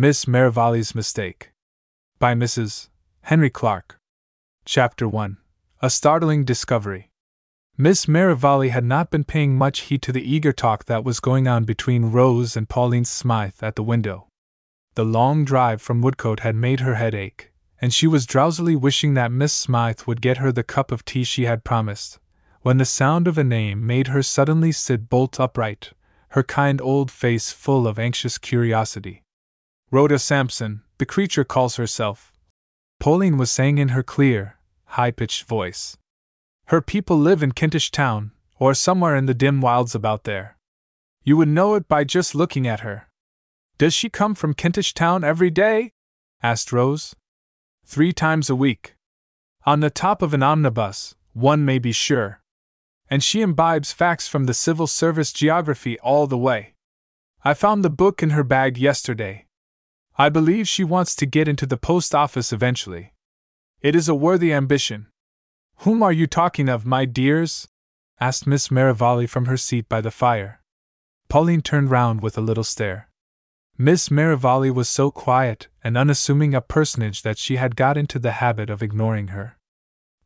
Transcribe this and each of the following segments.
Miss Merivale's Mistake. By Mrs. Henry Clarke. Chapter 1 A Startling Discovery. Miss Merivale had not been paying much heed to the eager talk that was going on between Rose and Pauline Smythe at the window. The long drive from Woodcote had made her head ache, and she was drowsily wishing that Miss Smythe would get her the cup of tea she had promised, when the sound of a name made her suddenly sit bolt upright, her kind old face full of anxious curiosity. Rhoda Sampson, the creature calls herself. Pauline was saying in her clear, high pitched voice. Her people live in Kentish Town, or somewhere in the dim wilds about there. You would know it by just looking at her. Does she come from Kentish Town every day? asked Rose. Three times a week. On the top of an omnibus, one may be sure. And she imbibes facts from the civil service geography all the way. I found the book in her bag yesterday, I believe she wants to get into the post office eventually. It is a worthy ambition. Whom are you talking of, my dears? asked Miss Merivale from her seat by the fire. Pauline turned round with a little stare. Miss Merivale was so quiet and unassuming a personage that she had got into the habit of ignoring her.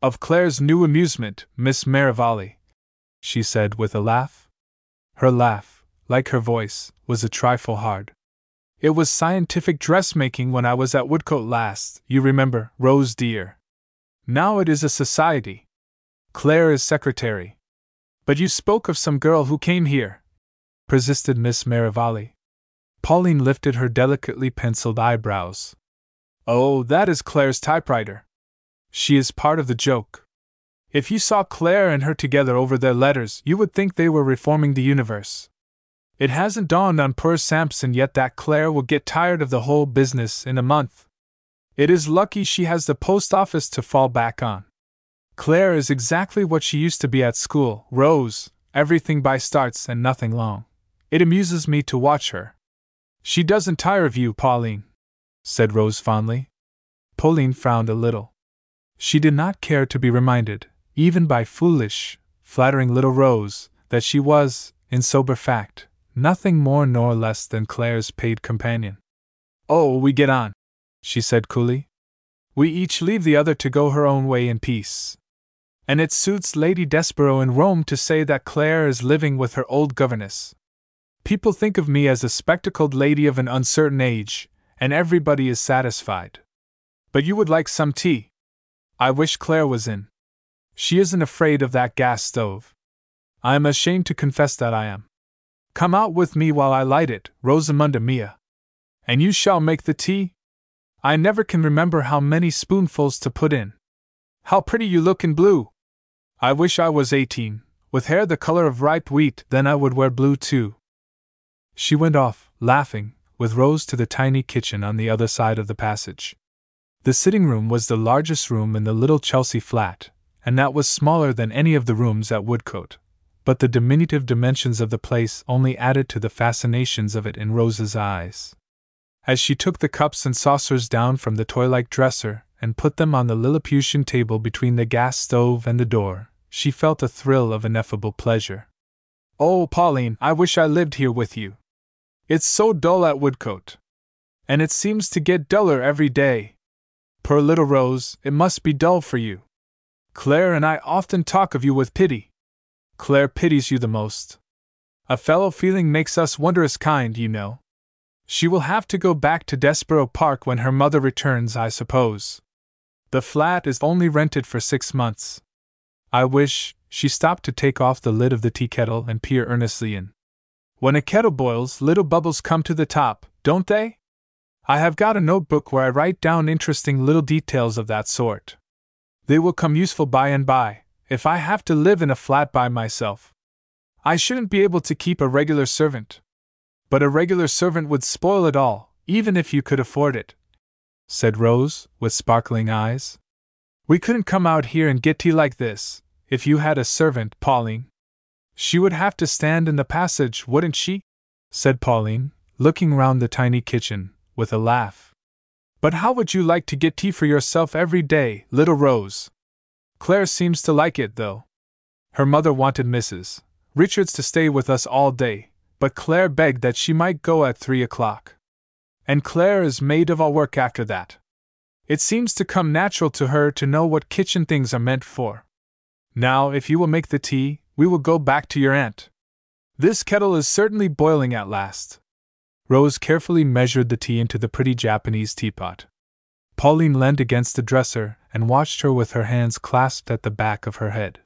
Of Claire's new amusement, Miss Merivale, she said with a laugh. Her laugh, like her voice, was a trifle hard. It was scientific dressmaking when I was at Woodcote last, you remember, Rose dear. Now it is a society. Claire is secretary. But you spoke of some girl who came here, persisted Miss Merivale. Pauline lifted her delicately penciled eyebrows. Oh, that is Claire's typewriter. She is part of the joke. If you saw Claire and her together over their letters, you would think they were reforming the universe. It hasn't dawned on poor Sampson yet that Claire will get tired of the whole business in a month. It is lucky she has the post office to fall back on. Claire is exactly what she used to be at school Rose, everything by starts and nothing long. It amuses me to watch her. She doesn't tire of you, Pauline, said Rose fondly. Pauline frowned a little. She did not care to be reminded, even by foolish, flattering little Rose, that she was, in sober fact, nothing more nor less than Claire's paid companion. Oh, we get on, she said coolly. We each leave the other to go her own way in peace. And it suits Lady Desborough in Rome to say that Claire is living with her old governess. People think of me as a spectacled lady of an uncertain age, and everybody is satisfied. But you would like some tea? I wish Claire was in. She isn't afraid of that gas stove. I am ashamed to confess that I am. Come out with me while I light it, Rosamunda mia. And you shall make the tea? I never can remember how many spoonfuls to put in. How pretty you look in blue! I wish I was eighteen, with hair the color of ripe wheat, then I would wear blue too. She went off, laughing, with Rose to the tiny kitchen on the other side of the passage. The sitting room was the largest room in the little Chelsea flat, and that was smaller than any of the rooms at Woodcote but the diminutive dimensions of the place only added to the fascinations of it in Rose's eyes. As she took the cups and saucers down from the toy like dresser and put them on the Lilliputian table between the gas stove and the door, she felt a thrill of ineffable pleasure. Oh, Pauline, I wish I lived here with you. It's so dull at Woodcote. And it seems to get duller every day. Poor little Rose, it must be dull for you. Claire and I often talk of you with pity. Claire pities you the most. A fellow feeling makes us wondrous kind, you know. She will have to go back to Desborough Park when her mother returns, I suppose. The flat is only rented for six months. I wish, she stopped to take off the lid of the tea kettle and peer earnestly in. When a kettle boils, little bubbles come to the top, don't they? I have got a notebook where I write down interesting little details of that sort. They will come useful by and by if I have to live in a flat by myself. I shouldn't be able to keep a regular servant. But a regular servant would spoil it all, even if you could afford it, said Rose, with sparkling eyes. We couldn't come out here and get tea like this, if you had a servant, Pauline. She would have to stand in the passage, wouldn't she? said Pauline, looking round the tiny kitchen, with a laugh. But how would you like to get tea for yourself every day, little Rose? Claire seems to like it, though. Her mother wanted Mrs. Richards to stay with us all day, but Claire begged that she might go at three o'clock. And Claire is maid of all work after that. It seems to come natural to her to know what kitchen things are meant for. Now, if you will make the tea, we will go back to your aunt. This kettle is certainly boiling at last. Rose carefully measured the tea into the pretty Japanese teapot. Pauline leaned against the dresser and watched her with her hands clasped at the back of her head.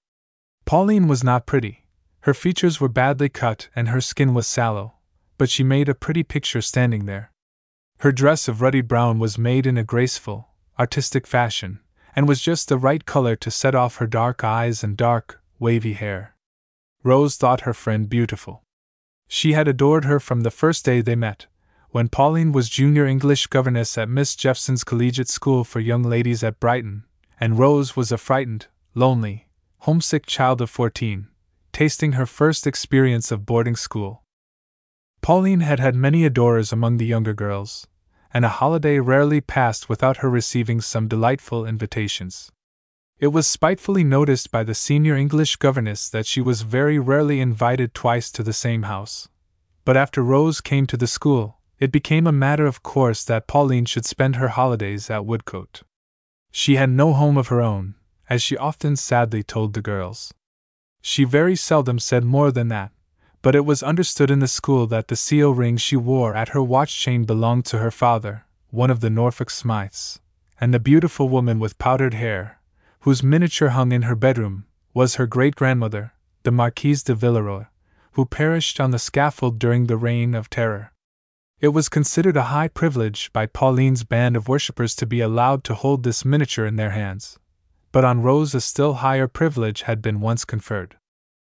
Pauline was not pretty. Her features were badly cut and her skin was sallow, but she made a pretty picture standing there. Her dress of ruddy brown was made in a graceful, artistic fashion, and was just the right color to set off her dark eyes and dark, wavy hair. Rose thought her friend beautiful. She had adored her from the first day they met, when Pauline was junior English governess at Miss Jeffson's collegiate school for young ladies at Brighton, and Rose was a frightened, lonely, homesick child of fourteen, tasting her first experience of boarding school. Pauline had had many adorers among the younger girls, and a holiday rarely passed without her receiving some delightful invitations. It was spitefully noticed by the senior English governess that she was very rarely invited twice to the same house. But after Rose came to the school, it became a matter of course that Pauline should spend her holidays at Woodcote. She had no home of her own, as she often sadly told the girls. She very seldom said more than that, but it was understood in the school that the seal ring she wore at her watch chain belonged to her father, one of the Norfolk Smythes, and the beautiful woman with powdered hair, whose miniature hung in her bedroom, was her great grandmother, the Marquise de Villeroi, who perished on the scaffold during the Reign of Terror. It was considered a high privilege by Pauline's band of worshippers to be allowed to hold this miniature in their hands, but on Rose a still higher privilege had been once conferred.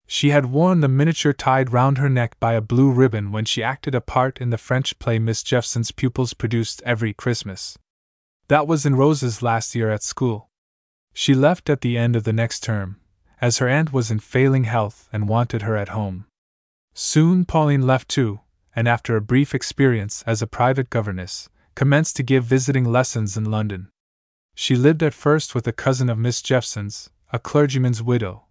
She had worn the miniature tied round her neck by a blue ribbon when she acted a part in the French play Miss Jeffson's pupils produced every Christmas. That was in Rose's last year at school. She left at the end of the next term, as her aunt was in failing health and wanted her at home. Soon Pauline left too, and after a brief experience as a private governess, commenced to give visiting lessons in London. She lived at first with a cousin of Miss Jeffson's, a clergyman's widow,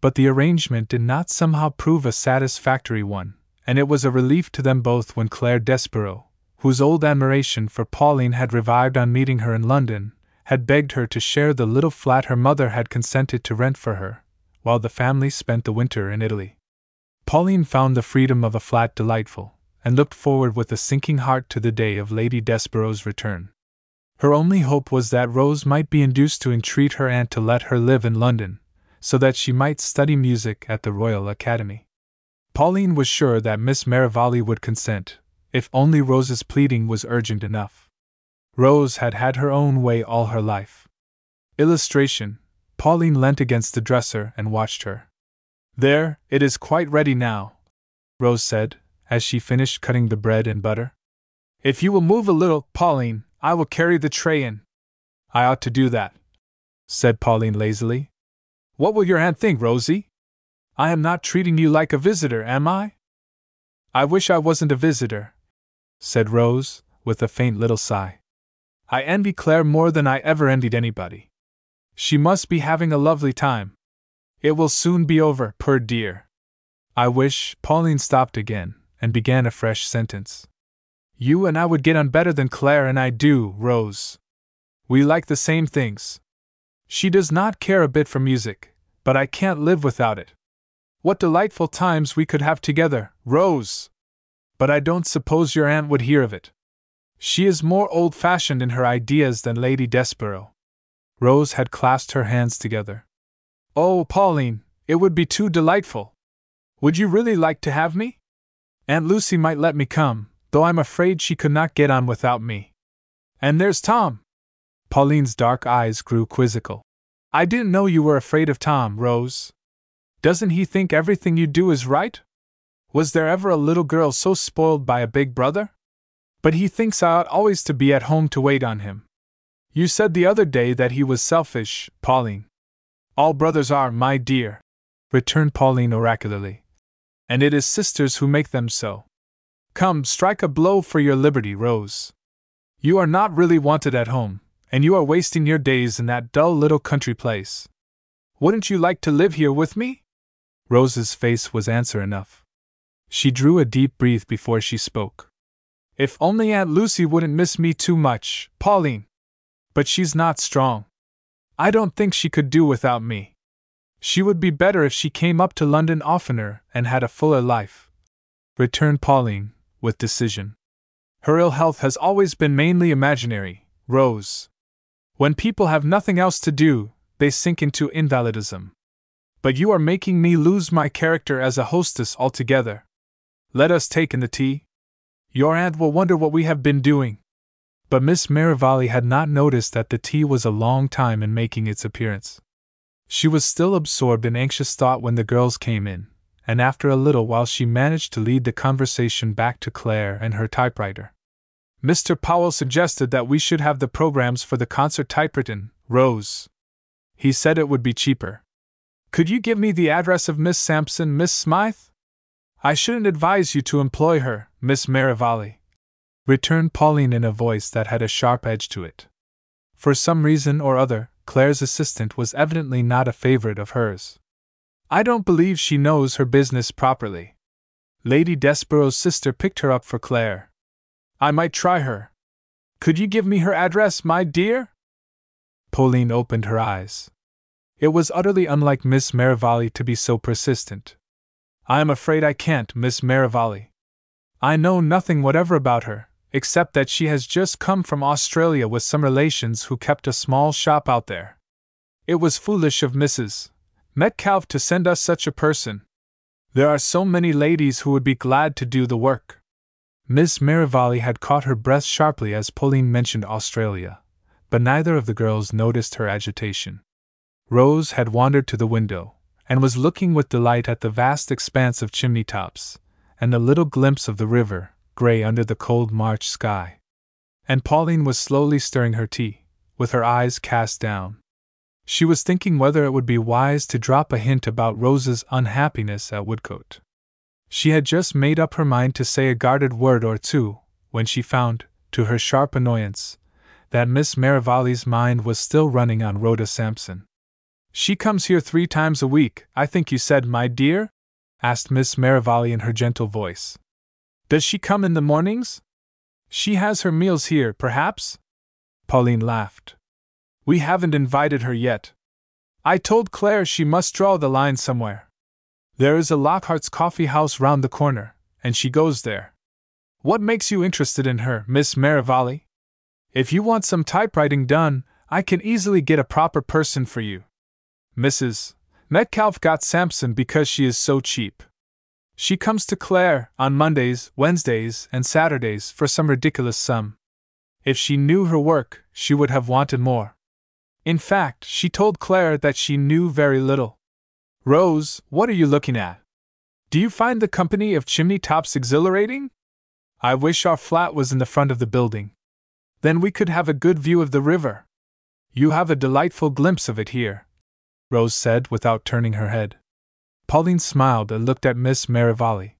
but the arrangement did not somehow prove a satisfactory one, and it was a relief to them both when Claire Desborough, whose old admiration for Pauline had revived on meeting her in London, had begged her to share the little flat her mother had consented to rent for her, while the family spent the winter in Italy. Pauline found the freedom of a flat delightful, and looked forward with a sinking heart to the day of Lady Desborough's return. Her only hope was that Rose might be induced to entreat her aunt to let her live in London, so that she might study music at the Royal Academy. Pauline was sure that Miss Merivale would consent, if only Rose's pleading was urgent enough. Rose had had her own way all her life. Illustration Pauline leant against the dresser and watched her. There, it is quite ready now, Rose said, as she finished cutting the bread and butter. If you will move a little, Pauline, I will carry the tray in. I ought to do that, said Pauline lazily. What will your aunt think, Rosie? I am not treating you like a visitor, am I? I wish I wasn't a visitor, said Rose, with a faint little sigh. I envy Claire more than I ever envied anybody. She must be having a lovely time. It will soon be over, poor dear. I wish. Pauline stopped again and began a fresh sentence. You and I would get on better than Claire and I do, Rose. We like the same things. She does not care a bit for music, but I can't live without it. What delightful times we could have together, Rose! But I don't suppose your aunt would hear of it. She is more old fashioned in her ideas than Lady Desborough. Rose had clasped her hands together. Oh, Pauline, it would be too delightful! Would you really like to have me? Aunt Lucy might let me come, though I'm afraid she could not get on without me. And there's Tom! Pauline's dark eyes grew quizzical. I didn't know you were afraid of Tom, Rose. Doesn't he think everything you do is right? Was there ever a little girl so spoiled by a big brother? But he thinks I ought always to be at home to wait on him. You said the other day that he was selfish, Pauline. All brothers are, my dear, returned Pauline oracularly. And it is sisters who make them so. Come, strike a blow for your liberty, Rose. You are not really wanted at home, and you are wasting your days in that dull little country place. Wouldn't you like to live here with me? Rose's face was answer enough. She drew a deep breath before she spoke. If only Aunt Lucy wouldn't miss me too much, Pauline. But she's not strong. I don't think she could do without me. She would be better if she came up to London oftener and had a fuller life. Returned Pauline, with decision. Her ill health has always been mainly imaginary, Rose. When people have nothing else to do, they sink into invalidism. But you are making me lose my character as a hostess altogether. Let us take in the tea. Your aunt will wonder what we have been doing. But Miss Merivale had not noticed that the tea was a long time in making its appearance. She was still absorbed in anxious thought when the girls came in, and after a little while she managed to lead the conversation back to Claire and her typewriter. Mr. Powell suggested that we should have the programs for the concert typewritten, Rose. He said it would be cheaper. Could you give me the address of Miss Sampson, Miss Smythe? I shouldn't advise you to employ her, Miss Merivale. Returned Pauline in a voice that had a sharp edge to it. For some reason or other, Claire's assistant was evidently not a favorite of hers. I don't believe she knows her business properly. Lady Desborough's sister picked her up for Claire. I might try her. Could you give me her address, my dear? Pauline opened her eyes. It was utterly unlike Miss Merivale to be so persistent. I am afraid I can't, Miss Merivale. I know nothing whatever about her, except that she has just come from Australia with some relations who kept a small shop out there. It was foolish of Mrs. Metcalfe to send us such a person. There are so many ladies who would be glad to do the work. Miss Merivale had caught her breath sharply as Pauline mentioned Australia, but neither of the girls noticed her agitation. Rose had wandered to the window, and was looking with delight at the vast expanse of chimney tops, and the little glimpse of the river, gray under the cold March sky. And Pauline was slowly stirring her tea, with her eyes cast down. She was thinking whether it would be wise to drop a hint about Rose's unhappiness at Woodcote. She had just made up her mind to say a guarded word or two, when she found, to her sharp annoyance, that Miss Merivale's mind was still running on Rhoda Sampson. She comes here three times a week, I think you said, my dear? asked Miss Merivale in her gentle voice. Does she come in the mornings? She has her meals here, perhaps? Pauline laughed. We haven't invited her yet. I told Claire she must draw the line somewhere. There is a Lockhart's coffee house round the corner, and she goes there. What makes you interested in her, Miss Merivale? If you want some typewriting done, I can easily get a proper person for you. Mrs. Metcalfe got Sampson because she is so cheap. She comes to Claire on Mondays, Wednesdays, and Saturdays for some ridiculous sum. If she knew her work, she would have wanted more. In fact, she told Claire that she knew very little. Rose, what are you looking at? Do you find the company of chimney tops exhilarating? I wish our flat was in the front of the building. Then we could have a good view of the river. You have a delightful glimpse of it here, Rose said without turning her head. Pauline smiled and looked at Miss Merivale.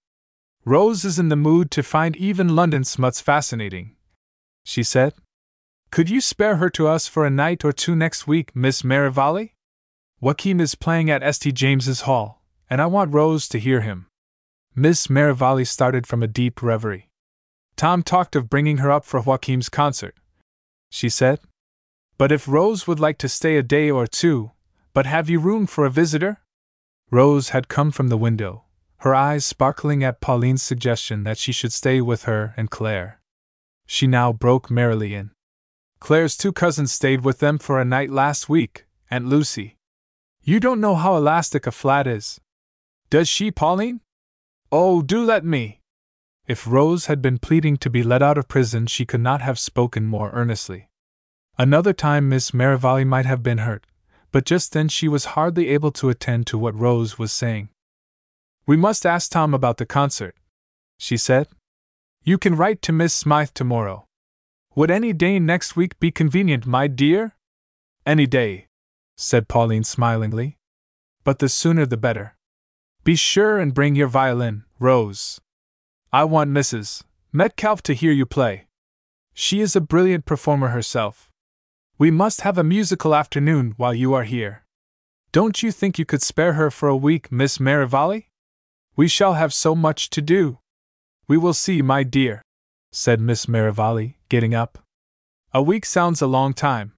Rose is in the mood to find even London smuts fascinating, she said. Could you spare her to us for a night or two next week, Miss Merivale? Joachim is playing at St. James's Hall, and I want Rose to hear him. Miss Merivale started from a deep reverie. Tom talked of bringing her up for Joachim's concert, she said. But if Rose would like to stay a day or two, but have you room for a visitor? Rose had come from the window, her eyes sparkling at Pauline's suggestion that she should stay with her and Claire. She now broke merrily in. Claire's two cousins stayed with them for a night last week, Aunt Lucy. You don't know how elastic a flat is. Does she, Pauline? Oh, do let me! If Rose had been pleading to be let out of prison, she could not have spoken more earnestly. Another time Miss Merivale might have been hurt, but just then she was hardly able to attend to what Rose was saying. We must ask Tom about the concert, she said. You can write to Miss Smythe tomorrow. Would any day next week be convenient, my dear? Any day, said Pauline smilingly. But the sooner the better. Be sure and bring your violin, Rose. I want Mrs. Metcalfe to hear you play. She is a brilliant performer herself. We must have a musical afternoon while you are here. Don't you think you could spare her for a week, Miss Merivale? We shall have so much to do. We will see, my dear. said Miss Merivale, getting up. A week sounds a long time.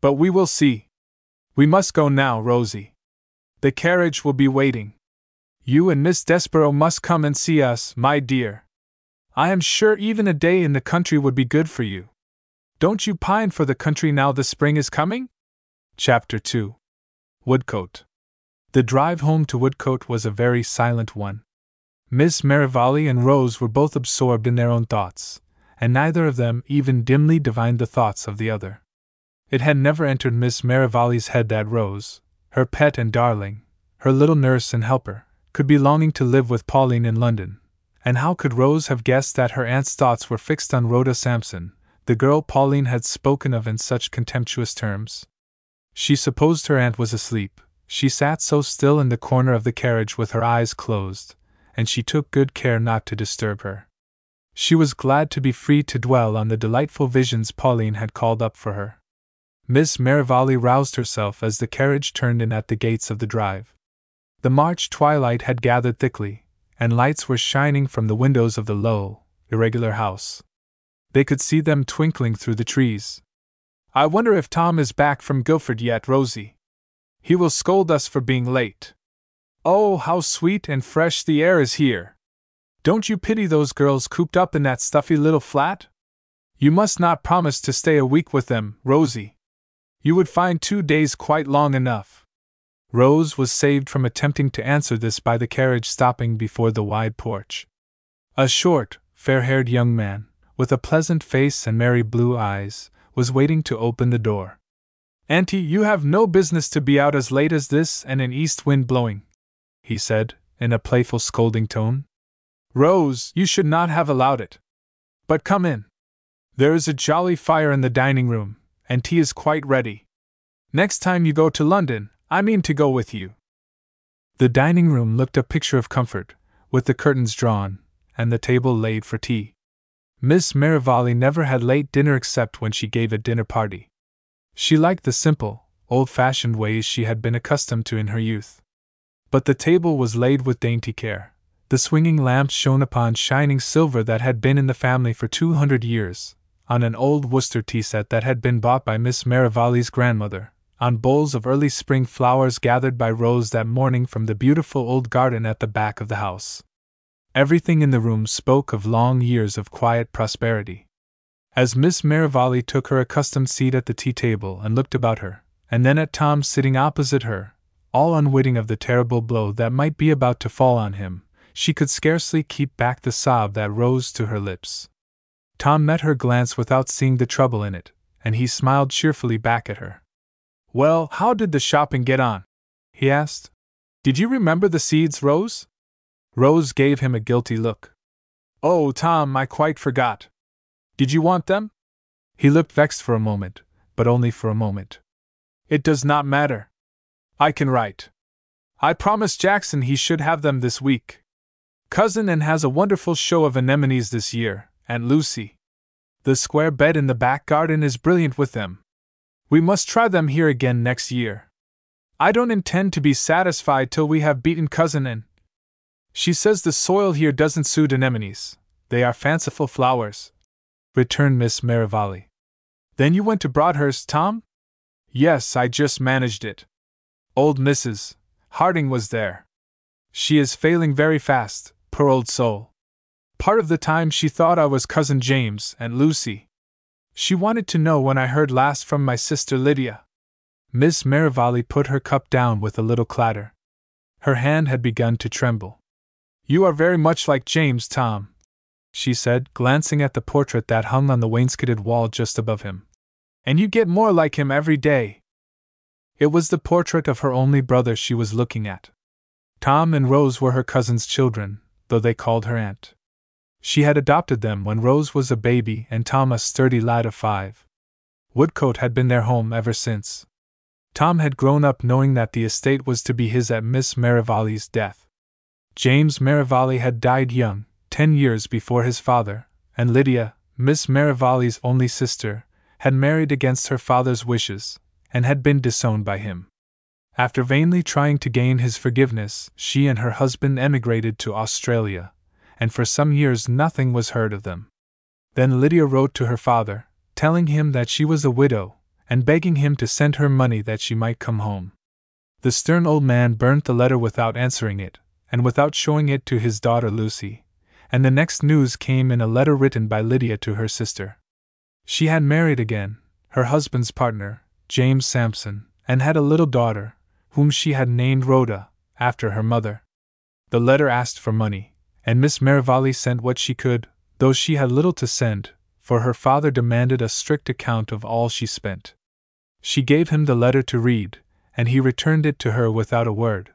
But we will see. We must go now, Rosie. The carriage will be waiting. You and Miss Desborough must come and see us, my dear. I am sure even a day in the country would be good for you. Don't you pine for the country now the spring is coming? Chapter 2 Woodcote. The drive home to Woodcote was a very silent one. Miss Merivale and Rose were both absorbed in their own thoughts, and neither of them even dimly divined the thoughts of the other. It had never entered Miss Merivale's head that Rose, her pet and darling, her little nurse and helper, could be longing to live with Pauline in London. And how could Rose have guessed that her aunt's thoughts were fixed on Rhoda Sampson, the girl Pauline had spoken of in such contemptuous terms? She supposed her aunt was asleep. She sat so still in the corner of the carriage with her eyes closed, and she took good care not to disturb her. She was glad to be free to dwell on the delightful visions Pauline had called up for her. Miss Merivale roused herself as the carriage turned in at the gates of the drive. The March twilight had gathered thickly, and lights were shining from the windows of the low, irregular house. They could see them twinkling through the trees. I wonder if Tom is back from Guildford yet, Rosie. He will scold us for being late. Oh, how sweet and fresh the air is here! Don't you pity those girls cooped up in that stuffy little flat? You must not promise to stay a week with them, Rosie. You would find two days quite long enough. Rose was saved from attempting to answer this by the carriage stopping before the wide porch. A short, fair haired young man, with a pleasant face and merry blue eyes, was waiting to open the door. Auntie, you have no business to be out as late as this and an east wind blowing, he said, in a playful scolding tone. Rose, you should not have allowed it. But come in. There is a jolly fire in the dining room, and tea is quite ready. Next time you go to London, I mean to go with you. The dining room looked a picture of comfort, with the curtains drawn, and the table laid for tea. Miss Merivale never had late dinner except when she gave a dinner party. She liked the simple, old fashioned ways she had been accustomed to in her youth. But the table was laid with dainty care. The swinging lamps shone upon shining silver that had been in the family for two hundred years, on an old Worcester tea set that had been bought by Miss Merivale's grandmother, on bowls of early spring flowers gathered by Rose that morning from the beautiful old garden at the back of the house. Everything in the room spoke of long years of quiet prosperity. As Miss Merivale took her accustomed seat at the tea table and looked about her, and then at Tom sitting opposite her, all unwitting of the terrible blow that might be about to fall on him, she could scarcely keep back the sob that rose to her lips. Tom met her glance without seeing the trouble in it, and he smiled cheerfully back at her. Well, how did the shopping get on? he asked. Did you remember the seeds, Rose? Rose gave him a guilty look. Oh, Tom, I quite forgot. Did you want them? He looked vexed for a moment, but only for a moment. It does not matter. I can write. I promised Jackson he should have them this week. Cousin Anne has a wonderful show of anemones this year, and Lucy. The square bed in the back garden is brilliant with them, we must try them here again next year. I don't intend to be satisfied till we have beaten Cousin Anne. She says the soil here doesn't suit anemones, they are fanciful flowers, returned Miss Merivale. Then you went to Broadhurst, Tom? Yes, I just managed it. Old Mrs. Harding was there. She is failing very fast, poor old soul. Part of the time she thought I was Cousin James and Lucy. She wanted to know when I heard last from my sister Lydia. Miss Merivale put her cup down with a little clatter. Her hand had begun to tremble. You are very much like James, Tom, she said, glancing at the portrait that hung on the wainscoted wall just above him. And you get more like him every day. It was the portrait of her only brother she was looking at. Tom and Rose were her cousin's children, though they called her aunt. She had adopted them when Rose was a baby and Tom a sturdy lad of five. Woodcote had been their home ever since. Tom had grown up knowing that the estate was to be his at Miss Merivale's death. James Merivale had died young, ten years before his father, and Lydia, Miss Merivale's only sister, had married against her father's wishes, and had been disowned by him. After vainly trying to gain his forgiveness, she and her husband emigrated to Australia, and for some years nothing was heard of them. Then Lydia wrote to her father, telling him that she was a widow, and begging him to send her money that she might come home. The stern old man burnt the letter without answering it, and without showing it to his daughter Lucy, and the next news came in a letter written by Lydia to her sister. She had married again, her husband's partner, James Sampson, and had a little daughter, whom she had named Rhoda, after her mother. The letter asked for money, and Miss Merivale sent what she could, though she had little to send, for her father demanded a strict account of all she spent. She gave him the letter to read, and he returned it to her without a word.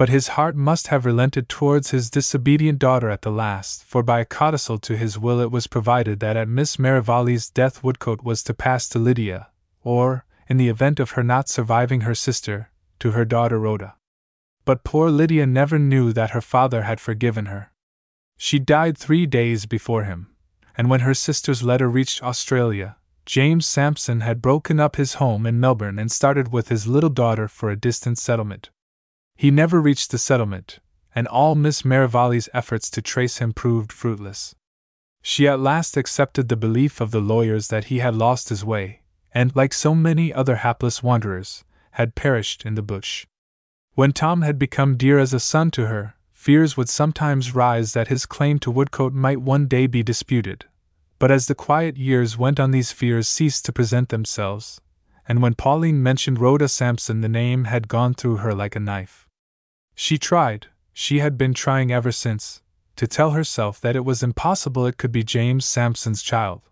But his heart must have relented towards his disobedient daughter at the last, for by a codicil to his will it was provided that at Miss Merivale's death Woodcote was to pass to Lydia, or, in the event of her not surviving her sister, to her daughter Rhoda. But poor Lydia never knew that her father had forgiven her. She died three days before him, and when her sister's letter reached Australia, James Sampson had broken up his home in Melbourne and started with his little daughter for a distant settlement. He never reached the settlement, and all Miss Merivale's efforts to trace him proved fruitless. She at last accepted the belief of the lawyers that he had lost his way, and, like so many other hapless wanderers, had perished in the bush. When Tom had become dear as a son to her, fears would sometimes rise that his claim to Woodcote might one day be disputed, but as the quiet years went on, these fears ceased to present themselves, and when Pauline mentioned Rhoda Sampson, the name had gone through her like a knife. She tried, she had been trying ever since, to tell herself that it was impossible it could be James Sampson's child,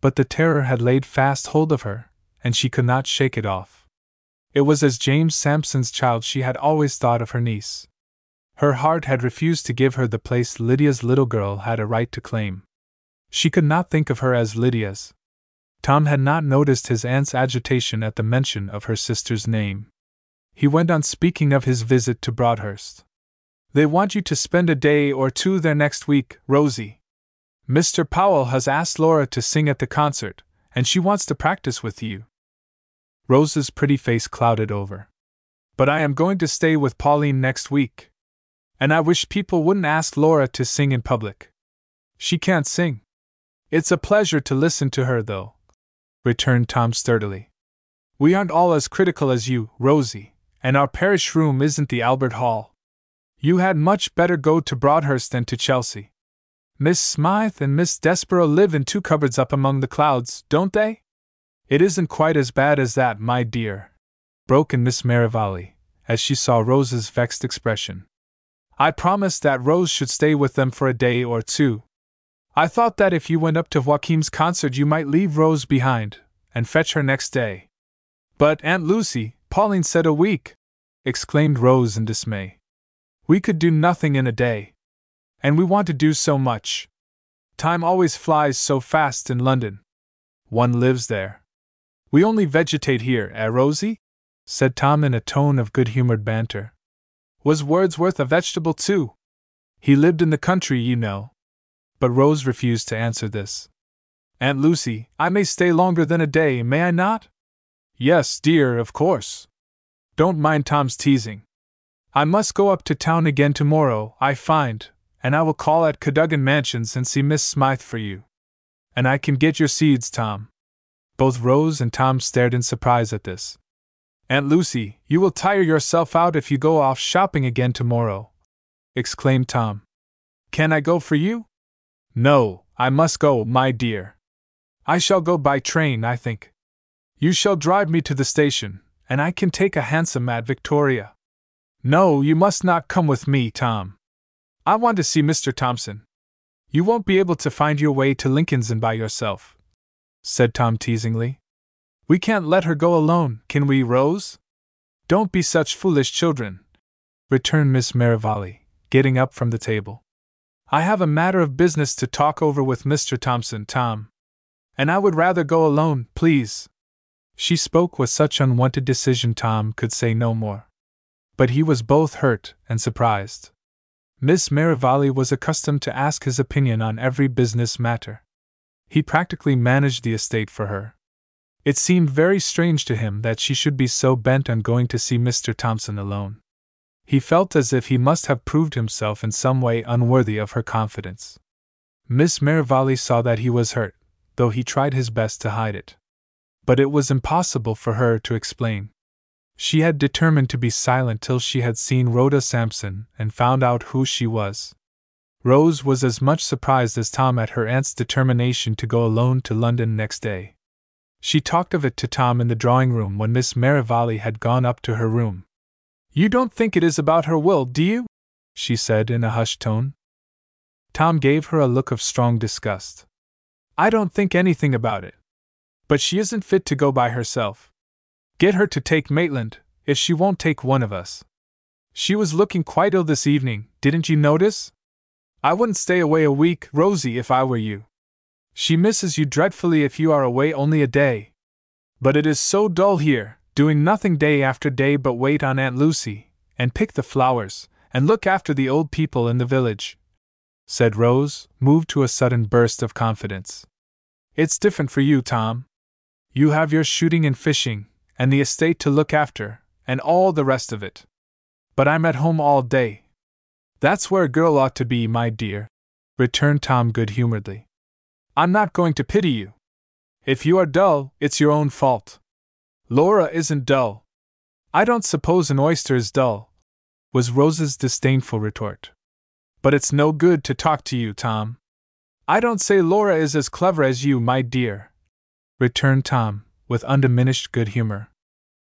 but the terror had laid fast hold of her, and she could not shake it off. It was as James Sampson's child she had always thought of her niece. Her heart had refused to give her the place Lydia's little girl had a right to claim. She could not think of her as Lydia's. Tom had not noticed his aunt's agitation at the mention of her sister's name. He went on speaking of his visit to Broadhurst. They want you to spend a day or two there next week, Rosie. Mr. Powell has asked Laura to sing at the concert, and she wants to practice with you. Rose's pretty face clouded over. But I am going to stay with Pauline next week. And I wish people wouldn't ask Laura to sing in public. She can't sing. It's a pleasure to listen to her, though, returned Tom sturdily. We aren't all as critical as you, Rosie, and our parish room isn't the Albert Hall. You had much better go to Broadhurst than to Chelsea. Miss Smythe and Miss Desborough live in two cupboards up among the clouds, don't they? It isn't quite as bad as that, my dear, broke in Miss Merivale, as she saw Rose's vexed expression. I promised that Rose should stay with them for a day or two, I thought that if you went up to Joachim's concert, you might leave Rose behind and fetch her next day. But, Aunt Lucy, Pauline said a week! exclaimed Rose in dismay. We could do nothing in a day. And we want to do so much. Time always flies so fast in London. One lives there. We only vegetate here, eh, Rosie? said Tom in a tone of good humored banter. Was Wordsworth a vegetable too? He lived in the country, you know, but Rose refused to answer this. Aunt Lucy, I may stay longer than a day, may I not? Yes, dear, of course. Don't mind Tom's teasing. I must go up to town again tomorrow, I find, and I will call at Cadogan Mansions and see Miss Smythe for you. And I can get your seeds, Tom. Both Rose and Tom stared in surprise at this. Aunt Lucy, you will tire yourself out if you go off shopping again tomorrow, exclaimed Tom. Can I go for you? No, I must go, my dear. I shall go by train, I think. You shall drive me to the station, and I can take a hansom at Victoria. No, you must not come with me, Tom. I want to see Mr. Thompson. You won't be able to find your way to Lincoln's Inn by yourself, said Tom teasingly. We can't let her go alone, can we, Rose? Don't be such foolish children, returned Miss Merivale, getting up from the table. I have a matter of business to talk over with Mr. Thompson, Tom. And I would rather go alone, please. She spoke with such unwonted decision Tom could say no more. But he was both hurt and surprised. Miss Merivale was accustomed to ask his opinion on every business matter. He practically managed the estate for her. It seemed very strange to him that she should be so bent on going to see Mr. Thompson alone. He felt as if he must have proved himself in some way unworthy of her confidence. Miss Merivale saw that he was hurt, though he tried his best to hide it. But it was impossible for her to explain. She had determined to be silent till she had seen Rhoda Sampson and found out who she was. Rose was as much surprised as Tom at her aunt's determination to go alone to London next day. She talked of it to Tom in the drawing room when Miss Merivale had gone up to her room. You don't think it is about her will, do you? she said in a hushed tone. Tom gave her a look of strong disgust. I don't think anything about it. But she isn't fit to go by herself. Get her to take Maitland, if she won't take one of us. She was looking quite ill this evening, didn't you notice? I wouldn't stay away a week, Rosie, if I were you. She misses you dreadfully if you are away only a day. But it is so dull here, doing nothing day after day but wait on Aunt Lucy, and pick the flowers, and look after the old people in the village, said Rose, moved to a sudden burst of confidence. It's different for you, Tom. You have your shooting and fishing, and the estate to look after, and all the rest of it. But I'm at home all day. That's where a girl ought to be, my dear, returned Tom good humoredly. I'm not going to pity you. If you are dull, it's your own fault. Laura isn't dull. I don't suppose an oyster is dull, was Rose's disdainful retort. But it's no good to talk to you, Tom. I don't say Laura is as clever as you, my dear, returned Tom, with undiminished good humor.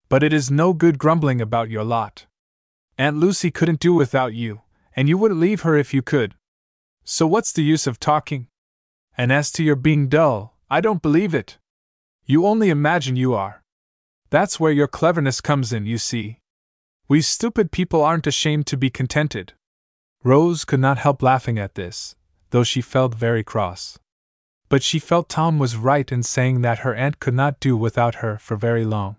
But it is no good grumbling about your lot. Aunt Lucy couldn't do without you, and you wouldn't leave her if you could. So what's the use of talking? And as to your being dull, I don't believe it. You only imagine you are. That's where your cleverness comes in, you see. We stupid people aren't ashamed to be contented. Rose could not help laughing at this, though she felt very cross. But she felt Tom was right in saying that her aunt could not do without her for very long.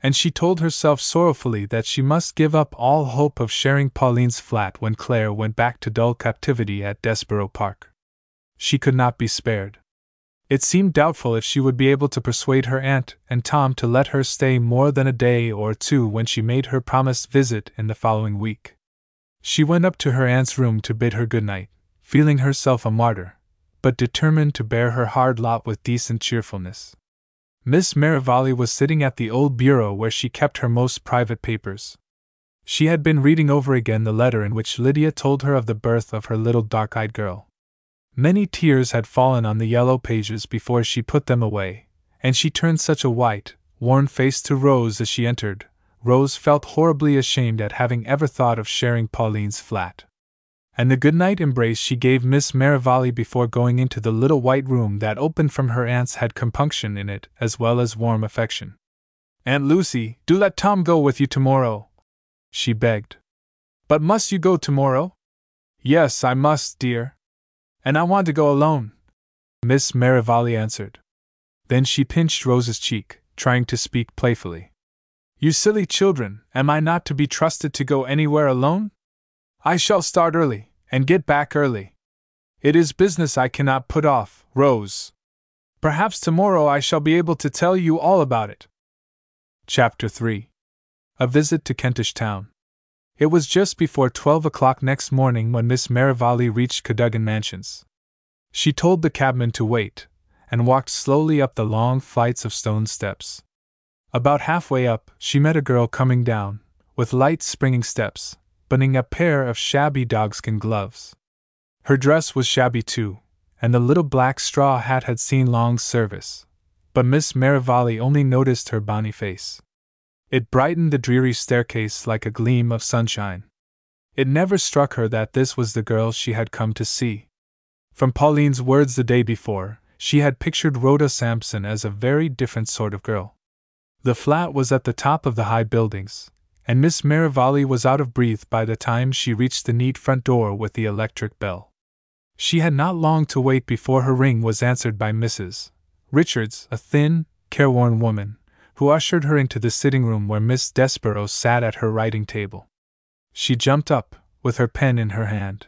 And she told herself sorrowfully that she must give up all hope of sharing Pauline's flat when Claire went back to dull captivity at Desborough Park. She could not be spared. It seemed doubtful if she would be able to persuade her aunt and Tom to let her stay more than a day or two when she made her promised visit in the following week. She went up to her aunt's room to bid her good night, feeling herself a martyr, but determined to bear her hard lot with decent cheerfulness. Miss Merivale was sitting at the old bureau where she kept her most private papers. She had been reading over again the letter in which Lydia told her of the birth of her little dark eyed girl. Many tears had fallen on the yellow pages before she put them away, and she turned such a white, worn face to Rose as she entered. Rose felt horribly ashamed at having ever thought of sharing Pauline's flat. And the goodnight embrace she gave Miss Merivale before going into the little white room that opened from her aunt's had compunction in it as well as warm affection. Aunt Lucy, do let Tom go with you tomorrow, she begged. But must you go tomorrow? Yes, I must, dear, and I want to go alone, Miss Merivale answered. Then she pinched Rose's cheek, trying to speak playfully. You silly children, am I not to be trusted to go anywhere alone? I shall start early, and get back early. It is business I cannot put off, Rose. Perhaps tomorrow I shall be able to tell you all about it. Chapter 3 A Visit to Kentish Town. It was just before twelve o'clock next morning when Miss Merivale reached Cadogan Mansions. She told the cabman to wait, and walked slowly up the long flights of stone steps. About halfway up, she met a girl coming down, with light springing steps, buttoning a pair of shabby dogskin gloves. Her dress was shabby too, and the little black straw hat had seen long service, but Miss Merivale only noticed her bonny face. It brightened the dreary staircase like a gleam of sunshine. It never struck her that this was the girl she had come to see. From Pauline's words the day before, she had pictured Rhoda Sampson as a very different sort of girl. The flat was at the top of the high buildings, and Miss Merivale was out of breath by the time she reached the neat front door with the electric bell. She had not long to wait before her ring was answered by Mrs. Richards, a thin, careworn woman, who ushered her into the sitting room where Miss Desborough sat at her writing table. She jumped up, with her pen in her hand.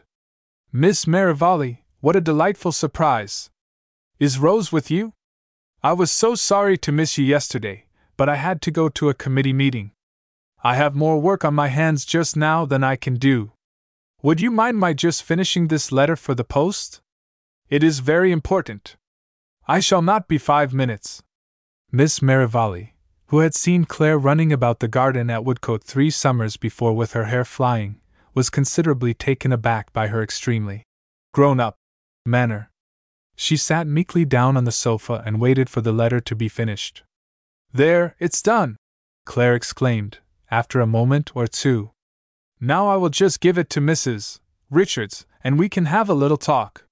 Miss Merivale, what a delightful surprise! Is Rose with you? I was so sorry to miss you yesterday, but I had to go to a committee meeting. I have more work on my hands just now than I can do. Would you mind my just finishing this letter for the post? It is very important. I shall not be five minutes. Miss Merivale, who had seen Claire running about the garden at Woodcote three summers before with her hair flying, was considerably taken aback by her extremely grown up manner. She sat meekly down on the sofa and waited for the letter to be finished. There, it's done! Claire exclaimed, after a moment or two. Now I will just give it to Mrs. Richards, and we can have a little talk.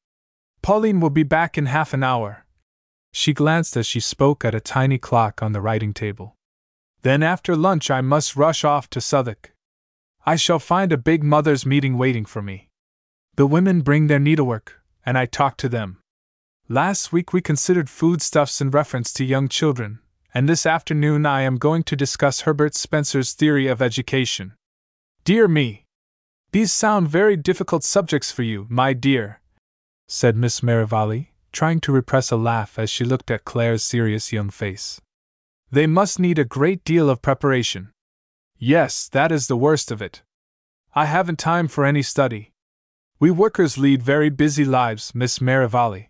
Pauline will be back in half an hour. She glanced as she spoke at a tiny clock on the writing table. Then after lunch I must rush off to Southwark. I shall find a big mothers' meeting waiting for me. The women bring their needlework, and I talk to them. Last week we considered foodstuffs in reference to young children, and this afternoon I am going to discuss Herbert Spencer's theory of education. Dear me! These sound very difficult subjects for you, my dear, said Miss Merivale, trying to repress a laugh as she looked at Claire's serious young face. They must need a great deal of preparation. Yes, that is the worst of it. I haven't time for any study. We workers lead very busy lives, Miss Merivale.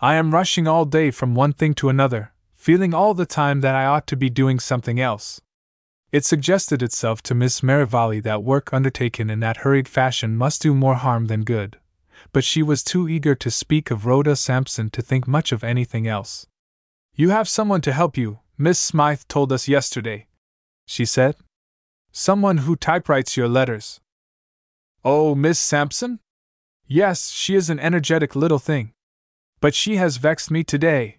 I am rushing all day from one thing to another, feeling all the time that I ought to be doing something else. It suggested itself to Miss Merivale that work undertaken in that hurried fashion must do more harm than good but she was too eager to speak of Rhoda Sampson to think much of anything else. You have someone to help you, Miss Smythe told us yesterday, she said. Someone who typewrites your letters. Oh, Miss Sampson? Yes, she is an energetic little thing. But she has vexed me today.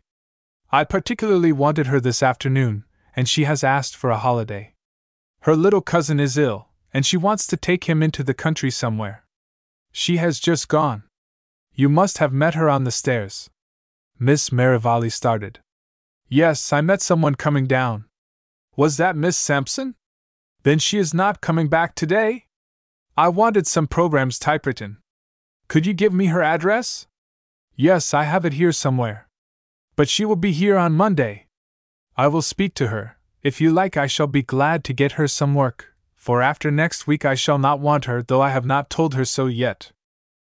I particularly wanted her this afternoon, and she has asked for a holiday. Her little cousin is ill, and she wants to take him into the country somewhere. She has just gone. You must have met her on the stairs. Miss Merivale started. Yes, I met someone coming down. Was that Miss Sampson? Then she is not coming back today? I wanted some programs typewritten. Could you give me her address? Yes, I have it here somewhere. But she will be here on Monday. I will speak to her. If you like, I shall be glad to get her some work for after next week I shall not want her, though I have not told her so yet.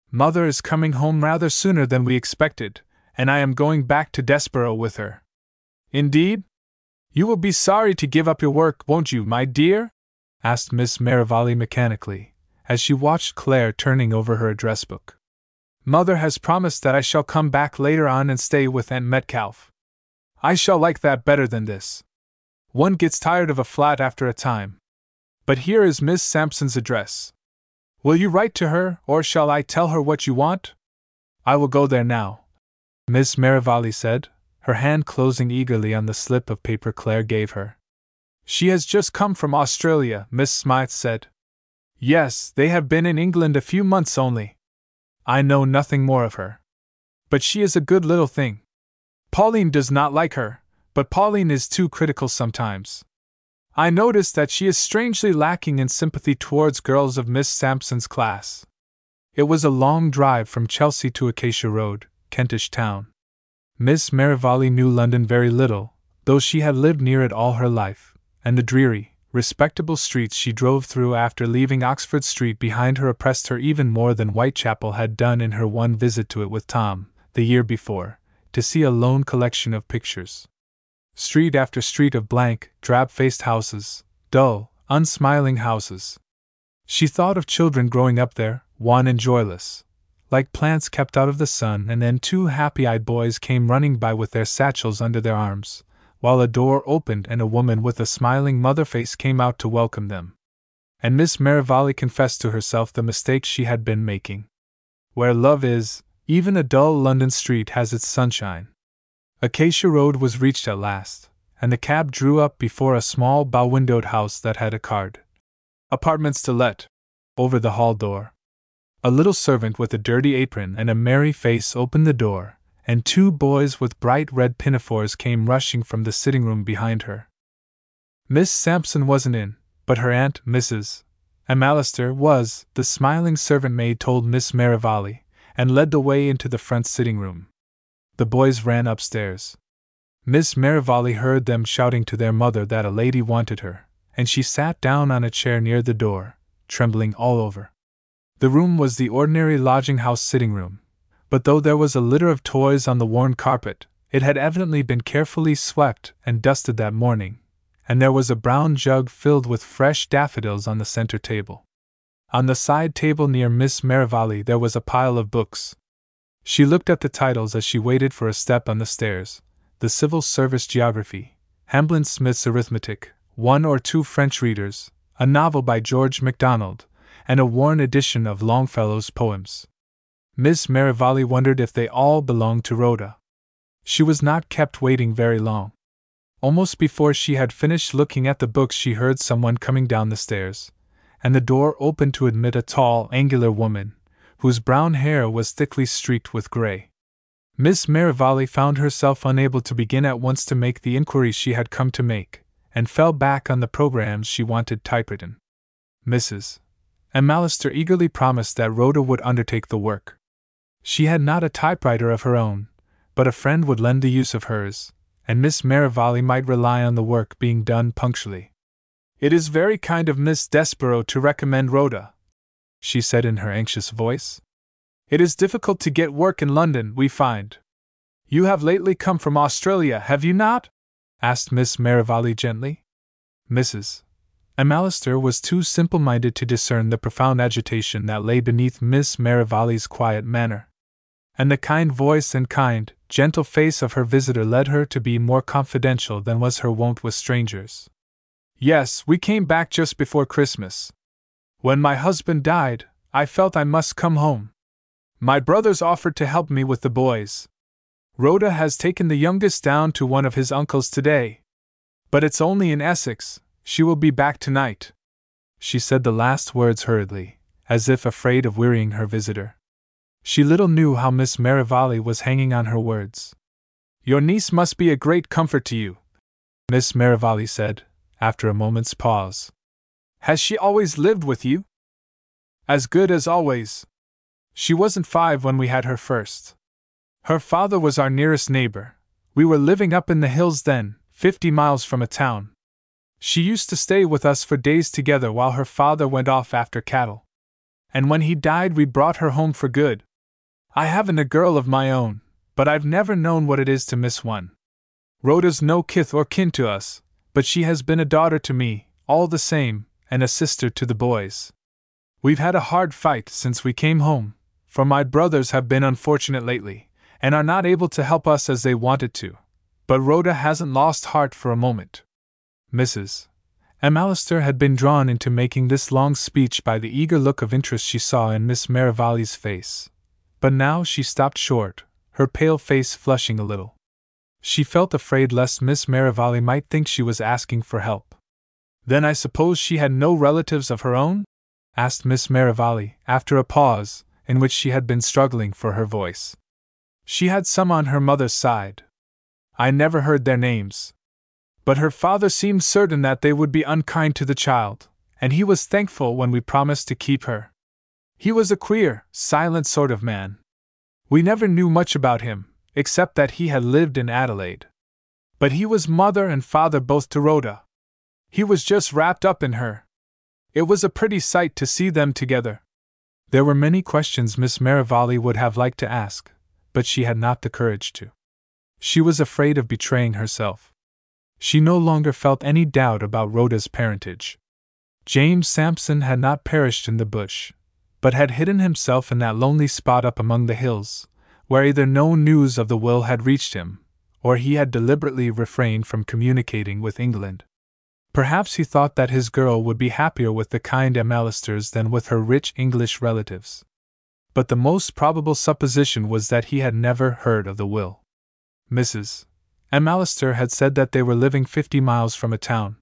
Mother is coming home rather sooner than we expected, and I am going back to Desborough with her. Indeed? You will be sorry to give up your work, won't you, my dear? asked Miss Merivale mechanically, as she watched Claire turning over her address book. Mother has promised that I shall come back later on and stay with Aunt Metcalfe. I shall like that better than this. One gets tired of a flat after a time, but here is Miss Sampson's address. Will you write to her, or shall I tell her what you want? I will go there now, Miss Merivale said, her hand closing eagerly on the slip of paper Claire gave her. She has just come from Australia, Miss Smythe said. Yes, they have been in England a few months only. I know nothing more of her. But she is a good little thing. Pauline does not like her, but Pauline is too critical sometimes. I notice that she is strangely lacking in sympathy towards girls of Miss Sampson's class. It was a long drive from Chelsea to Acacia Road, Kentish Town. Miss Merivale knew London very little, though she had lived near it all her life, and the dreary, respectable streets she drove through after leaving Oxford Street behind her oppressed her even more than Whitechapel had done in her one visit to it with Tom, the year before, to see a loan collection of pictures street after street of blank, drab faced houses, dull, unsmiling houses. She thought of children growing up there, wan and joyless, like plants kept out of the sun, and then two happy eyed boys came running by with their satchels under their arms, while a door opened and a woman with a smiling mother face came out to welcome them. And Miss Merivale confessed to herself the mistake she had been making. Where love is, even a dull London street has its sunshine. Acacia Road was reached at last, and the cab drew up before a small bow windowed house that had a card Apartments to let over the hall door. A little servant with a dirty apron and a merry face opened the door, and two boys with bright red pinafores came rushing from the sitting room behind her. Miss Sampson wasn't in, but her aunt, Mrs. McAllister, was, the smiling servant maid told Miss Merivale, and led the way into the front sitting room. The boys ran upstairs. Miss Merivale heard them shouting to their mother that a lady wanted her, and she sat down on a chair near the door, trembling all over. The room was the ordinary lodging house sitting room, but though there was a litter of toys on the worn carpet, it had evidently been carefully swept and dusted that morning, and there was a brown jug filled with fresh daffodils on the center table. On the side table near Miss Merivale there was a pile of books. She looked at the titles as she waited for a step on the stairs the Civil Service Geography, Hamblin Smith's Arithmetic, one or two French readers, a novel by George MacDonald, and a worn edition of Longfellow's poems. Miss Merivale wondered if they all belonged to Rhoda. She was not kept waiting very long. Almost before she had finished looking at the books, she heard someone coming down the stairs, and the door opened to admit a tall, angular woman, whose brown hair was thickly streaked with gray. Miss Merivale found herself unable to begin at once to make the inquiries she had come to make, and fell back on the programs she wanted typewritten. Mrs. McAllister eagerly promised that Rhoda would undertake the work. She had not a typewriter of her own, but a friend would lend the use of hers, and Miss Merivale might rely on the work being done punctually. It is very kind of Miss Desborough to recommend Rhoda, she said in her anxious voice. It is difficult to get work in London, we find. You have lately come from Australia, have you not? asked Miss Merivale gently. Mrs. McAllister was too simple minded to discern the profound agitation that lay beneath Miss Merivale's quiet manner. And the kind voice and kind, gentle face of her visitor led her to be more confidential than was her wont with strangers. Yes, we came back just before Christmas. When my husband died, I felt I must come home. My brothers offered to help me with the boys. Rhoda has taken the youngest down to one of his uncles today. But it's only in Essex, she will be back tonight. She said the last words hurriedly, as if afraid of wearying her visitor. She little knew how Miss Merivale was hanging on her words. Your niece must be a great comfort to you, Miss Merivale said, after a moment's pause. Has she always lived with you? As good as always. She wasn't five when we had her first. Her father was our nearest neighbor. We were living up in the hills then, fifty miles from a town. She used to stay with us for days together while her father went off after cattle. And when he died, we brought her home for good, I haven't a girl of my own, but I've never known what it is to miss one. Rhoda's no kith or kin to us, but she has been a daughter to me, all the same, and a sister to the boys. We've had a hard fight since we came home, for my brothers have been unfortunate lately, and are not able to help us as they wanted to. But Rhoda hasn't lost heart for a moment. Mrs. McAllister had been drawn into making this long speech by the eager look of interest she saw in Miss Merivale's face. But now she stopped short, her pale face flushing a little. She felt afraid lest Miss Merivale might think she was asking for help. Then I suppose she had no relatives of her own? asked Miss Merivale, after a pause, in which she had been struggling for her voice. She had some on her mother's side. I never heard their names. But her father seemed certain that they would be unkind to the child, and he was thankful when we promised to keep her. He was a queer, silent sort of man. We never knew much about him, except that he had lived in Adelaide. But he was mother and father both to Rhoda. He was just wrapped up in her. It was a pretty sight to see them together. There were many questions Miss Merivale would have liked to ask, but she had not the courage to. She was afraid of betraying herself. She no longer felt any doubt about Rhoda's parentage. James Sampson had not perished in the bush, but had hidden himself in that lonely spot up among the hills, where either no news of the will had reached him, or he had deliberately refrained from communicating with England. Perhaps he thought that his girl would be happier with the kind McAllisters than with her rich English relatives. But the most probable supposition was that he had never heard of the will. Mrs. McAllister had said that they were living fifty miles from a town,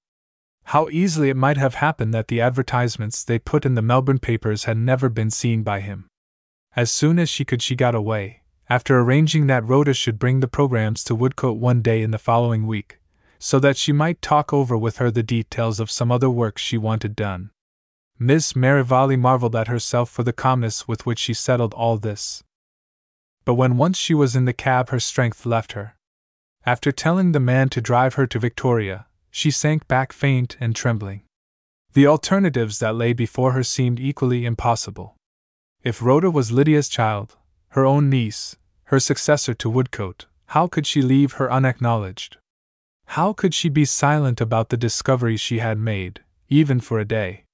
how easily it might have happened that the advertisements they put in the Melbourne papers had never been seen by him. As soon as she could, she got away, after arranging that Rhoda should bring the programs to Woodcote one day in the following week, so that she might talk over with her the details of some other work she wanted done. Miss Merivale marveled at herself for the calmness with which she settled all this. But when once she was in the cab, her strength left her. After telling the man to drive her to Victoria, she sank back faint and trembling. The alternatives that lay before her seemed equally impossible. If Rhoda was Lydia's child, her own niece, her successor to Woodcote, how could she leave her unacknowledged? How could she be silent about the discovery she had made, even for a day?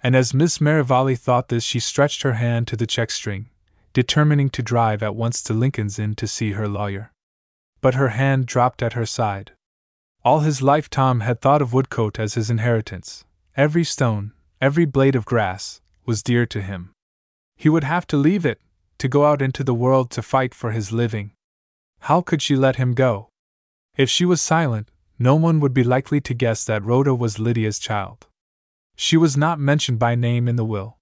And as Miss Merivale thought this, she stretched her hand to the check string, determining to drive at once to Lincoln's Inn to see her lawyer. But her hand dropped at her side. All his life, Tom had thought of Woodcote as his inheritance. Every stone, every blade of grass, was dear to him. He would have to leave it, to go out into the world to fight for his living. How could she let him go? If she was silent, no one would be likely to guess that Rhoda was Lydia's child. She was not mentioned by name in the will.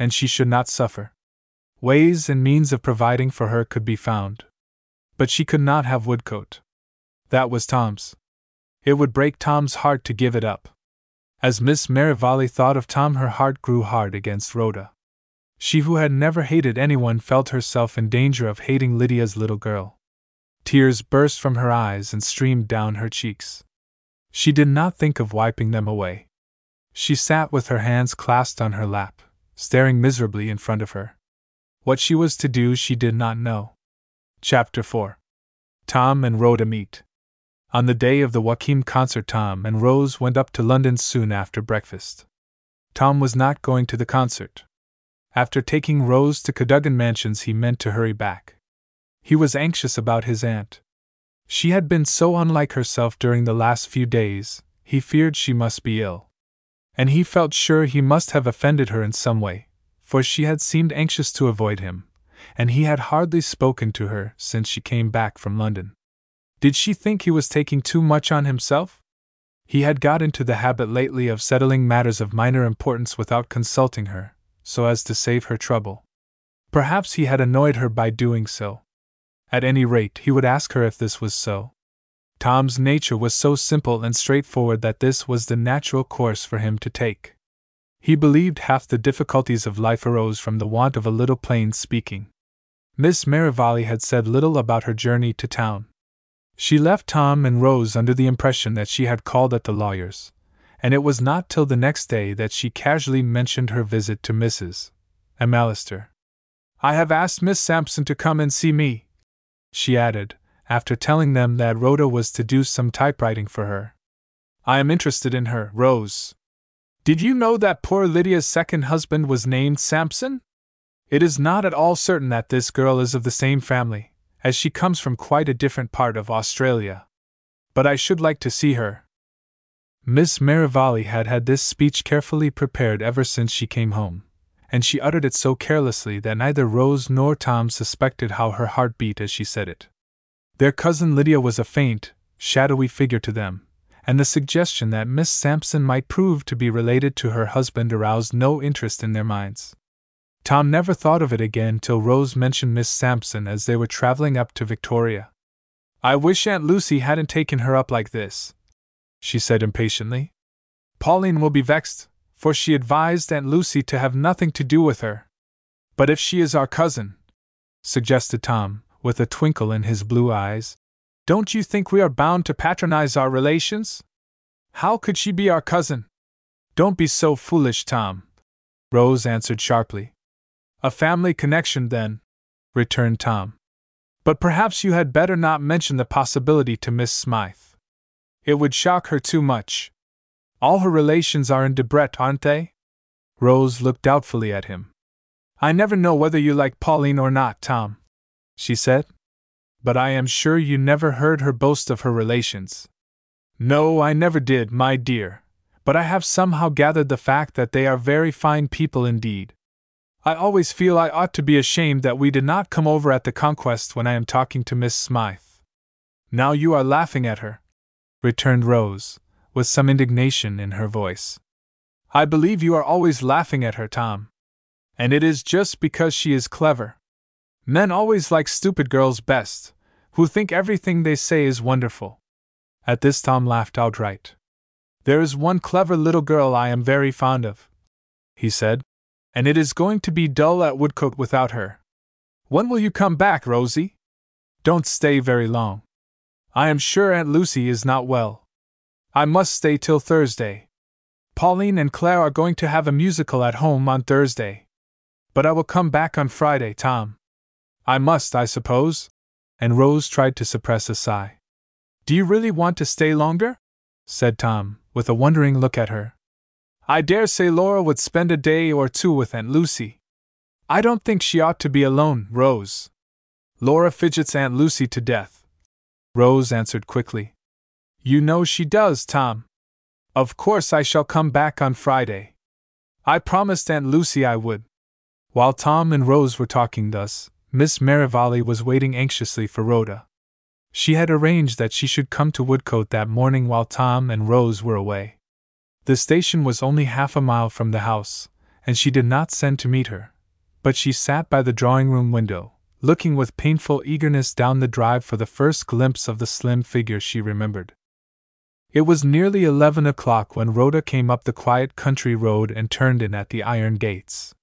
And she should not suffer. Ways and means of providing for her could be found. But she could not have Woodcote. That was Tom's. It would break Tom's heart to give it up. As Miss Merivale thought of Tom, her heart grew hard against Rhoda. She who had never hated anyone felt herself in danger of hating Lydia's little girl. Tears burst from her eyes and streamed down her cheeks. She did not think of wiping them away. She sat with her hands clasped on her lap, staring miserably in front of her. What she was to do she did not know. Chapter 4 Tom and Rhoda Meet. On the day of the Joachim concert, Tom and Rose went up to London soon after breakfast. Tom was not going to the concert. After taking Rose to Cadogan Mansions, he meant to hurry back. He was anxious about his aunt. She had been so unlike herself during the last few days, he feared she must be ill. And he felt sure he must have offended her in some way, for she had seemed anxious to avoid him, and he had hardly spoken to her since she came back from London. Did she think he was taking too much on himself? He had got into the habit lately of settling matters of minor importance without consulting her, so as to save her trouble. Perhaps he had annoyed her by doing so. At any rate, he would ask her if this was so. Tom's nature was so simple and straightforward that this was the natural course for him to take. He believed half the difficulties of life arose from the want of a little plain speaking. Miss Merivale had said little about her journey to town. She left Tom and Rose under the impression that she had called at the lawyer's, and it was not till the next day that she casually mentioned her visit to Mrs. McAllister. I have asked Miss Sampson to come and see me, she added, after telling them that Rhoda was to do some typewriting for her. I am interested in her, Rose. Did you know that poor Lydia's second husband was named Sampson? It is not at all certain that this girl is of the same family, as she comes from quite a different part of Australia. But I should like to see her. Miss Merivale had had this speech carefully prepared ever since she came home, and she uttered it so carelessly that neither Rose nor Tom suspected how her heart beat as she said it. Their cousin Lydia was a faint, shadowy figure to them, and the suggestion that Miss Sampson might prove to be related to her husband aroused no interest in their minds. Tom never thought of it again till Rose mentioned Miss Sampson as they were traveling up to Victoria. I wish Aunt Lucy hadn't taken her up like this, she said impatiently. Pauline will be vexed, for she advised Aunt Lucy to have nothing to do with her. But if she is our cousin, suggested Tom, with a twinkle in his blue eyes, don't you think we are bound to patronize our relations? How could she be our cousin? Don't be so foolish, Tom, Rose answered sharply. A family connection, then, returned Tom. But perhaps you had better not mention the possibility to Miss Smythe. It would shock her too much. All her relations are in Debrett, aren't they? Rose looked doubtfully at him. I never know whether you like Pauline or not, Tom, she said. But I am sure you never heard her boast of her relations. No, I never did, my dear, but I have somehow gathered the fact that they are very fine people indeed. I always feel I ought to be ashamed that we did not come over at the conquest when I am talking to Miss Smythe. Now you are laughing at her, returned Rose, with some indignation in her voice. I believe you are always laughing at her, Tom. And it is just because she is clever. Men always like stupid girls best, who think everything they say is wonderful. At this, Tom laughed outright. There is one clever little girl I am very fond of, he said, and it is going to be dull at Woodcote without her. When will you come back, Rosie? Don't stay very long. I am sure Aunt Lucy is not well. I must stay till Thursday. Pauline and Claire are going to have a musical at home on Thursday. But I will come back on Friday, Tom. I must, I suppose. And Rose tried to suppress a sigh. Do you really want to stay longer? said Tom, with a wondering look at her. I dare say Laura would spend a day or two with Aunt Lucy. I don't think she ought to be alone, Rose. Laura fidgets Aunt Lucy to death. Rose answered quickly. You know she does, Tom. Of course I shall come back on Friday. I promised Aunt Lucy I would. While Tom and Rose were talking thus, Miss Merivale was waiting anxiously for Rhoda. She had arranged that she should come to Woodcote that morning while Tom and Rose were away. The station was only half a mile from the house, and she did not send to meet her, but she sat by the drawing room window, looking with painful eagerness down the drive for the first glimpse of the slim figure she remembered. It was nearly eleven o'clock when Rhoda came up the quiet country road and turned in at the iron gates.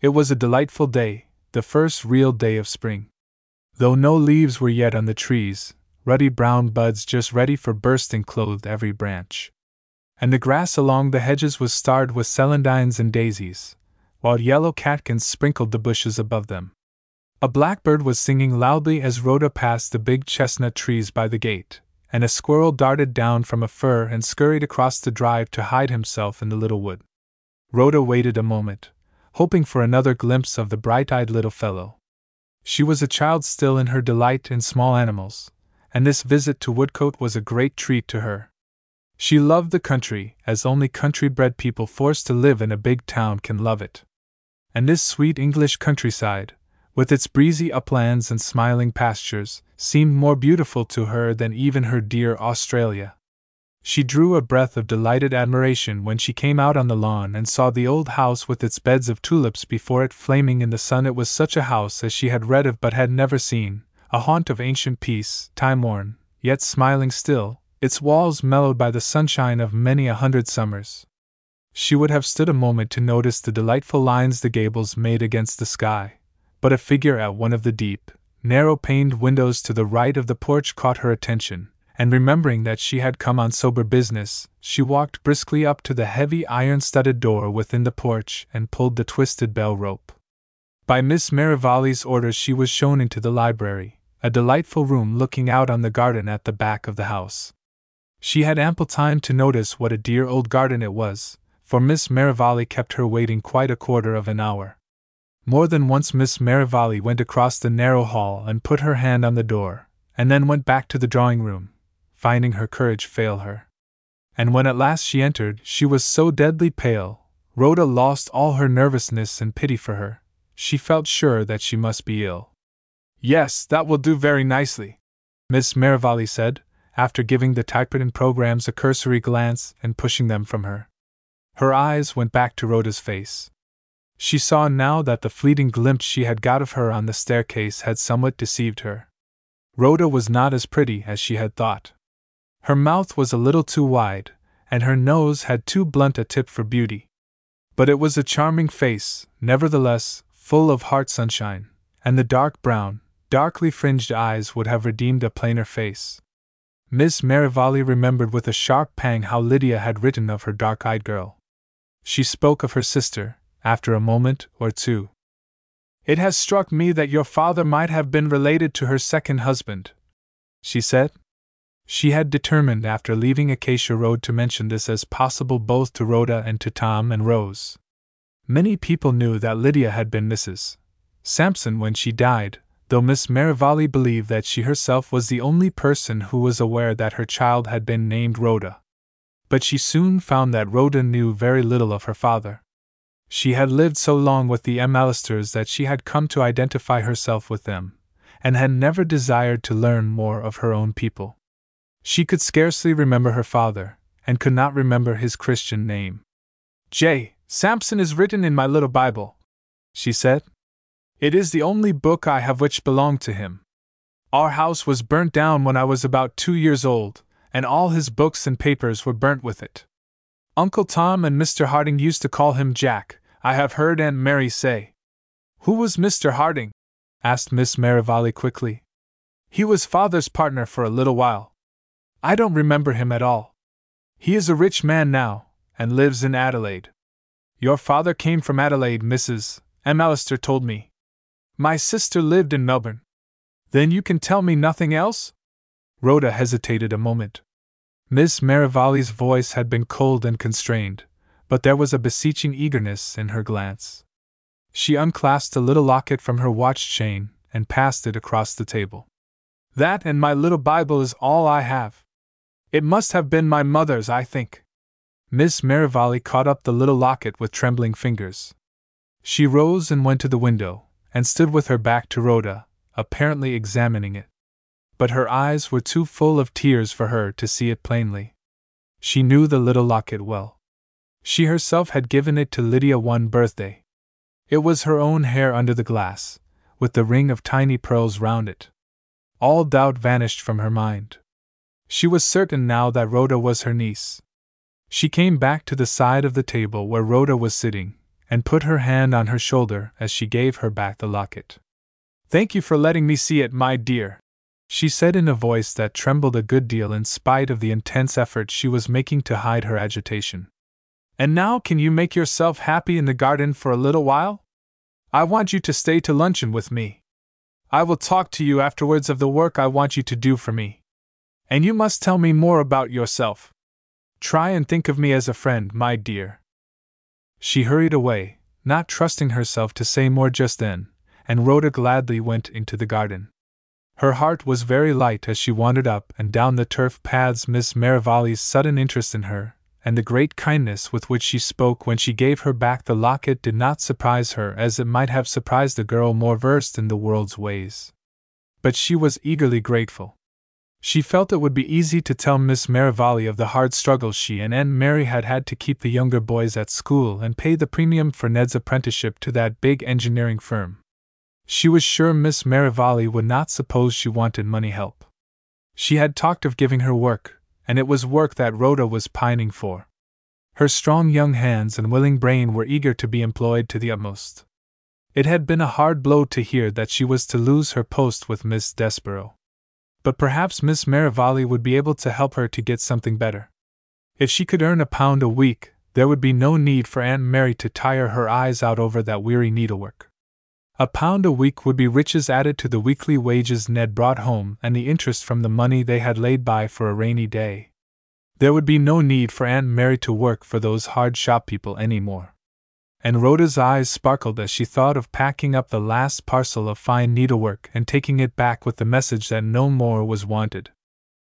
It was a delightful day, the first real day of spring. Though no leaves were yet on the trees, ruddy brown buds just ready for bursting clothed every branch. And the grass along the hedges was starred with celandines and daisies, while yellow catkins sprinkled the bushes above them. A blackbird was singing loudly as Rhoda passed the big chestnut trees by the gate, and a squirrel darted down from a fir and scurried across the drive to hide himself in the little wood. Rhoda waited a moment, hoping for another glimpse of the bright eyed little fellow. She was a child still in her delight in small animals, and this visit to Woodcote was a great treat to her. She loved the country, as only country bred people forced to live in a big town can love it. And this sweet English countryside, with its breezy uplands and smiling pastures, seemed more beautiful to her than even her dear Australia. She drew a breath of delighted admiration when she came out on the lawn and saw the old house with its beds of tulips before it flaming in the sun. It was such a house as she had read of but had never seen, a haunt of ancient peace, time worn, yet smiling still, its walls mellowed by the sunshine of many a hundred summers. She would have stood a moment to notice the delightful lines the gables made against the sky, but a figure at one of the deep, narrow paned windows to the right of the porch caught her attention, and remembering that she had come on sober business, she walked briskly up to the heavy iron studded door within the porch and pulled the twisted bell rope. By Miss Merivale's orders, she was shown into the library, a delightful room looking out on the garden at the back of the house. She had ample time to notice what a dear old garden it was, for Miss Merivale kept her waiting quite a quarter of an hour. More than once Miss Merivale went across the narrow hall and put her hand on the door, and then went back to the drawing room, finding her courage fail her. And when at last she entered, she was so deadly pale, Rhoda lost all her nervousness and pity for her. She felt sure that she must be ill. Yes, that will do very nicely, Miss Merivale said, after giving the typewritten programs a cursory glance and pushing them from her. Her eyes went back to Rhoda's face. She saw now that the fleeting glimpse she had got of her on the staircase had somewhat deceived her. Rhoda was not as pretty as she had thought. Her mouth was a little too wide, and her nose had too blunt a tip for beauty. But it was a charming face, nevertheless, full of heart sunshine, and the dark brown, darkly fringed eyes would have redeemed a plainer face. Miss Merivale remembered with a sharp pang how Lydia had written of her dark eyed girl. She spoke of her sister, after a moment or two. It has struck me that your father might have been related to her second husband, she said. She had determined after leaving Acacia Road to mention this as possible both to Rhoda and to Tom and Rose. Many people knew that Lydia had been Mrs. Sampson when she died, though Miss Merivale believed that she herself was the only person who was aware that her child had been named Rhoda. But she soon found that Rhoda knew very little of her father. She had lived so long with the McAllisters that she had come to identify herself with them, and had never desired to learn more of her own people. She could scarcely remember her father, and could not remember his Christian name. J. Sampson is written in my little Bible, she said. It is the only book I have which belonged to him. Our house was burnt down when I was about two years old, and all his books and papers were burnt with it. Uncle Tom and Mr. Harding used to call him Jack, I have heard Aunt Mary say. Who was Mr. Harding? asked Miss Merivale quickly. He was father's partner for a little while. I don't remember him at all. He is a rich man now, and lives in Adelaide. Your father came from Adelaide, Mrs. McAllister told me. My sister lived in Melbourne. Then you can tell me nothing else? Rhoda hesitated a moment. Miss Merivale's voice had been cold and constrained, but there was a beseeching eagerness in her glance. She unclasped a little locket from her watch chain and passed it across the table. That and my little Bible is all I have. It must have been my mother's, I think. Miss Merivale caught up the little locket with trembling fingers. She rose and went to the window, and stood with her back to Rhoda, apparently examining it. But her eyes were too full of tears for her to see it plainly. She knew the little locket well. She herself had given it to Lydia one birthday. It was her own hair under the glass, with the ring of tiny pearls round it. All doubt vanished from her mind. She was certain now that Rhoda was her niece. She came back to the side of the table where Rhoda was sitting, and put her hand on her shoulder as she gave her back the locket. Thank you for letting me see it, my dear, she said in a voice that trembled a good deal in spite of the intense effort she was making to hide her agitation. And now, can you make yourself happy in the garden for a little while? I want you to stay to luncheon with me. I will talk to you afterwards of the work I want you to do for me. And you must tell me more about yourself. Try and think of me as a friend, my dear. She hurried away, not trusting herself to say more just then, and Rhoda gladly went into the garden. Her heart was very light as she wandered up and down the turf paths. Miss Merivale's sudden interest in her, and the great kindness with which she spoke when she gave her back the locket did not surprise her as it might have surprised a girl more versed in the world's ways. But she was eagerly grateful. She felt it would be easy to tell Miss Merivale of the hard struggles she and Aunt Mary had had to keep the younger boys at school and pay the premium for Ned's apprenticeship to that big engineering firm. She was sure Miss Merivale would not suppose she wanted money help. She had talked of giving her work, and it was work that Rhoda was pining for. Her strong young hands and willing brain were eager to be employed to the utmost. It had been a hard blow to hear that she was to lose her post with Miss Desborough but perhaps Miss Merivale would be able to help her to get something better. If she could earn a pound a week, there would be no need for Aunt Mary to tire her eyes out over that weary needlework. A pound a week would be riches added to the weekly wages Ned brought home and the interest from the money they had laid by for a rainy day. There would be no need for Aunt Mary to work for those hard shop people any more and Rhoda's eyes sparkled as she thought of packing up the last parcel of fine needlework and taking it back with the message that no more was wanted.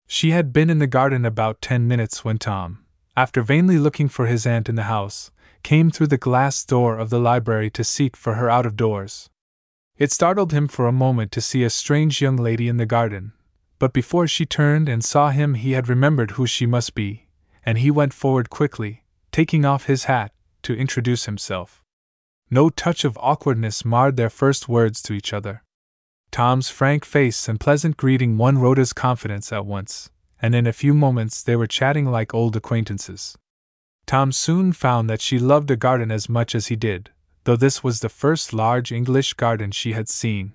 She had been in the garden about ten minutes when Tom, after vainly looking for his aunt in the house, came through the glass door of the library to seek for her out of doors. It startled him for a moment to see a strange young lady in the garden, but before she turned and saw him, he had remembered who she must be, and he went forward quickly, taking off his hat to introduce himself. No touch of awkwardness marred their first words to each other. Tom's frank face and pleasant greeting won Rhoda's confidence at once, and in a few moments they were chatting like old acquaintances. Tom soon found that she loved a garden as much as he did, though this was the first large English garden she had seen.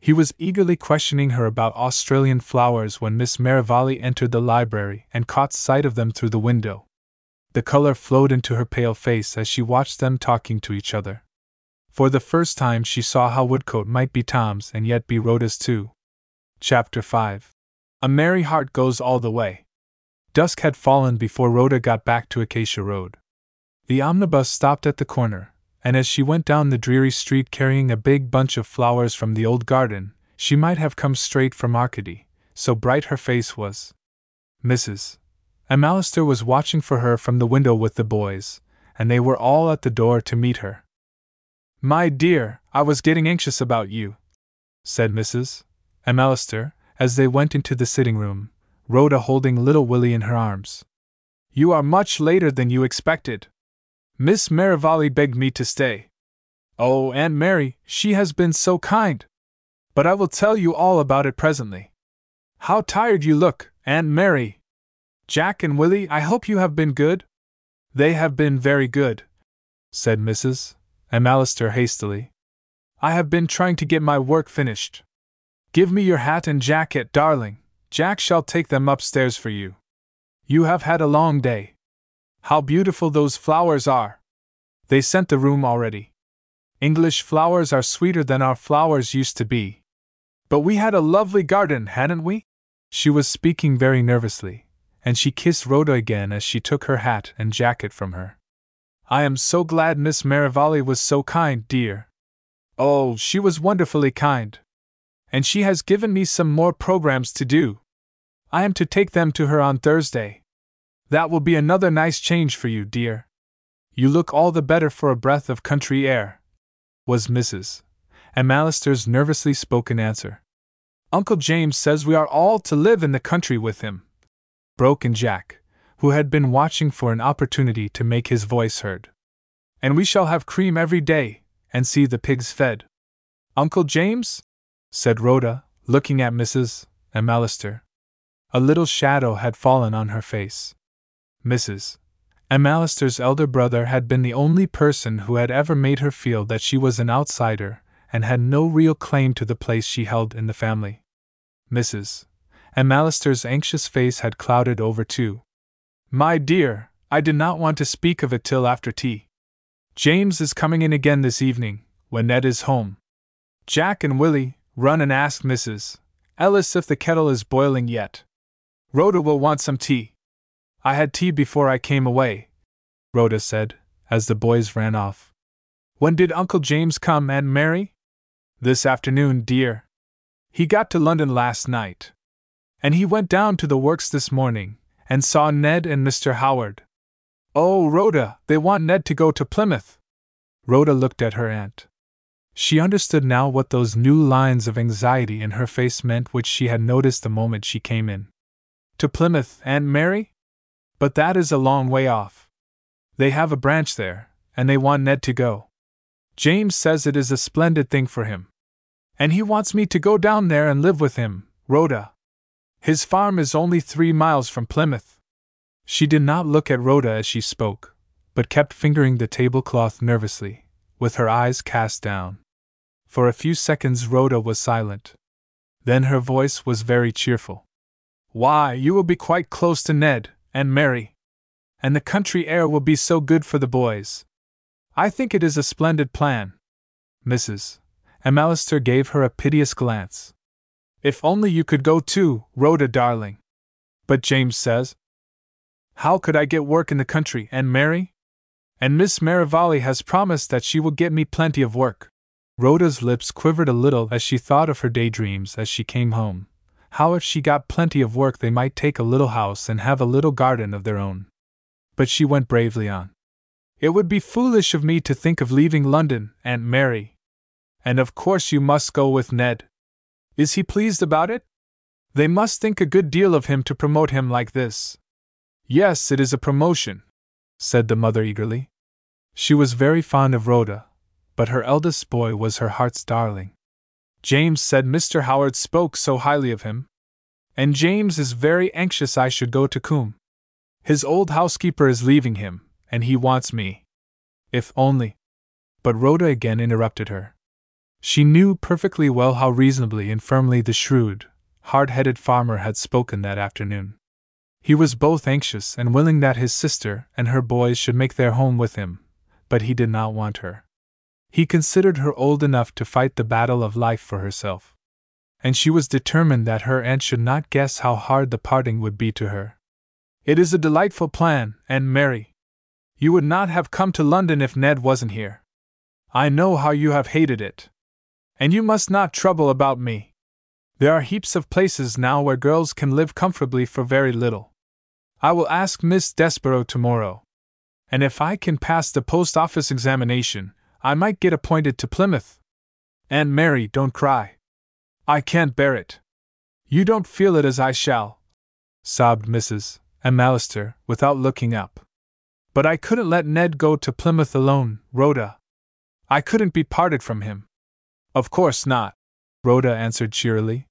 He was eagerly questioning her about Australian flowers when Miss Merivale entered the library and caught sight of them through the window. The color flowed into her pale face as she watched them talking to each other. For the first time, she saw how Woodcote might be Tom's and yet be Rhoda's too. Chapter 5 A Merry Heart Goes All the Way. Dusk had fallen before Rhoda got back to Acacia Road. The omnibus stopped at the corner, and as she went down the dreary street carrying a big bunch of flowers from the old garden, she might have come straight from Arcady, so bright her face was. Mrs. Allister was watching for her from the window with the boys, and they were all at the door to meet her. My dear, I was getting anxious about you, said Mrs. Allister, as they went into the sitting room, Rhoda holding little Willie in her arms. You are much later than you expected. Miss Merivale begged me to stay. Oh, Aunt Mary, she has been so kind! But I will tell you all about it presently. How tired you look, Aunt Mary! Jack and Willie, I hope you have been good? They have been very good, said Mrs. Allister hastily. I have been trying to get my work finished. Give me your hat and jacket, darling. Jack shall take them upstairs for you. You have had a long day. How beautiful those flowers are! They scent the room already. English flowers are sweeter than our flowers used to be. But we had a lovely garden, hadn't we? She was speaking very nervously, and she kissed Rhoda again as she took her hat and jacket from her. I am so glad Miss Merivale was so kind, dear. Oh, she was wonderfully kind. And she has given me some more programs to do. I am to take them to her on Thursday. That will be another nice change for you, dear. You look all the better for a breath of country air, was Mrs. McAllister's nervously spoken answer. Uncle James says we are all to live in the country with him, broke in Jack, who had been watching for an opportunity to make his voice heard. And we shall have cream every day, and see the pigs fed. Uncle James? said Rhoda, looking at Mrs. McAllister. A little shadow had fallen on her face. Mrs. McAllister's elder brother had been the only person who had ever made her feel that she was an outsider and had no real claim to the place she held in the family. Mrs. McAllister's anxious face had clouded over too. My dear, I did not want to speak of it till after tea. James is coming in again this evening, when Ned is home. Jack and Willie, run and ask Mrs. Ellis if the kettle is boiling yet. Rhoda will want some tea. I had tea before I came away, Rhoda said, as the boys ran off. When did Uncle James come, Aunt Mary? This afternoon, dear. He got to London last night. And he went down to the works this morning, and saw Ned and Mr. Howard. Oh, Rhoda, they want Ned to go to Plymouth. Rhoda looked at her aunt. She understood now what those new lines of anxiety in her face meant, which she had noticed the moment she came in. To Plymouth, Aunt Mary? But that is a long way off. They have a branch there, and they want Ned to go. James says it is a splendid thing for him. And he wants me to go down there and live with him, Rhoda. His farm is only three miles from Plymouth. She did not look at Rhoda as she spoke, but kept fingering the tablecloth nervously, with her eyes cast down. For a few seconds Rhoda was silent. Then her voice was very cheerful. Why, you will be quite close to Ned, and Mary. And the country air will be so good for the boys. I think it is a splendid plan. Mrs. McAllister gave her a piteous glance. If only you could go too, Rhoda darling. But James says. How could I get work in the country, and Mary? And Miss Merivale has promised that she will get me plenty of work. Rhoda's lips quivered a little as she thought of her daydreams as she came home. How, if she got plenty of work, they might take a little house and have a little garden of their own. But she went bravely on. It would be foolish of me to think of leaving London, Aunt Mary. And of course you must go with Ned. Is he pleased about it? They must think a good deal of him to promote him like this. Yes, it is a promotion, said the mother eagerly. She was very fond of Rhoda, but her eldest boy was her heart's darling. James said Mr. Howard spoke so highly of him. And James is very anxious I should go to Coombe. His old housekeeper is leaving him, and he wants me. If only. But Rhoda again interrupted her. She knew perfectly well how reasonably and firmly the shrewd, hard headed farmer had spoken that afternoon. He was both anxious and willing that his sister and her boys should make their home with him, but he did not want her. He considered her old enough to fight the battle of life for herself. And she was determined that her aunt should not guess how hard the parting would be to her. It is a delightful plan, Aunt Mary. You would not have come to London if Ned wasn't here. I know how you have hated it. And you must not trouble about me. There are heaps of places now where girls can live comfortably for very little. I will ask Miss Desborough tomorrow. And if I can pass the post office examination, I might get appointed to Plymouth. Aunt Mary, don't cry. I can't bear it. You don't feel it as I shall, sobbed Mrs. McAllister, without looking up. But I couldn't let Ned go to Plymouth alone, Rhoda. I couldn't be parted from him. Of course not, Rhoda answered cheerily.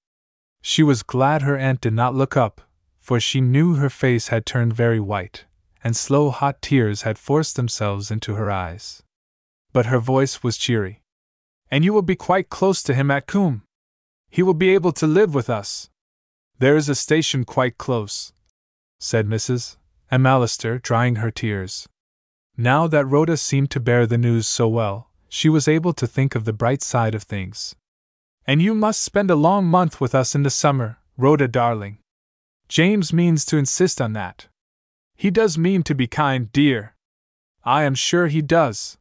She was glad her aunt did not look up, for she knew her face had turned very white, and slow hot tears had forced themselves into her eyes but her voice was cheery. And you will be quite close to him at Coombe. He will be able to live with us. There is a station quite close, said Mrs. McAllister, drying her tears. Now that Rhoda seemed to bear the news so well, she was able to think of the bright side of things. And you must spend a long month with us in the summer, Rhoda darling. James means to insist on that. He does mean to be kind, dear. I am sure he does.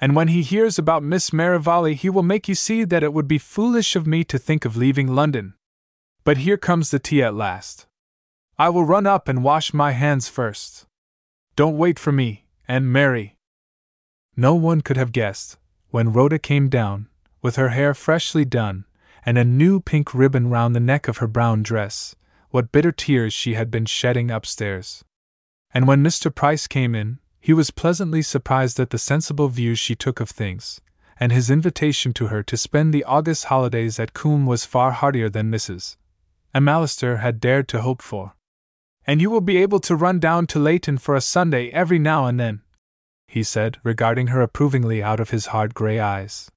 And when he hears about Miss Merivale, he will make you see that it would be foolish of me to think of leaving London. But here comes the tea at last. I will run up and wash my hands first. Don't wait for me, and Mary. No one could have guessed, when Rhoda came down, with her hair freshly done, and a new pink ribbon round the neck of her brown dress, what bitter tears she had been shedding upstairs. And when Mr. Price came in, he was pleasantly surprised at the sensible view she took of things, and his invitation to her to spend the August holidays at Coombe was far heartier than Mrs. McAllister had dared to hope for. And you will be able to run down to Leighton for a Sunday every now and then, he said, regarding her approvingly out of his hard gray eyes.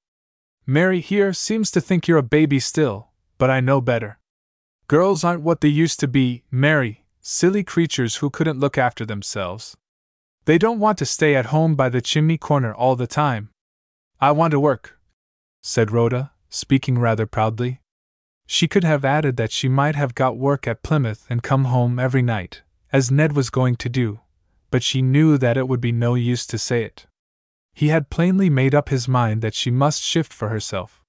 Mary here seems to think you're a baby still, but I know better. Girls aren't what they used to be, Mary, silly creatures who couldn't look after themselves. They don't want to stay at home by the chimney corner all the time. I want to work, said Rhoda, speaking rather proudly. She could have added that she might have got work at Plymouth and come home every night, as Ned was going to do, but she knew that it would be no use to say it. He had plainly made up his mind that she must shift for herself.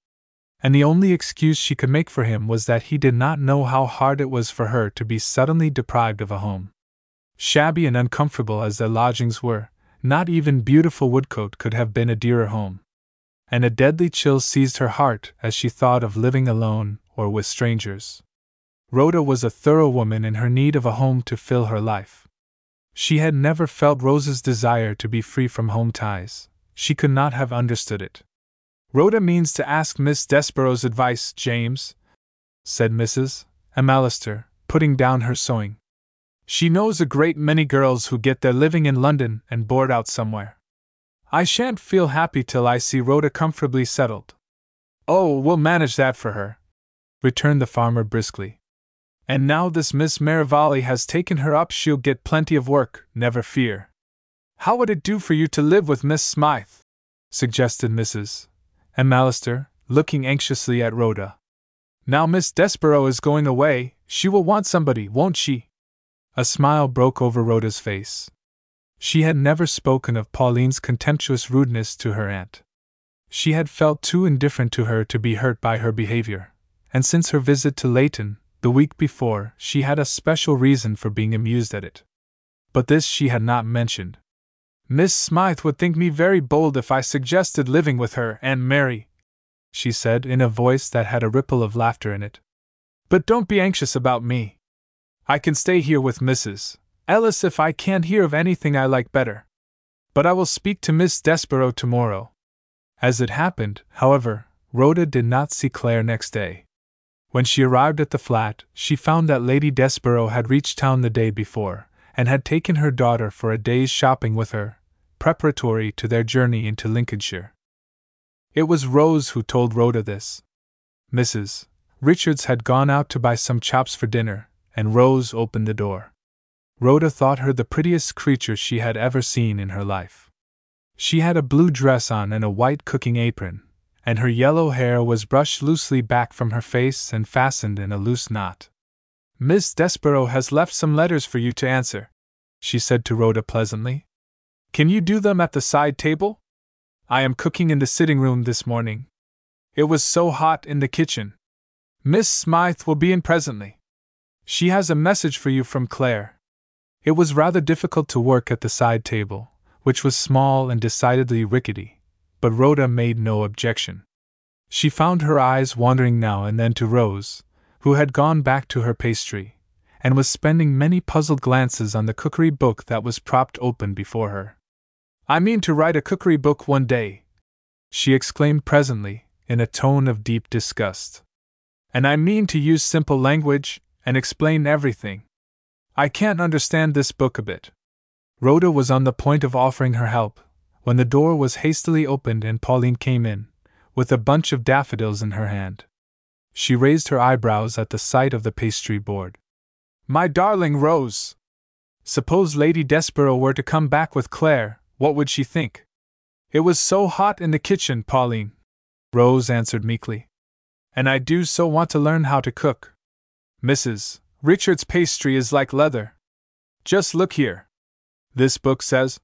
And the only excuse she could make for him was that he did not know how hard it was for her to be suddenly deprived of a home. Shabby and uncomfortable as their lodgings were, not even beautiful Woodcote could have been a dearer home. And a deadly chill seized her heart as she thought of living alone or with strangers. Rhoda was a thorough woman in her need of a home to fill her life. She had never felt Rose's desire to be free from home ties, she could not have understood it. Rhoda means to ask Miss Desborough's advice, James, said Mrs. McAllister, putting down her sewing. She knows a great many girls who get their living in London and board out somewhere. I shan't feel happy till I see Rhoda comfortably settled. Oh, we'll manage that for her, returned the farmer briskly. And now this Miss Merivale has taken her up, she'll get plenty of work, never fear. How would it do for you to live with Miss Smythe? suggested Mrs. McAllister, looking anxiously at Rhoda. Now Miss Desborough is going away, she will want somebody, won't she? A smile broke over Rhoda's face. She had never spoken of Pauline's contemptuous rudeness to her aunt. She had felt too indifferent to her to be hurt by her behavior, and since her visit to Layton, the week before, she had a special reason for being amused at it. But this she had not mentioned. Miss Smythe would think me very bold if I suggested living with her and Mary, she said in a voice that had a ripple of laughter in it. But don't be anxious about me. I can stay here with Mrs. Ellis if I can't hear of anything I like better. But I will speak to Miss Desborough tomorrow. As it happened, however, Rhoda did not see Claire next day. When she arrived at the flat, she found that Lady Desborough had reached town the day before, and had taken her daughter for a day's shopping with her, preparatory to their journey into Lincolnshire. It was Rose who told Rhoda this. Mrs. Richards had gone out to buy some chops for dinner, and Rose opened the door. Rhoda thought her the prettiest creature she had ever seen in her life. She had a blue dress on and a white cooking apron, and her yellow hair was brushed loosely back from her face and fastened in a loose knot. Miss Desborough has left some letters for you to answer, she said to Rhoda pleasantly. Can you do them at the side table? I am cooking in the sitting room this morning. It was so hot in the kitchen. Miss Smythe will be in presently. She has a message for you from Claire. It was rather difficult to work at the side table, which was small and decidedly rickety, but Rhoda made no objection. She found her eyes wandering now and then to Rose, who had gone back to her pastry, and was spending many puzzled glances on the cookery book that was propped open before her. I mean to write a cookery book one day, she exclaimed presently, in a tone of deep disgust. And I mean to use simple language, and explain everything. I can't understand this book a bit. Rhoda was on the point of offering her help, when the door was hastily opened and Pauline came in, with a bunch of daffodils in her hand. She raised her eyebrows at the sight of the pastry board. My darling Rose! Suppose Lady Desborough were to come back with Claire, what would she think? It was so hot in the kitchen, Pauline, Rose answered meekly. And I do so want to learn how to cook. Mrs. Richard's pastry is like leather. Just look here. This book says.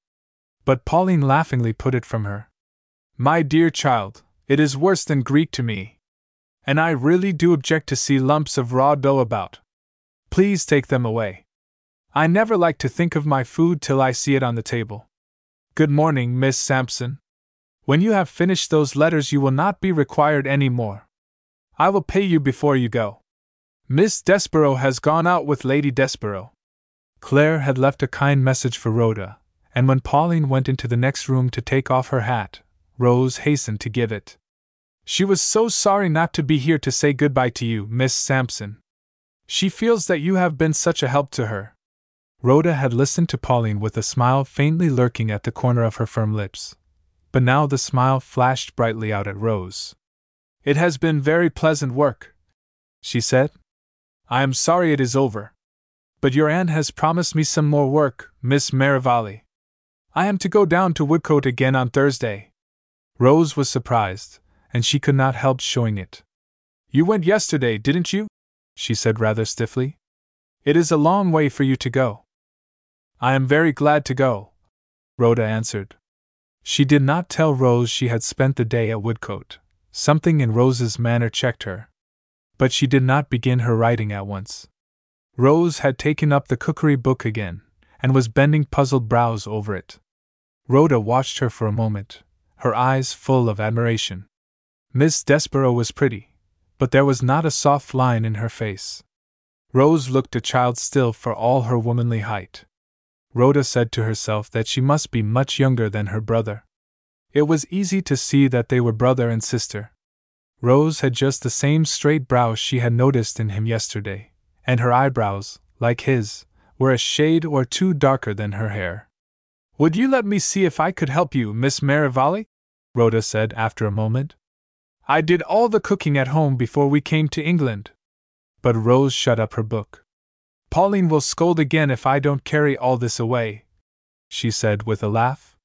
But Pauline laughingly put it from her. My dear child, it is worse than Greek to me. And I really do object to see lumps of raw dough about. Please take them away. I never like to think of my food till I see it on the table. Good morning, Miss Sampson. When you have finished those letters, you will not be required any more. I will pay you before you go. Miss Desborough has gone out with Lady Desborough. Claire had left a kind message for Rhoda, and when Pauline went into the next room to take off her hat, Rose hastened to give it. She was so sorry not to be here to say goodbye to you, Miss Sampson. She feels that you have been such a help to her. Rhoda had listened to Pauline with a smile faintly lurking at the corner of her firm lips. But now the smile flashed brightly out at Rose. It has been very pleasant work, she said. I am sorry it is over. But your aunt has promised me some more work, Miss Merivale. I am to go down to Woodcote again on Thursday. Rose was surprised, and she could not help showing it. You went yesterday, didn't you? she said rather stiffly. It is a long way for you to go. I am very glad to go, Rhoda answered. She did not tell Rose she had spent the day at Woodcote. Something in Rose's manner checked her. But she did not begin her writing at once. Rose had taken up the cookery book again, and was bending puzzled brows over it. Rhoda watched her for a moment, her eyes full of admiration. Miss Desborough was pretty, but there was not a soft line in her face. Rose looked a child still for all her womanly height. Rhoda said to herself that she must be much younger than her brother. It was easy to see that they were brother and sister. Rose had just the same straight brows she had noticed in him yesterday, and her eyebrows, like his, were a shade or two darker than her hair. Would you let me see if I could help you, Miss Merivale? Rhoda said after a moment. I did all the cooking at home before we came to England. But Rose shut up her book. Pauline will scold again if I don't carry all this away, she said with a laugh.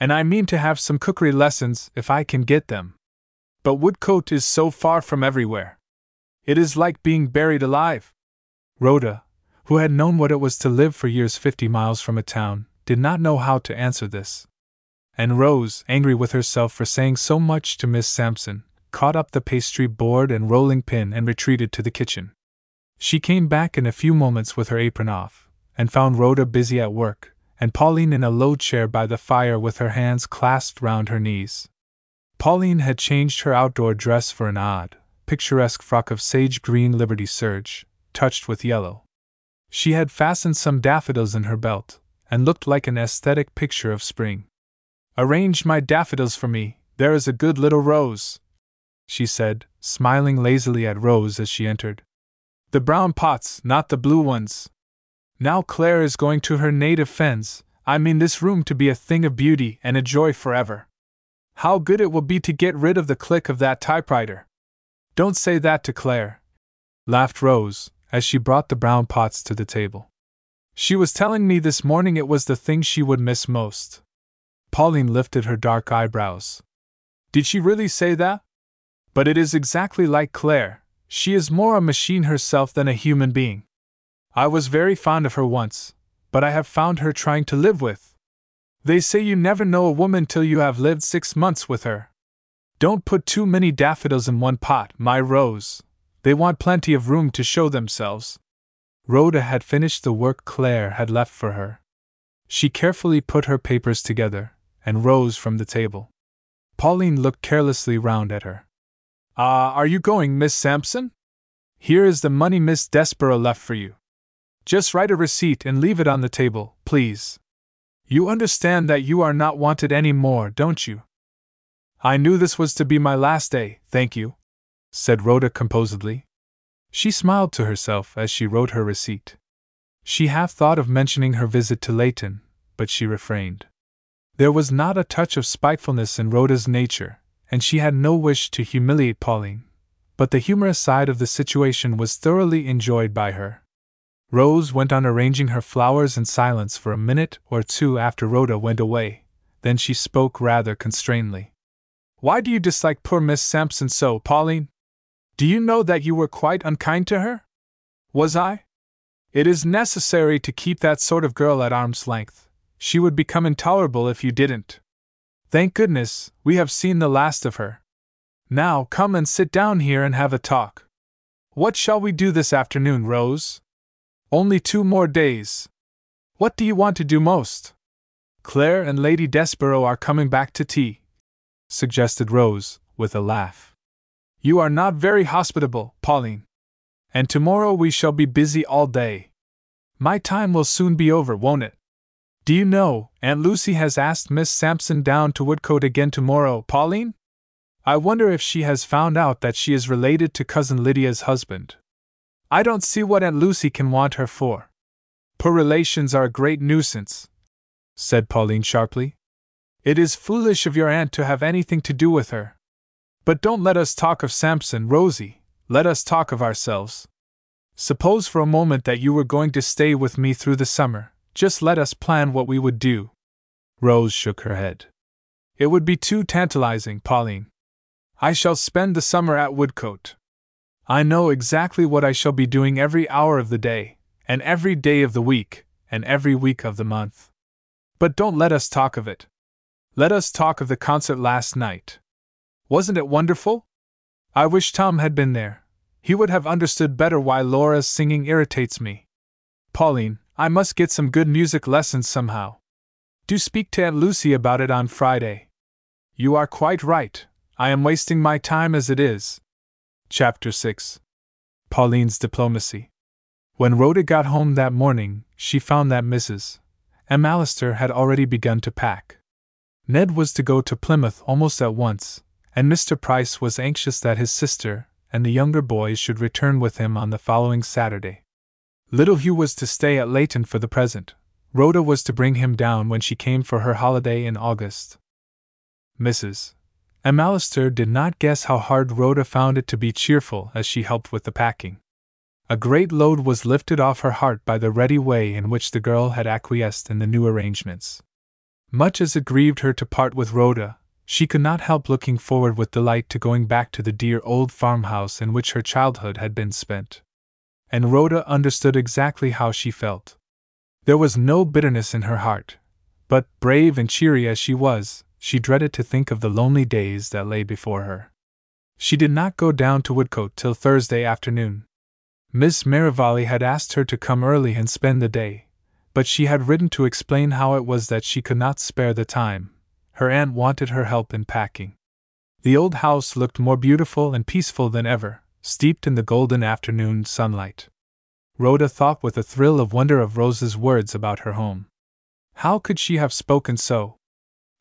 And I mean to have some cookery lessons if I can get them. But Woodcote is so far from everywhere. It is like being buried alive. Rhoda, who had known what it was to live for years fifty miles from a town, did not know how to answer this. And Rose, angry with herself for saying so much to Miss Sampson, caught up the pastry board and rolling pin and retreated to the kitchen. She came back in a few moments with her apron off, and found Rhoda busy at work, and Pauline in a low chair by the fire with her hands clasped round her knees. Pauline had changed her outdoor dress for an odd, picturesque frock of sage green Liberty serge, touched with yellow. She had fastened some daffodils in her belt, and looked like an aesthetic picture of spring. Arrange my daffodils for me, there is a good little rose, she said, smiling lazily at Rose as she entered. The brown pots, not the blue ones. Now Claire is going to her native fens, I mean this room to be a thing of beauty and a joy forever. How good it will be to get rid of the click of that typewriter! Don't say that to Claire, laughed Rose, as she brought the brown pots to the table. She was telling me this morning it was the thing she would miss most. Pauline lifted her dark eyebrows. Did she really say that? But it is exactly like Claire, she is more a machine herself than a human being. I was very fond of her once, but I have found her trying to live with. They say you never know a woman till you have lived six months with her. Don't put too many daffodils in one pot, my Rose. They want plenty of room to show themselves. Rhoda had finished the work Claire had left for her. She carefully put her papers together and rose from the table. Pauline looked carelessly round at her. Ah, uh, are you going, Miss Sampson? Here is the money Miss Desborough left for you. Just write a receipt and leave it on the table, please. You understand that you are not wanted any more, don't you? I knew this was to be my last day, thank you, said Rhoda composedly. She smiled to herself as she wrote her receipt. She half thought of mentioning her visit to Layton, but she refrained. There was not a touch of spitefulness in Rhoda's nature, and she had no wish to humiliate Pauline, but the humorous side of the situation was thoroughly enjoyed by her. Rose went on arranging her flowers in silence for a minute or two after Rhoda went away, Then she spoke rather constrainedly. Why do you dislike poor Miss Sampson so, Pauline? Do you know that you were quite unkind to her? Was I? It is necessary to keep that sort of girl at arm's length. She would become intolerable if you didn't. Thank goodness, we have seen the last of her. Now come and sit down here and have a talk. What shall we do this afternoon, Rose? Only two more days. What do you want to do most? Claire and Lady Desborough are coming back to tea, suggested Rose, with a laugh. You are not very hospitable, Pauline. And tomorrow we shall be busy all day. My time will soon be over, won't it? Do you know, Aunt Lucy has asked Miss Sampson down to Woodcote again tomorrow, Pauline? I wonder if she has found out that she is related to Cousin Lydia's husband. I don't see what Aunt Lucy can want her for. Poor relations are a great nuisance, said Pauline sharply. It is foolish of your aunt to have anything to do with her. But don't let us talk of Sampson, Rosie, let us talk of ourselves. Suppose for a moment that you were going to stay with me through the summer, just let us plan what we would do. Rose shook her head. It would be too tantalizing, Pauline. I shall spend the summer at Woodcote. I know exactly what I shall be doing every hour of the day, and every day of the week, and every week of the month. But don't let us talk of it. Let us talk of the concert last night. Wasn't it wonderful? I wish Tom had been there. He would have understood better why Laura's singing irritates me. Pauline, I must get some good music lessons somehow. Do speak to Aunt Lucy about it on Friday. You are quite right, I am wasting my time as it is. Chapter 6 Pauline's Diplomacy. When Rhoda got home that morning, she found that Mrs. McAllister had already begun to pack. Ned was to go to Plymouth almost at once, and Mr. Price was anxious that his sister and the younger boys should return with him on the following Saturday. Little Hugh was to stay at Leighton for the present. Rhoda was to bring him down when she came for her holiday in August. Mrs. McAllister did not guess how hard Rhoda found it to be cheerful as she helped with the packing. A great load was lifted off her heart by the ready way in which the girl had acquiesced in the new arrangements. Much as it grieved her to part with Rhoda, she could not help looking forward with delight to going back to the dear old farmhouse in which her childhood had been spent and Rhoda understood exactly how she felt. There was no bitterness in her heart, but, brave and cheery as she was, she dreaded to think of the lonely days that lay before her. She did not go down to Woodcote till Thursday afternoon. Miss Merivale had asked her to come early and spend the day, but she had written to explain how it was that she could not spare the time. Her aunt wanted her help in packing. The old house looked more beautiful and peaceful than ever, steeped in the golden afternoon sunlight. Rhoda thought with a thrill of wonder of Rose's words about her home. How could she have spoken so?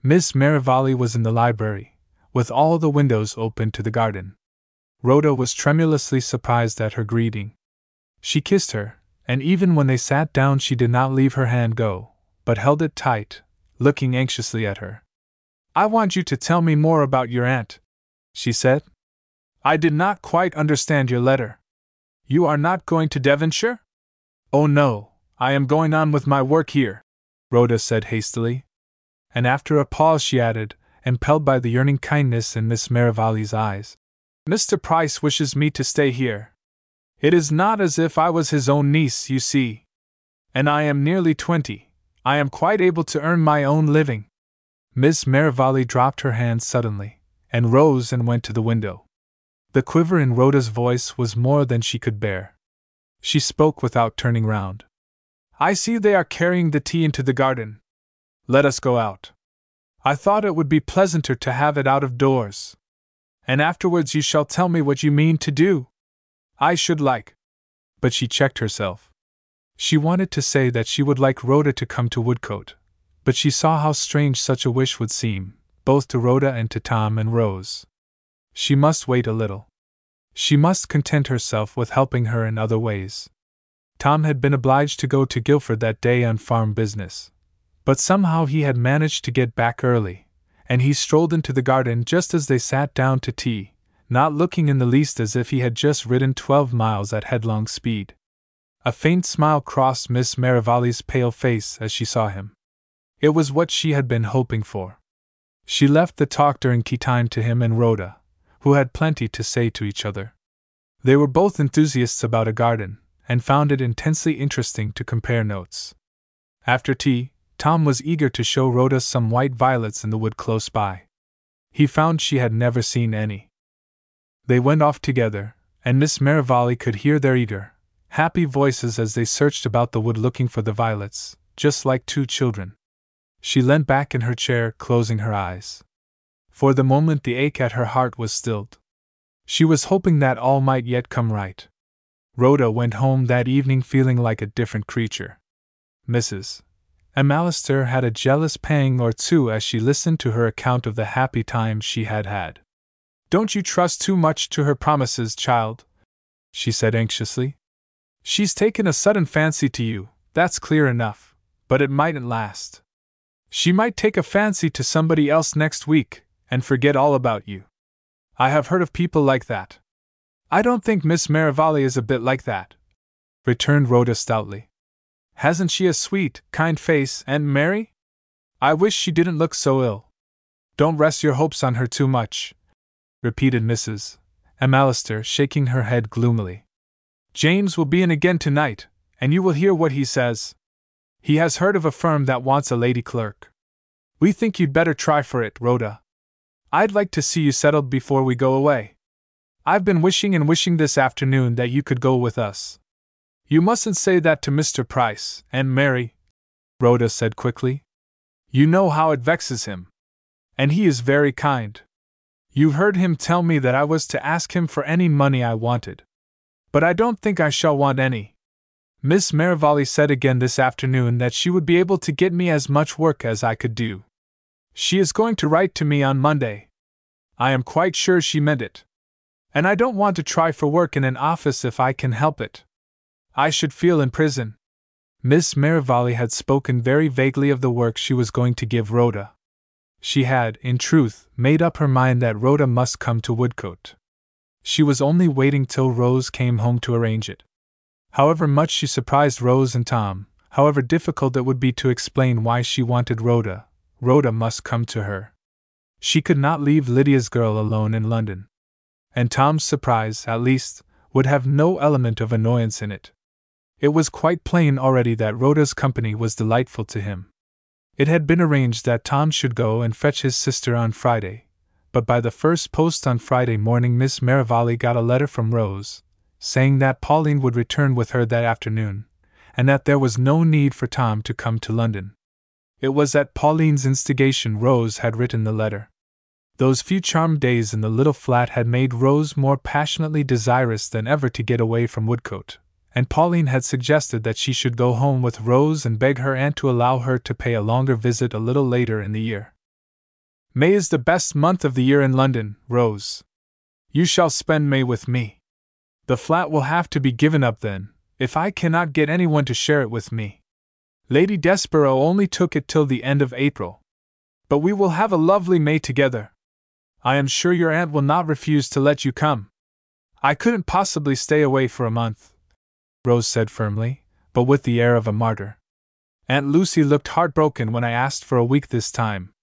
Miss Merivale was in the library, with all the windows open to the garden. Rhoda was tremulously surprised at her greeting. She kissed her, and even when they sat down, she did not leave her hand go, but held it tight, looking anxiously at her. I want you to tell me more about your aunt, she said. I did not quite understand your letter. You are not going to Devonshire? Oh no, I am going on with my work here, Rhoda said hastily. And after a pause she added, impelled by the yearning kindness in Miss Merivale's eyes, Mr. Price wishes me to stay here. It is not as if I was his own niece, you see. And I am nearly twenty. I am quite able to earn my own living. Miss Merrivale dropped her hands suddenly, and rose and went to the window. The quiver in Rhoda's voice was more than she could bear. She spoke without turning round. I see they are carrying the tea into the garden. Let us go out. I thought it would be pleasanter to have it out of doors. And afterwards you shall tell me what you mean to do. I should like. But she checked herself. She wanted to say that she would like Rhoda to come to Woodcote, but she saw how strange such a wish would seem, both to Rhoda and to Tom and Rose. She must wait a little. She must content herself with helping her in other ways. Tom had been obliged to go to Guildford that day on farm business. But somehow he had managed to get back early, and he strolled into the garden just as they sat down to tea, not looking in the least as if he had just ridden twelve miles at headlong speed. A faint smile crossed Miss Merivale's pale face as she saw him. It was what she had been hoping for. She left the talk during tea time to him and Rhoda, who had plenty to say to each other. They were both enthusiasts about a garden, and found it intensely interesting to compare notes. After tea, Tom was eager to show Rhoda some white violets in the wood close by. He found she had never seen any. They went off together, and Miss Merivale could hear their eager, happy voices as they searched about the wood looking for the violets, just like two children. She leant back in her chair, closing her eyes. For the moment, the ache at her heart was stilled. She was hoping that all might yet come right. Rhoda went home that evening feeling like a different creature. Mrs. McAllister had a jealous pang or two as she listened to her account of the happy times she had had. Don't you trust too much to her promises, child, she said anxiously. She's taken a sudden fancy to you, that's clear enough, but it mightn't last. She might take a fancy to somebody else next week, and forget all about you. I have heard of people like that. I don't think Miss Merivale is a bit like that, returned Rhoda stoutly. Hasn't she a sweet, kind face, and merry? I wish she didn't look so ill. Don't rest your hopes on her too much, repeated Mrs. McAllister, shaking her head gloomily. James will be in again tonight, and you will hear what he says. He has heard of a firm that wants a lady clerk. We think you'd better try for it, Rhoda. I'd like to see you settled before we go away. I've been wishing and wishing this afternoon that you could go with us. You mustn't say that to Mr. Price, and Mary, Rhoda said quickly. You know how it vexes him. And he is very kind. You heard him tell me that I was to ask him for any money I wanted. But I don't think I shall want any. Miss Merivale said again this afternoon that she would be able to get me as much work as I could do. She is going to write to me on Monday. I am quite sure she meant it. And I don't want to try for work in an office if I can help it. I should feel in prison. Miss Merivale had spoken very vaguely of the work she was going to give Rhoda. She had, in truth, made up her mind that Rhoda must come to Woodcote. She was only waiting till Rose came home to arrange it. However much she surprised Rose and Tom, however difficult it would be to explain why she wanted Rhoda, Rhoda must come to her. She could not leave Lydia's girl alone in London. And Tom's surprise, at least, would have no element of annoyance in it. It was quite plain already that Rhoda's company was delightful to him. It had been arranged that Tom should go and fetch his sister on Friday, but by the first post on Friday morning Miss Merivale got a letter from Rose, saying that Pauline would return with her that afternoon, and that there was no need for Tom to come to London. It was at Pauline's instigation Rose had written the letter. Those few charmed days in the little flat had made Rose more passionately desirous than ever to get away from Woodcote, and Pauline had suggested that she should go home with Rose and beg her aunt to allow her to pay a longer visit a little later in the year. May is the best month of the year in London, Rose. You shall spend May with me. The flat will have to be given up then, if I cannot get anyone to share it with me. Lady Desborough only took it till the end of April. But we will have a lovely May together. I am sure your aunt will not refuse to let you come. I couldn't possibly stay away for a month, Rose said firmly, but with the air of a martyr. Aunt Lucy looked heartbroken when I asked for a week this time.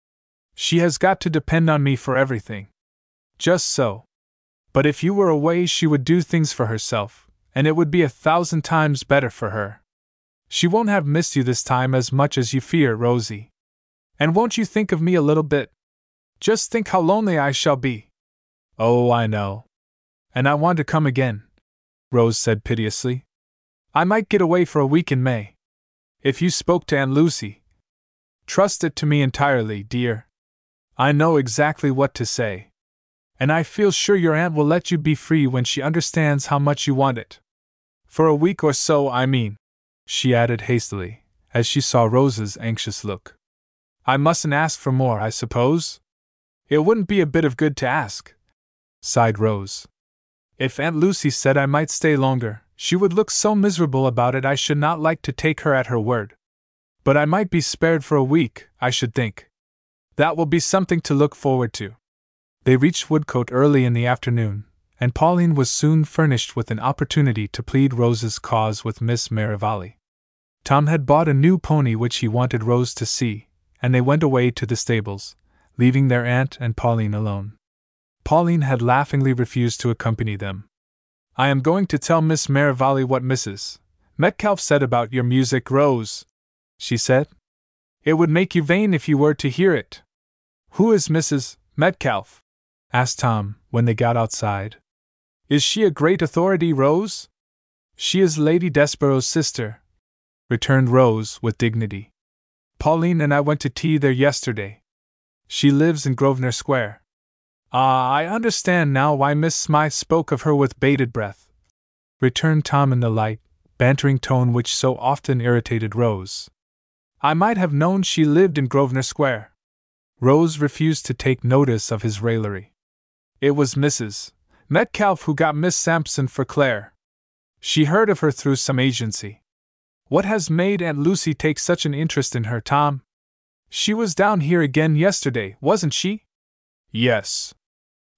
She has got to depend on me for everything. Just so. But if you were away, she would do things for herself, and it would be a thousand times better for her. She won't have missed you this time as much as you fear, Rosie. And won't you think of me a little bit? Just think how lonely I shall be. Oh, I know. And I want to come again, Rose said piteously. I might get away for a week in May. If you spoke to Aunt Lucy. Trust it to me entirely, dear. I know exactly what to say and I feel sure your aunt will let you be free when she understands how much you want it. For a week or so, I mean, she added hastily, as she saw Rose's anxious look. I mustn't ask for more, I suppose? It wouldn't be a bit of good to ask, sighed Rose. If Aunt Lucy said I might stay longer, she would look so miserable about it I should not like to take her at her word. But I might be spared for a week, I should think. That will be something to look forward to. They reached Woodcote early in the afternoon, and Pauline was soon furnished with an opportunity to plead Rose's cause with Miss Merivale. Tom had bought a new pony which he wanted Rose to see, and they went away to the stables, leaving their aunt and Pauline alone. Pauline had laughingly refused to accompany them. I am going to tell Miss Merivale what Mrs. Metcalfe said about your music, Rose, she said. It would make you vain if you were to hear it. Who is Mrs. Metcalfe? Asked Tom, when they got outside. Is she a great authority, Rose? She is Lady Desborough's sister, returned Rose with dignity. Pauline and I went to tea there yesterday. She lives in Grosvenor Square. Ah, I understand now why Miss Smythe spoke of her with bated breath, returned Tom in the light, bantering tone which so often irritated Rose. I might have known she lived in Grosvenor Square. Rose refused to take notice of his raillery. It was Mrs. Metcalfe who got Miss Sampson for Claire. She heard of her through some agency. What has made Aunt Lucy take such an interest in her, Tom? She was down here again yesterday, wasn't she? Yes.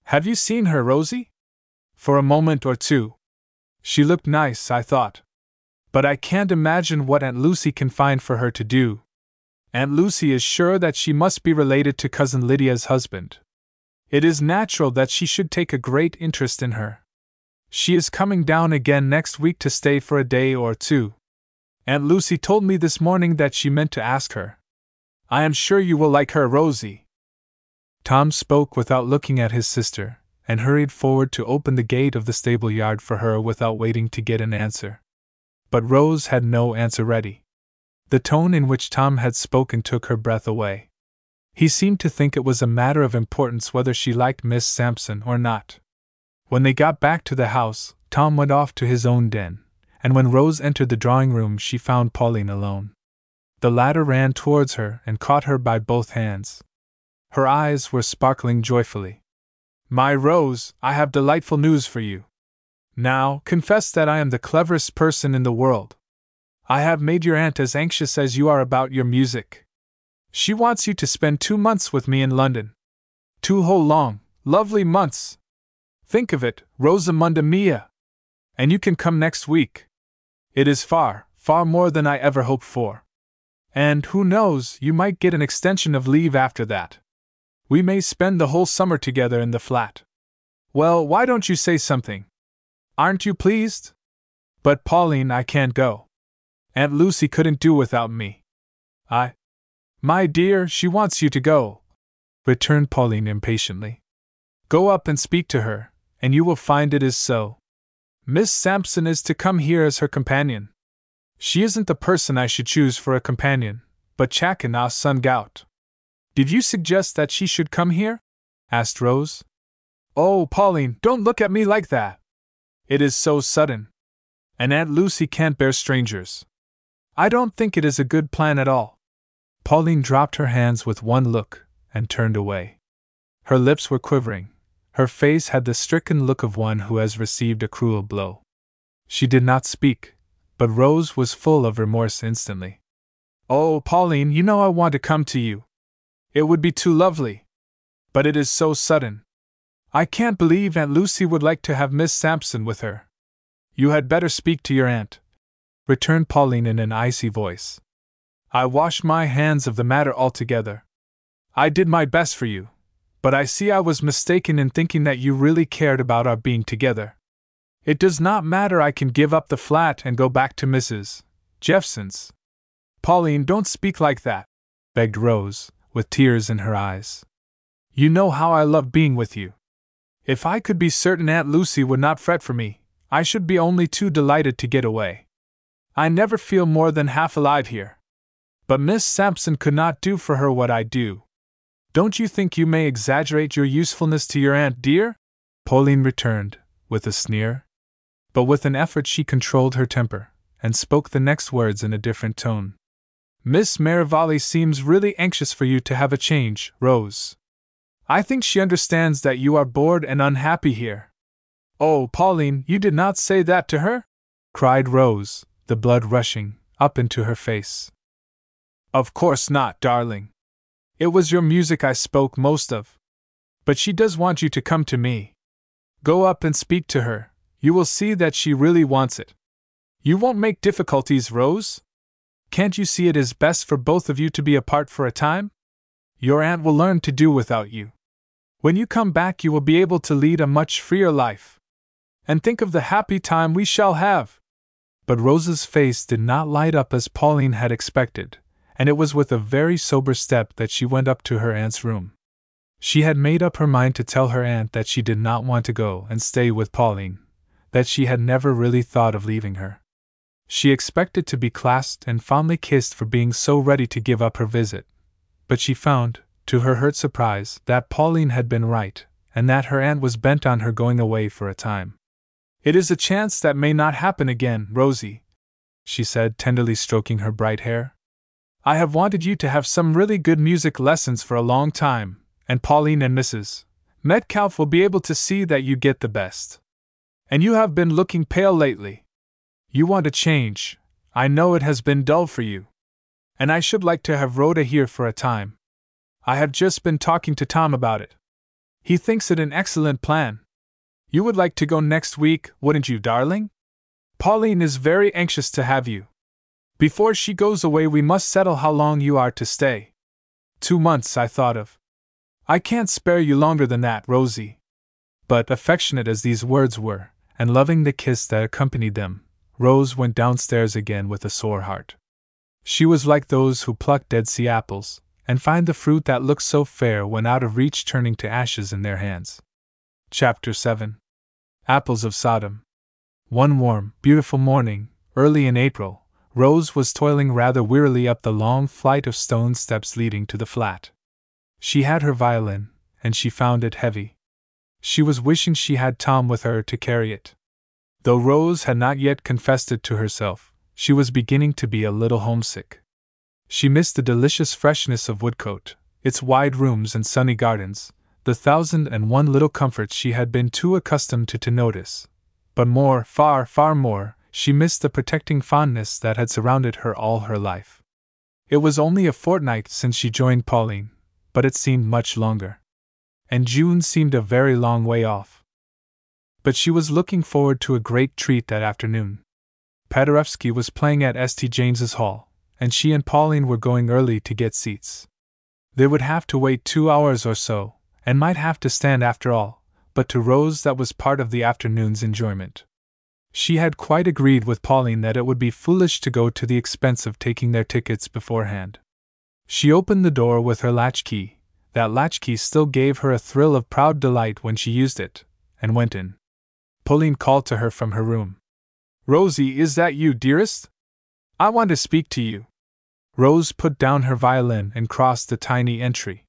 Have you seen her, Rosie? For a moment or two. She looked nice, I thought. But I can't imagine what Aunt Lucy can find for her to do. Aunt Lucy is sure that she must be related to Cousin Lydia's husband. It is natural that she should take a great interest in her. She is coming down again next week to stay for a day or two. Aunt Lucy told me this morning that she meant to ask her. I am sure you will like her, Rosie. Tom spoke without looking at his sister, and hurried forward to open the gate of the stable yard for her without waiting to get an answer. But Rose had no answer ready. The tone in which Tom had spoken took her breath away. He seemed to think it was a matter of importance whether she liked Miss Sampson or not. When they got back to the house, Tom went off to his own den, and when Rose entered the drawing room, she found Pauline alone. The latter ran towards her and caught her by both hands. Her eyes were sparkling joyfully. My Rose, I have delightful news for you. Now, confess that I am the cleverest person in the world. I have made your aunt as anxious as you are about your music. She wants you to spend two months with me in London. Two whole long, lovely months. Think of it, Rosamunda Mia! And you can come next week. It is far, far more than I ever hoped for. And who knows, you might get an extension of leave after that. We may spend the whole summer together in the flat. Well, why don't you say something? Aren't you pleased? But, Pauline, I can't go. Aunt Lucy couldn't do without me. I. My dear, she wants you to go, returned Pauline impatiently. Go up and speak to her, and you will find it is so. Miss Sampson is to come here as her companion. She isn't the person I should choose for a companion, but Chakin ah Sun Gout. Did you suggest that she should come here? asked Rose. Oh, Pauline, don't look at me like that. It is so sudden. And Aunt Lucy can't bear strangers. I don't think it is a good plan at all. Pauline dropped her hands with one look and turned away. Her lips were quivering. Her face had the stricken look of one who has received a cruel blow. She did not speak, but Rose was full of remorse instantly. Oh, Pauline, you know I want to come to you. It would be too lovely. But it is so sudden. I can't believe Aunt Lucy would like to have Miss Sampson with her. You had better speak to your aunt, returned Pauline in an icy voice. I wash my hands of the matter altogether. I did my best for you, but I see I was mistaken in thinking that you really cared about our being together. It does not matter, I can give up the flat and go back to Mrs. Jephson's. Pauline, don't speak like that, begged Rose, with tears in her eyes. You know how I love being with you. If I could be certain Aunt Lucy would not fret for me, I should be only too delighted to get away. I never feel more than half alive here. But Miss Sampson could not do for her what I do. Don't you think you may exaggerate your usefulness to your aunt, dear? Pauline returned, with a sneer. But with an effort she controlled her temper, and spoke the next words in a different tone. Miss Merivale seems really anxious for you to have a change, Rose. I think she understands that you are bored and unhappy here. Oh, Pauline, you did not say that to her? cried Rose, the blood rushing up into her face. Of course not, darling. It was your music I spoke most of. But she does want you to come to me. Go up and speak to her, you will see that she really wants it. You won't make difficulties, Rose? Can't you see it is best for both of you to be apart for a time? Your aunt will learn to do without you. When you come back, you will be able to lead a much freer life. And think of the happy time we shall have. But Rose's face did not light up as Pauline had expected, and it was with a very sober step that she went up to her aunt's room. She had made up her mind to tell her aunt that she did not want to go and stay with Pauline, that she had never really thought of leaving her. She expected to be clasped and fondly kissed for being so ready to give up her visit, but she found, to her hurt surprise, that Pauline had been right, and that her aunt was bent on her going away for a time. It is a chance that may not happen again, Rosie, she said, tenderly stroking her bright hair. I have wanted you to have some really good music lessons for a long time, and Pauline and Mrs. Metcalfe will be able to see that you get the best. And you have been looking pale lately. You want a change, I know it has been dull for you. And I should like to have Rhoda here for a time. I have just been talking to Tom about it. He thinks it an excellent plan. You would like to go next week, wouldn't you, darling? Pauline is very anxious to have you. Before she goes away, we must settle how long you are to stay. Two months, I thought of. I can't spare you longer than that, Rosie. But, affectionate as these words were, and loving the kiss that accompanied them, Rose went downstairs again with a sore heart. She was like those who pluck dead sea apples, and find the fruit that looks so fair when out of reach turning to ashes in their hands. Chapter 7 Apples of Sodom. One warm, beautiful morning, early in April, Rose was toiling rather wearily up the long flight of stone steps leading to the flat. She had her violin, and she found it heavy. She was wishing she had Tom with her to carry it. Though Rose had not yet confessed it to herself, she was beginning to be a little homesick. She missed the delicious freshness of Woodcote, its wide rooms and sunny gardens, the thousand and one little comforts she had been too accustomed to, to notice. But more, far, far more, she missed the protecting fondness that had surrounded her all her life. It was only a fortnight since she joined Pauline, but it seemed much longer. And June seemed a very long way off. But she was looking forward to a great treat that afternoon. Paderewski was playing at St. James's Hall, and she and Pauline were going early to get seats. They would have to wait two hours or so, and might have to stand after all, but to Rose that was part of the afternoon's enjoyment. She had quite agreed with Pauline that it would be foolish to go to the expense of taking their tickets beforehand. She opened the door with her latchkey, that latchkey still gave her a thrill of proud delight when she used it, and went in. Pauline called to her from her room. Rosie, is that you, dearest? I want to speak to you. Rose put down her violin and crossed the tiny entry.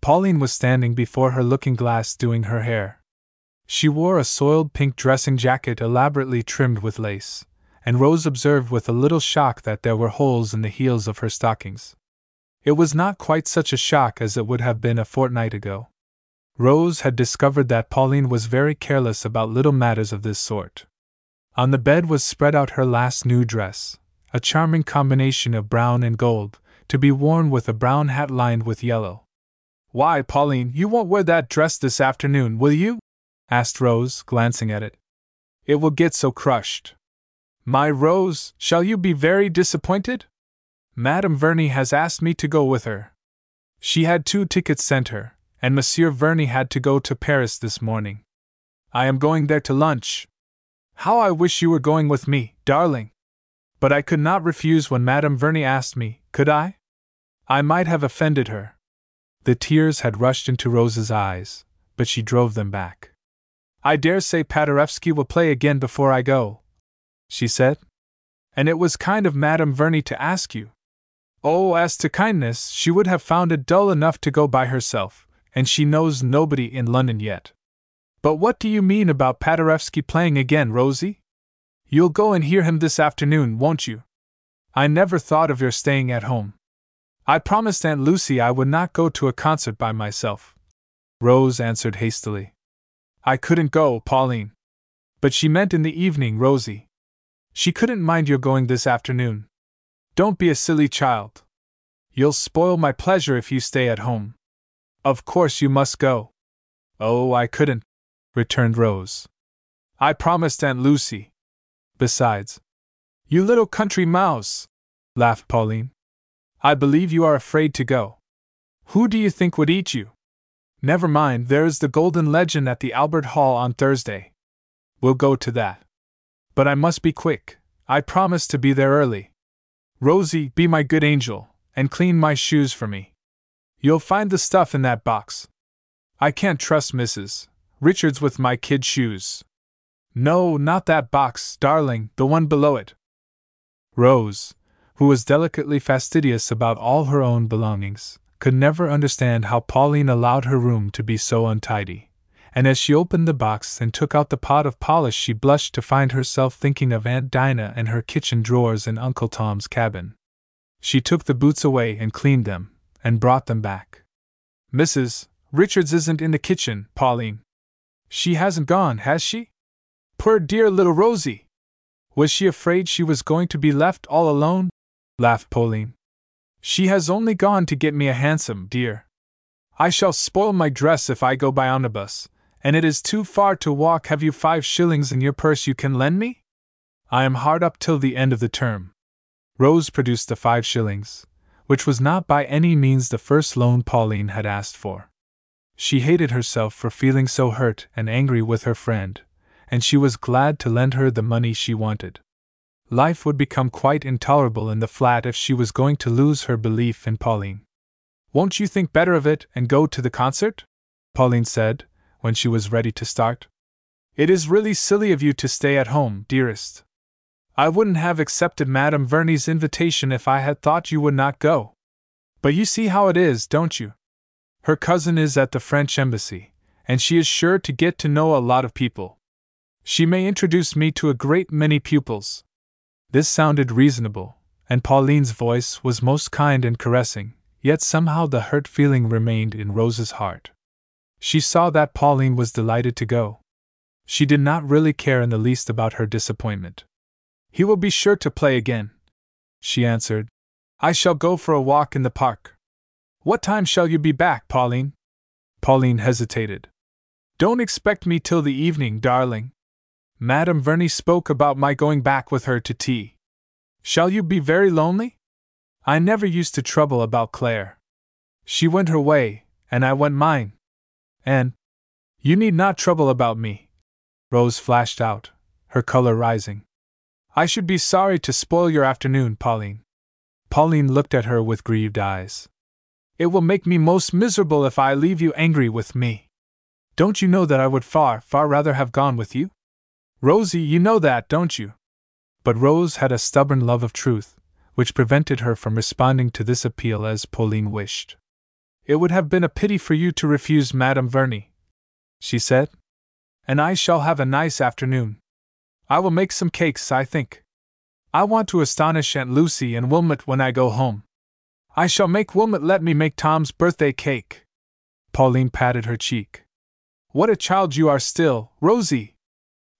Pauline was standing before her looking glass doing her hair. She wore a soiled pink dressing jacket elaborately trimmed with lace, and Rose observed with a little shock that there were holes in the heels of her stockings. It was not quite such a shock as it would have been a fortnight ago. Rose had discovered that Pauline was very careless about little matters of this sort. On the bed was spread out her last new dress, a charming combination of brown and gold, to be worn with a brown hat lined with yellow. Why, Pauline, you won't wear that dress this afternoon, will you? Asked Rose, glancing at it. It will get so crushed. My Rose, shall you be very disappointed? Madame Verney has asked me to go with her. She had two tickets sent her, and Monsieur Verney had to go to Paris this morning. I am going there to lunch. How I wish you were going with me, darling! But I could not refuse when Madame Verney asked me, could I? I might have offended her. The tears had rushed into Rose's eyes, but she drove them back. I dare say Paderewski will play again before I go, she said. And it was kind of Madame Verney to ask you. Oh, as to kindness, she would have found it dull enough to go by herself, and she knows nobody in London yet. But what do you mean about Paderewski playing again, Rosie? You'll go and hear him this afternoon, won't you? I never thought of your staying at home. I promised Aunt Lucy I would not go to a concert by myself. Rose answered hastily. I couldn't go, Pauline. But she meant in the evening, Rosie. She couldn't mind your going this afternoon. Don't be a silly child. You'll spoil my pleasure if you stay at home. Of course you must go. Oh, I couldn't, returned Rose. I promised Aunt Lucy. Besides, you little country mouse, laughed Pauline. I believe you are afraid to go. Who do you think would eat you? Never mind, there is the Golden Legend at the Albert Hall on Thursday. We'll go to that. But I must be quick, I promise to be there early. Rosie, be my good angel, and clean my shoes for me. You'll find the stuff in that box. I can't trust Mrs. Richards with my kid shoes. No, not that box, darling, the one below it. Rose, who was delicately fastidious about all her own belongings, could never understand how Pauline allowed her room to be so untidy, and as she opened the box and took out the pot of polish, she blushed to find herself thinking of Aunt Dinah and her kitchen drawers in Uncle Tom's cabin. She took the boots away and cleaned them, and brought them back. Mrs. Richards isn't in the kitchen, Pauline. She hasn't gone, has she? Poor dear little Rosie! Was she afraid she was going to be left all alone? laughed Pauline. She has only gone to get me a hansom, dear. I shall spoil my dress if I go by omnibus, and it is too far to walk. Have you five shillings in your purse you can lend me? I am hard up till the end of the term. Rose produced the five shillings, which was not by any means the first loan Pauline had asked for. She hated herself for feeling so hurt and angry with her friend, and she was glad to lend her the money she wanted. Life would become quite intolerable in the flat if she was going to lose her belief in Pauline. Won't you think better of it and go to the concert? Pauline said, when she was ready to start. It is really silly of you to stay at home, dearest. I wouldn't have accepted Madame Verney's invitation if I had thought you would not go. But you see how it is, don't you? Her cousin is at the French embassy, and she is sure to get to know a lot of people. She may introduce me to a great many pupils, this sounded reasonable, and Pauline's voice was most kind and caressing, yet somehow the hurt feeling remained in Rose's heart. She saw that Pauline was delighted to go. She did not really care in the least about her disappointment. He will be sure to play again, she answered. I shall go for a walk in the park. What time shall you be back, Pauline? Pauline hesitated. Don't expect me till the evening, darling. Madame Verney spoke about my going back with her to tea. Shall you be very lonely? I never used to trouble about Claire. She went her way, and I went mine. And you need not trouble about me. Rose flashed out, her color rising. I should be sorry to spoil your afternoon, Pauline. Pauline looked at her with grieved eyes. It will make me most miserable if I leave you angry with me. Don't you know that I would far, far rather have gone with you? Rosie, you know that, don't you? But Rose had a stubborn love of truth, which prevented her from responding to this appeal as Pauline wished. It would have been a pity for you to refuse Madame Verney, she said. And I shall have a nice afternoon. I will make some cakes, I think. I want to astonish Aunt Lucy and Wilmot when I go home. I shall make Wilmot let me make Tom's birthday cake. Pauline patted her cheek. What a child you are still, Rosie!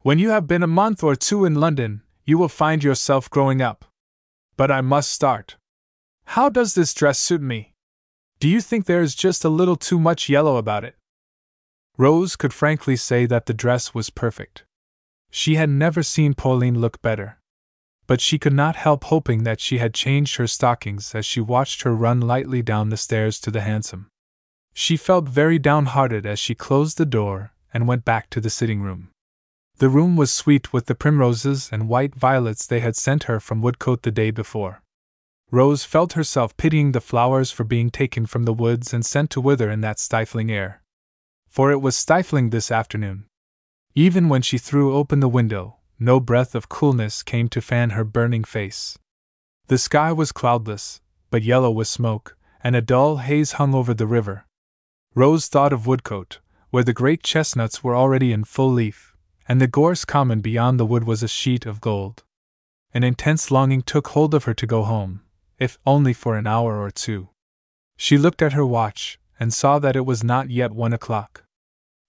When you have been a month or two in London, you will find yourself growing up. But I must start. How does this dress suit me? Do you think there is just a little too much yellow about it? Rose could frankly say that the dress was perfect. She had never seen Pauline look better. But she could not help hoping that she had changed her stockings as she watched her run lightly down the stairs to the hansom. She felt very downhearted as she closed the door and went back to the sitting room. The room was sweet with the primroses and white violets they had sent her from Woodcote the day before. Rose felt herself pitying the flowers for being taken from the woods and sent to wither in that stifling air. For it was stifling this afternoon. Even when she threw open the window, no breath of coolness came to fan her burning face. The sky was cloudless, but yellow with smoke, and a dull haze hung over the river. Rose thought of Woodcote, where the great chestnuts were already in full leaf, and the gorse common beyond the wood was a sheet of gold. An intense longing took hold of her to go home, if only for an hour or two. She looked at her watch, and saw that it was not yet one o'clock.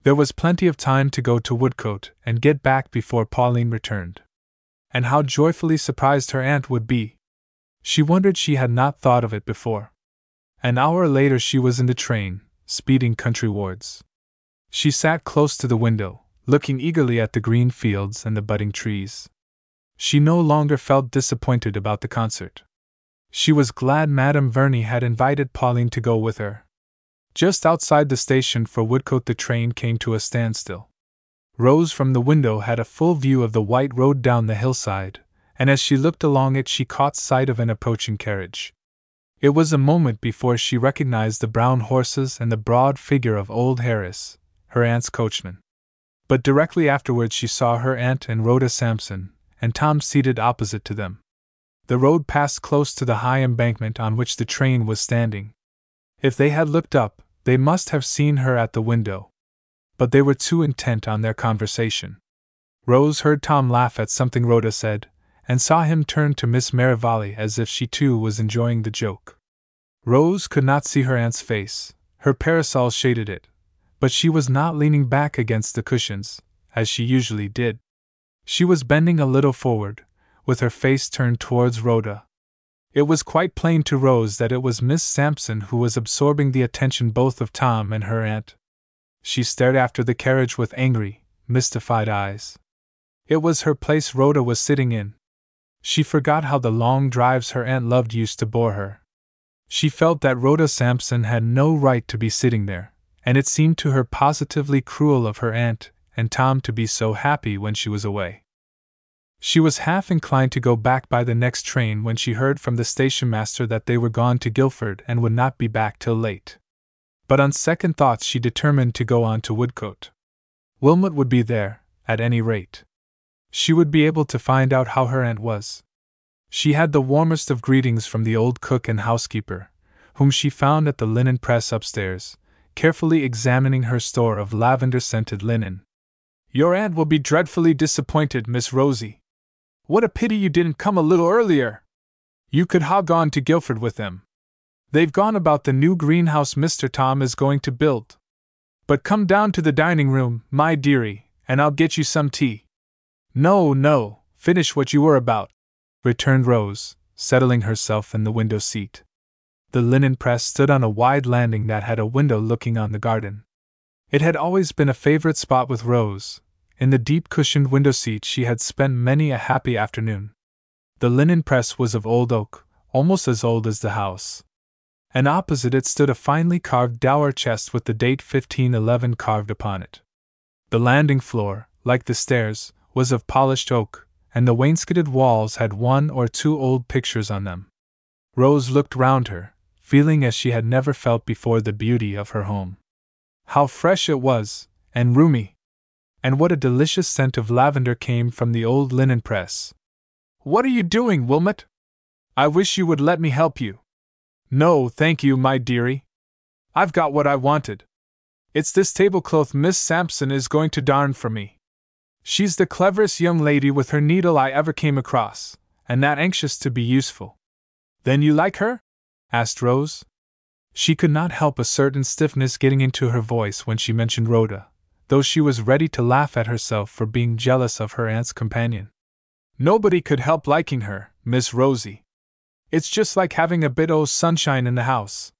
There was plenty of time to go to Woodcote and get back before Pauline returned. And how joyfully surprised her aunt would be! She wondered she had not thought of it before. An hour later she was in the train, speeding countrywards. She sat close to the window, looking eagerly at the green fields and the budding trees. She no longer felt disappointed about the concert. She was glad Madame Verney had invited Pauline to go with her. Just outside the station for Woodcote, the train came to a standstill. Rose from the window had a full view of the white road down the hillside, and as she looked along it, she caught sight of an approaching carriage. It was a moment before she recognized the brown horses and the broad figure of old Harris, her aunt's coachman. But directly afterwards she saw her aunt and Rhoda Sampson, and Tom seated opposite to them. The road passed close to the high embankment on which the train was standing. If they had looked up, they must have seen her at the window. But they were too intent on their conversation. Rose heard Tom laugh at something Rhoda said, and saw him turn to Miss Merivale as if she too was enjoying the joke. Rose could not see her aunt's face, her parasol shaded it, but she was not leaning back against the cushions, as she usually did. She was bending a little forward, with her face turned towards Rhoda. It was quite plain to Rose that it was Miss Sampson who was absorbing the attention both of Tom and her aunt. She stared after the carriage with angry, mystified eyes. It was her place Rhoda was sitting in, she forgot how the long drives her aunt loved used to bore her. She felt that Rhoda Sampson had no right to be sitting there, and it seemed to her positively cruel of her aunt and Tom to be so happy when she was away. She was half inclined to go back by the next train when she heard from the station master that they were gone to Guildford and would not be back till late. But on second thoughts, she determined to go on to Woodcote. Wilmot would be there, at any rate. She would be able to find out how her aunt was. She had the warmest of greetings from the old cook and housekeeper, whom she found at the linen press upstairs, carefully examining her store of lavender scented linen. Your aunt will be dreadfully disappointed, Miss Rosie. What a pity you didn't come a little earlier! You could ha' gone to Guildford with them. They've gone about the new greenhouse Mr. Tom is going to build. But come down to the dining room, my dearie, and I'll get you some tea. No, no, finish what you were about, returned Rose, settling herself in the window seat. The linen press stood on a wide landing that had a window looking on the garden. It had always been a favorite spot with Rose. In the deep cushioned window seat, she had spent many a happy afternoon. The linen press was of old oak, almost as old as the house. And opposite it stood a finely carved dower chest with the date 1511 carved upon it. The landing floor, like the stairs, was of polished oak, and the wainscoted walls had one or two old pictures on them. Rose looked round her, feeling as she had never felt before the beauty of her home. How fresh it was, and roomy! And what a delicious scent of lavender came from the old linen press. What are you doing, Wilmot? I wish you would let me help you. No, thank you, my dearie. I've got what I wanted. It's this tablecloth Miss Sampson is going to darn for me. She's the cleverest young lady with her needle I ever came across, and that anxious to be useful. Then you like her? Asked Rose. She could not help a certain stiffness getting into her voice when she mentioned Rhoda, though she was ready to laugh at herself for being jealous of her aunt's companion. Nobody could help liking her, Miss Rosie. It's just like having a bit o' sunshine in the house.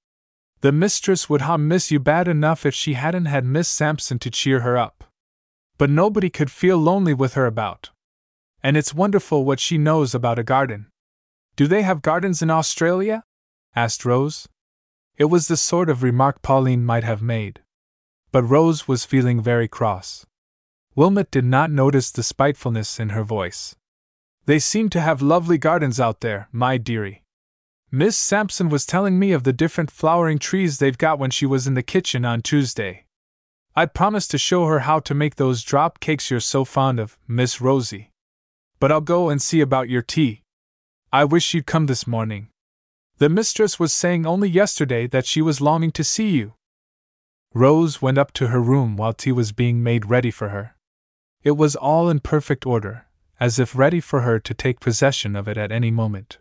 The mistress would ha' miss you bad enough if she hadn't had Miss Sampson to cheer her up but nobody could feel lonely with her about. And it's wonderful what she knows about a garden. Do they have gardens in Australia? Asked Rose. It was the sort of remark Pauline might have made. But Rose was feeling very cross. Wilmot did not notice the spitefulness in her voice. They seem to have lovely gardens out there, my dearie. Miss Sampson was telling me of the different flowering trees they've got when she was in the kitchen on Tuesday. I promised to show her how to make those drop cakes you're so fond of, Miss Rosie. But I'll go and see about your tea. I wish you'd come this morning. The mistress was saying only yesterday that she was longing to see you. Rose went up to her room while tea was being made ready for her. It was all in perfect order, as if ready for her to take possession of it at any moment.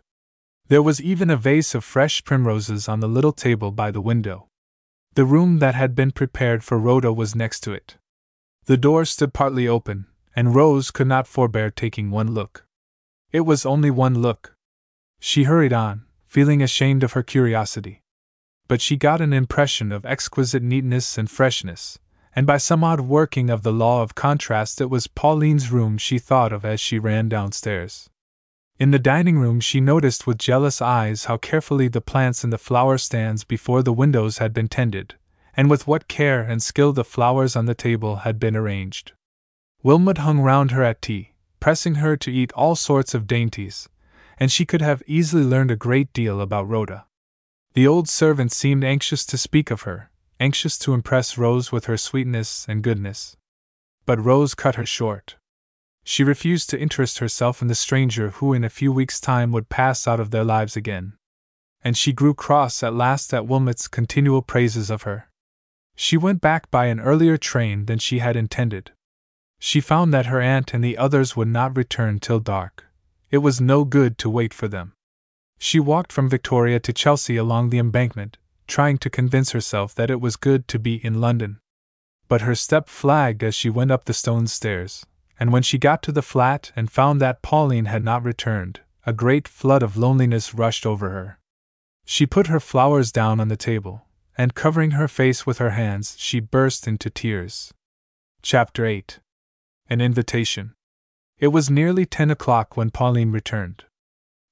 There was even a vase of fresh primroses on the little table by the window. The room that had been prepared for Rhoda was next to it. The door stood partly open, and Rose could not forbear taking one look. It was only one look. She hurried on, feeling ashamed of her curiosity. But she got an impression of exquisite neatness and freshness, and by some odd working of the law of contrast, it was Pauline's room she thought of as she ran downstairs. In the dining room, she noticed with jealous eyes how carefully the plants in the flower stands before the windows had been tended, and with what care and skill the flowers on the table had been arranged. Wilmot hung round her at tea, pressing her to eat all sorts of dainties, and she could have easily learned a great deal about Rhoda. The old servant seemed anxious to speak of her, anxious to impress Rose with her sweetness and goodness. But Rose cut her short. She refused to interest herself in the stranger who in a few weeks' time would pass out of their lives again. And she grew cross at last at Wilmot's continual praises of her. She went back by an earlier train than she had intended. She found that her aunt and the others would not return till dark. It was no good to wait for them. She walked from Victoria to Chelsea along the embankment, trying to convince herself that it was good to be in London. But her step flagged as she went up the stone stairs, and when she got to the flat and found that Pauline had not returned, a great flood of loneliness rushed over her. She put her flowers down on the table, and covering her face with her hands, she burst into tears. Chapter 8 An Invitation. It was nearly ten o'clock when Pauline returned.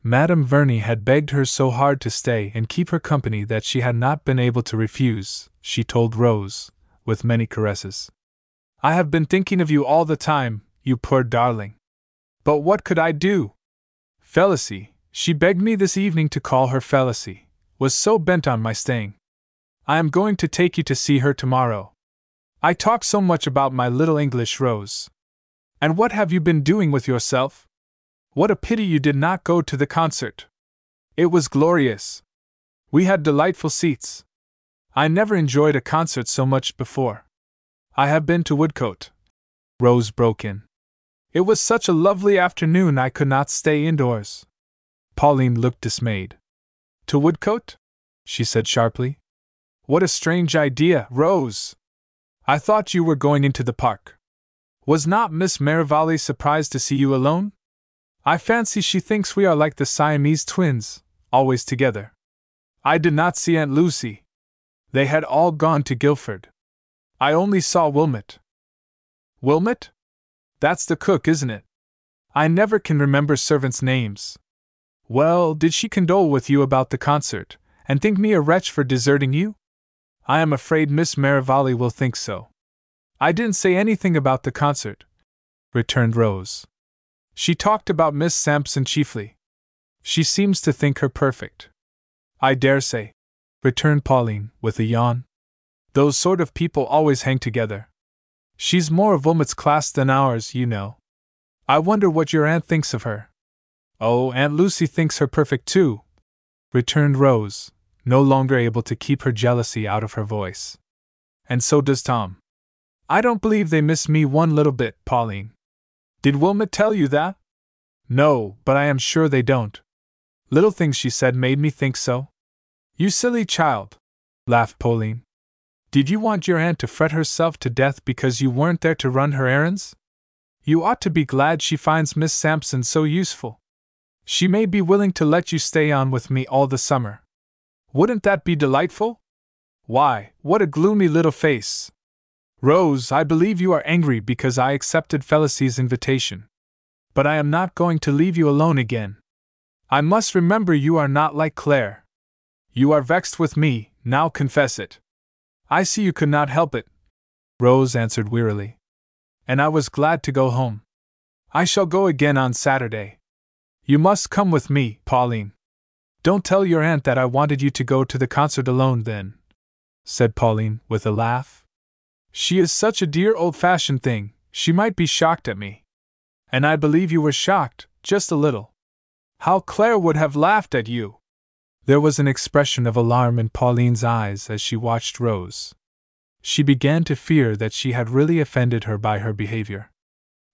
Madame Verney had begged her so hard to stay and keep her company that she had not been able to refuse, she told Rose, with many caresses. I have been thinking of you all the time, you poor darling. But what could I do? Felicie, she begged me this evening to call her Felicie, was so bent on my staying. I am going to take you to see her tomorrow. I talk so much about my little English Rose. And what have you been doing with yourself? What a pity you did not go to the concert. It was glorious. We had delightful seats. I never enjoyed a concert so much before. I have been to Woodcote. Rose broke in. It was such a lovely afternoon I could not stay indoors. Pauline looked dismayed. To Woodcote? she said sharply. What a strange idea, Rose! I thought you were going into the park. Was not Miss Merivale surprised to see you alone? I fancy she thinks we are like the Siamese twins, always together. I did not see Aunt Lucy. They had all gone to Guildford. I only saw Wilmot. Wilmot? That's the cook, isn't it? I never can remember servants' names. Well, did she condole with you about the concert, and think me a wretch for deserting you? I am afraid Miss Merivale will think so. I didn't say anything about the concert, returned Rose. She talked about Miss Sampson chiefly. She seems to think her perfect. I dare say, returned Pauline, with a yawn. Those sort of people always hang together. She's more of Wilmot's class than ours, you know. I wonder what your aunt thinks of her. Oh, Aunt Lucy thinks her perfect too, returned Rose, no longer able to keep her jealousy out of her voice. And so does Tom. I don't believe they miss me one little bit, Pauline. Did Wilmot tell you that? No, but I am sure they don't. Little things she said made me think so. You silly child, laughed Pauline. Did you want your aunt to fret herself to death because you weren't there to run her errands? You ought to be glad she finds Miss Sampson so useful. She may be willing to let you stay on with me all the summer. Wouldn't that be delightful? Why, what a gloomy little face! Rose, I believe you are angry because I accepted Felicie's invitation. But I am not going to leave you alone again. I must remember you are not like Claire. You are vexed with me, now confess it. I see you could not help it, Rose answered wearily. And I was glad to go home. I shall go again on Saturday. You must come with me, Pauline. Don't tell your aunt that I wanted you to go to the concert alone, then, said Pauline, with a laugh. She is such a dear old fashioned thing, she might be shocked at me. And I believe you were shocked, just a little. How Claire would have laughed at you! There was an expression of alarm in Pauline's eyes as she watched Rose. She began to fear that she had really offended her by her behavior.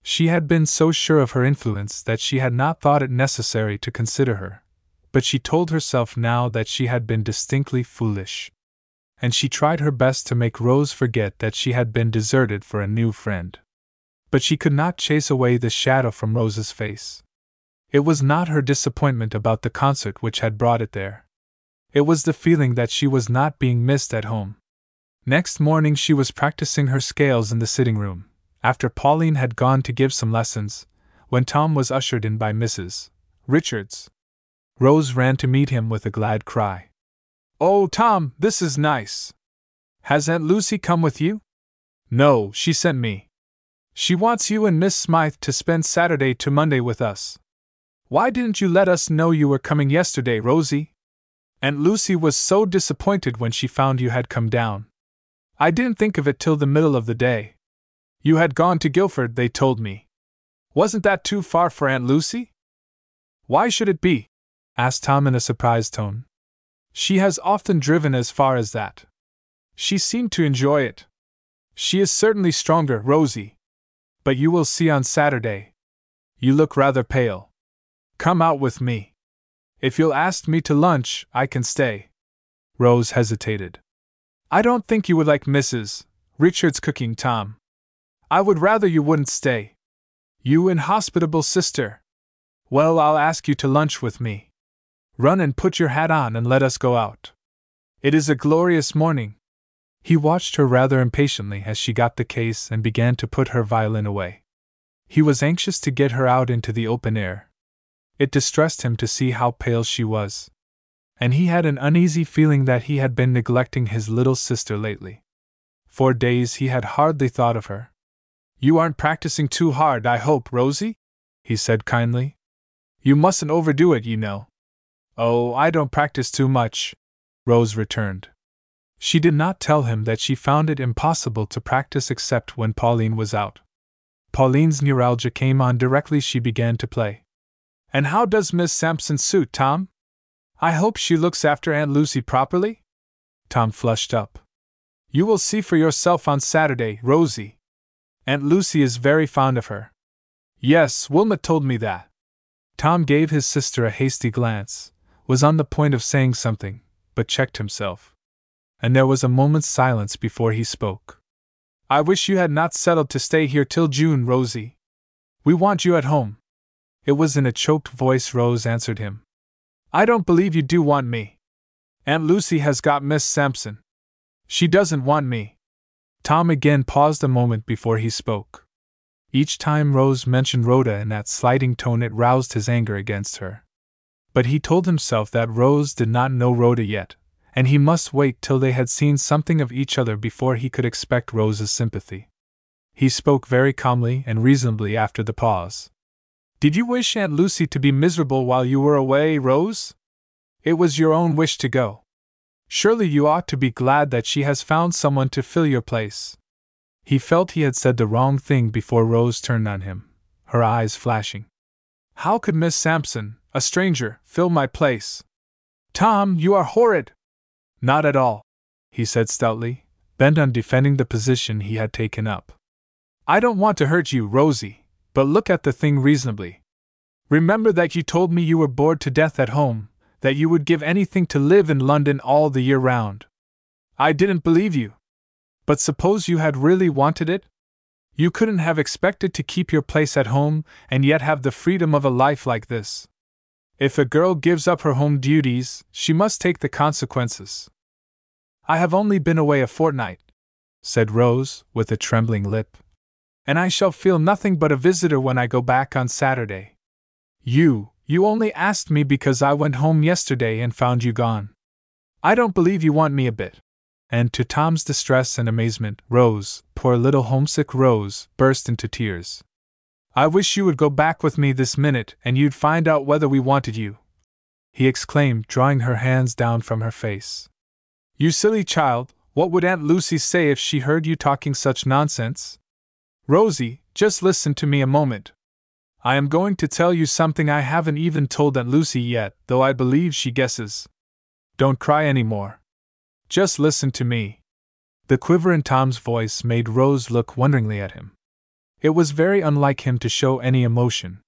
She had been so sure of her influence that she had not thought it necessary to consider her, but she told herself now that she had been distinctly foolish. And she tried her best to make Rose forget that she had been deserted for a new friend. But she could not chase away the shadow from Rose's face. It was not her disappointment about the concert which had brought it there. It was the feeling that she was not being missed at home. Next morning she was practicing her scales in the sitting room, after Pauline had gone to give some lessons, when Tom was ushered in by Mrs. Richards. Rose ran to meet him with a glad cry. Oh, Tom, this is nice. Has Aunt Lucy come with you? No, she sent me. She wants you and Miss Smythe to spend Saturday to Monday with us. Why didn't you let us know you were coming yesterday, Rosie? Aunt Lucy was so disappointed when she found you had come down. I didn't think of it till the middle of the day. You had gone to Guildford, they told me. Wasn't that too far for Aunt Lucy? Why should it be? asked Tom in a surprised tone. She has often driven as far as that. She seemed to enjoy it. She is certainly stronger, Rosie. But you will see on Saturday. You look rather pale. Come out with me. If you'll ask me to lunch, I can stay. Rose hesitated. I don't think you would like Mrs. Richard's cooking, Tom. I would rather you wouldn't stay. You inhospitable sister. Well, I'll ask you to lunch with me. Run and put your hat on and let us go out. It is a glorious morning. He watched her rather impatiently as she got the case and began to put her violin away. He was anxious to get her out into the open air. It distressed him to see how pale she was. And he had an uneasy feeling that he had been neglecting his little sister lately. For days he had hardly thought of her. You aren't practicing too hard, I hope, Rosie? he said kindly. You mustn't overdo it, you know. Oh, I don't practice too much, Rose returned. She did not tell him that she found it impossible to practice except when Pauline was out. Pauline's neuralgia came on directly she began to play. And how does Miss Sampson suit, Tom? I hope she looks after Aunt Lucy properly? Tom flushed up. You will see for yourself on Saturday, Rosie. Aunt Lucy is very fond of her. Yes, Wilmot told me that. Tom gave his sister a hasty glance, was on the point of saying something, but checked himself and there was a moment's silence before he spoke. I wish you had not settled to stay here till June, Rosie. We want you at home. It was in a choked voice Rose answered him. I don't believe you do want me. Aunt Lucy has got Miss Sampson. She doesn't want me. Tom again paused a moment before he spoke. Each time Rose mentioned Rhoda in that slighting tone, it roused his anger against her. But he told himself that Rose did not know Rhoda yet, and he must wait till they had seen something of each other before he could expect Rose's sympathy. He spoke very calmly and reasonably after the pause. Did you wish Aunt Lucy to be miserable while you were away, Rose? It was your own wish to go. Surely you ought to be glad that she has found someone to fill your place. He felt he had said the wrong thing before Rose turned on him, her eyes flashing. How could Miss Sampson, a stranger, fill my place? Tom, you are horrid! Not at all, he said stoutly, bent on defending the position he had taken up. I don't want to hurt you, Rosie, but look at the thing reasonably. Remember that you told me you were bored to death at home, that you would give anything to live in London all the year round. I didn't believe you. But suppose you had really wanted it? You couldn't have expected to keep your place at home and yet have the freedom of a life like this. If a girl gives up her home duties, she must take the consequences. I have only been away a fortnight, said Rose, with a trembling lip. And I shall feel nothing but a visitor when I go back on Saturday. You, you only asked me because I went home yesterday and found you gone. I don't believe you want me a bit. And to Tom's distress and amazement, Rose, poor little homesick Rose, burst into tears. I wish you would go back with me this minute and you'd find out whether we wanted you. He exclaimed, drawing her hands down from her face. You silly child, what would Aunt Lucy say if she heard you talking such nonsense? Rosie, just listen to me a moment. I am going to tell you something I haven't even told Aunt Lucy yet, though I believe she guesses. Don't cry any more. Just listen to me. The quiver in Tom's voice made Rose look wonderingly at him. It was very unlike him to show any emotion.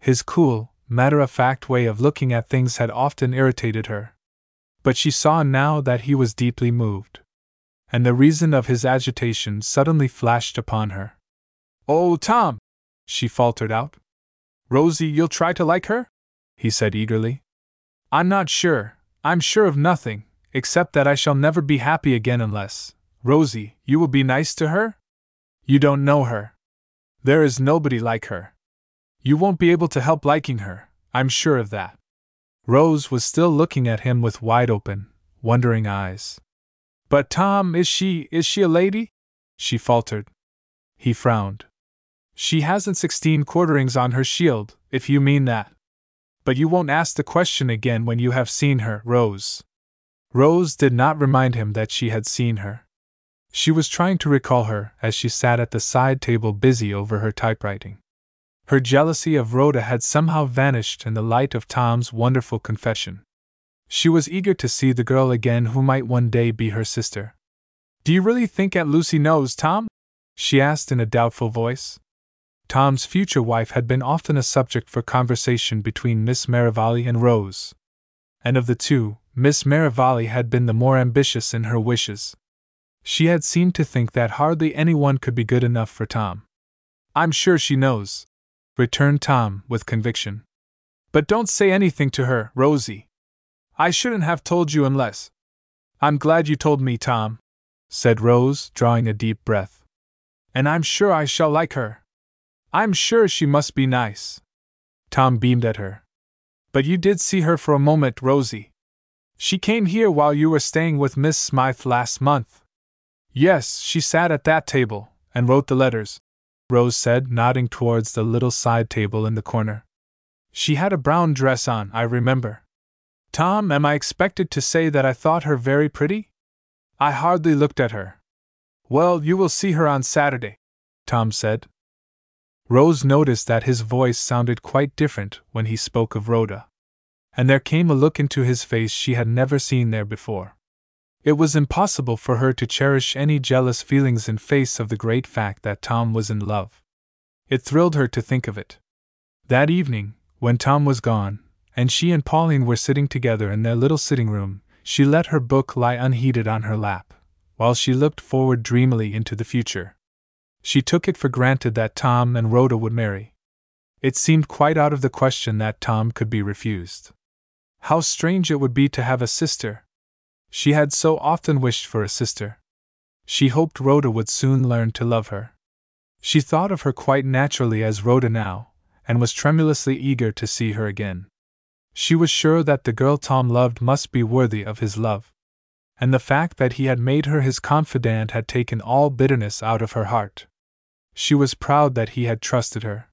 His cool, matter of fact way of looking at things had often irritated her but she saw now that he was deeply moved. And the reason of his agitation suddenly flashed upon her. Oh, Tom! she faltered out. Rosie, you'll try to like her? he said eagerly. I'm not sure, I'm sure of nothing, except that I shall never be happy again unless, Rosie, you will be nice to her? You don't know her. There is nobody like her. You won't be able to help liking her, I'm sure of that. Rose was still looking at him with wide open, wondering eyes. But Tom, is she, is she a lady? She faltered. He frowned. She hasn't sixteen quarterings on her shield, if you mean that. But you won't ask the question again when you have seen her, Rose. Rose did not remind him that she had seen her. She was trying to recall her as she sat at the side table busy over her typewriting. Her jealousy of Rhoda had somehow vanished in the light of Tom's wonderful confession. She was eager to see the girl again who might one day be her sister. Do you really think Aunt Lucy knows, Tom? she asked in a doubtful voice. Tom's future wife had been often a subject for conversation between Miss Merivale and Rose. And of the two, Miss Merivale had been the more ambitious in her wishes. She had seemed to think that hardly anyone could be good enough for Tom. I'm sure she knows, returned Tom with conviction. But don't say anything to her, Rosie. I shouldn't have told you unless. I'm glad you told me, Tom, said Rose, drawing a deep breath. And I'm sure I shall like her. I'm sure she must be nice. Tom beamed at her. But you did see her for a moment, Rosie. She came here while you were staying with Miss Smythe last month. Yes, she sat at that table, and wrote the letters, Rose said, nodding towards the little side table in the corner. She had a brown dress on, I remember. Tom, am I expected to say that I thought her very pretty? I hardly looked at her. Well, you will see her on Saturday, Tom said. Rose noticed that his voice sounded quite different when he spoke of Rhoda. And there came a look into his face she had never seen there before. It was impossible for her to cherish any jealous feelings in face of the great fact that Tom was in love. It thrilled her to think of it. That evening, when Tom was gone, and she and Pauline were sitting together in their little sitting room, she let her book lie unheeded on her lap, while she looked forward dreamily into the future. She took it for granted that Tom and Rhoda would marry. It seemed quite out of the question that Tom could be refused. How strange it would be to have a sister! She had so often wished for a sister. She hoped Rhoda would soon learn to love her. She thought of her quite naturally as Rhoda now, and was tremulously eager to see her again. She was sure that the girl Tom loved must be worthy of his love. And the fact that he had made her his confidant had taken all bitterness out of her heart. She was proud that he had trusted her.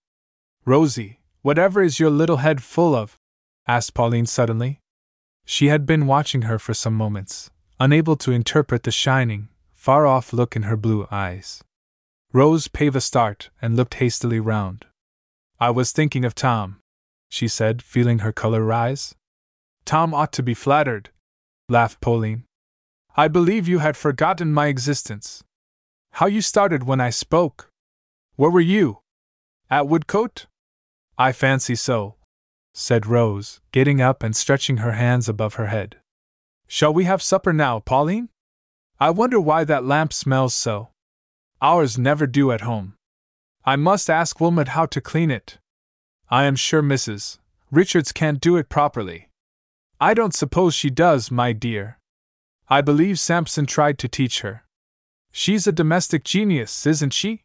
Rosie, whatever is your little head full of? asked Pauline suddenly. She had been watching her for some moments, unable to interpret the shining, far off look in her blue eyes. Rose gave a start and looked hastily round. I was thinking of Tom, she said, feeling her color rise. Tom ought to be flattered, laughed Pauline. I believe you had forgotten my existence. How you started when I spoke! Where were you? At Woodcote? I fancy so, said Rose, getting up and stretching her hands above her head. Shall we have supper now, Pauline? I wonder why that lamp smells so. Ours never do at home. I must ask Wilmot how to clean it. I am sure Mrs. Richards can't do it properly. I don't suppose she does, my dear. I believe Sampson tried to teach her. She's a domestic genius, isn't she?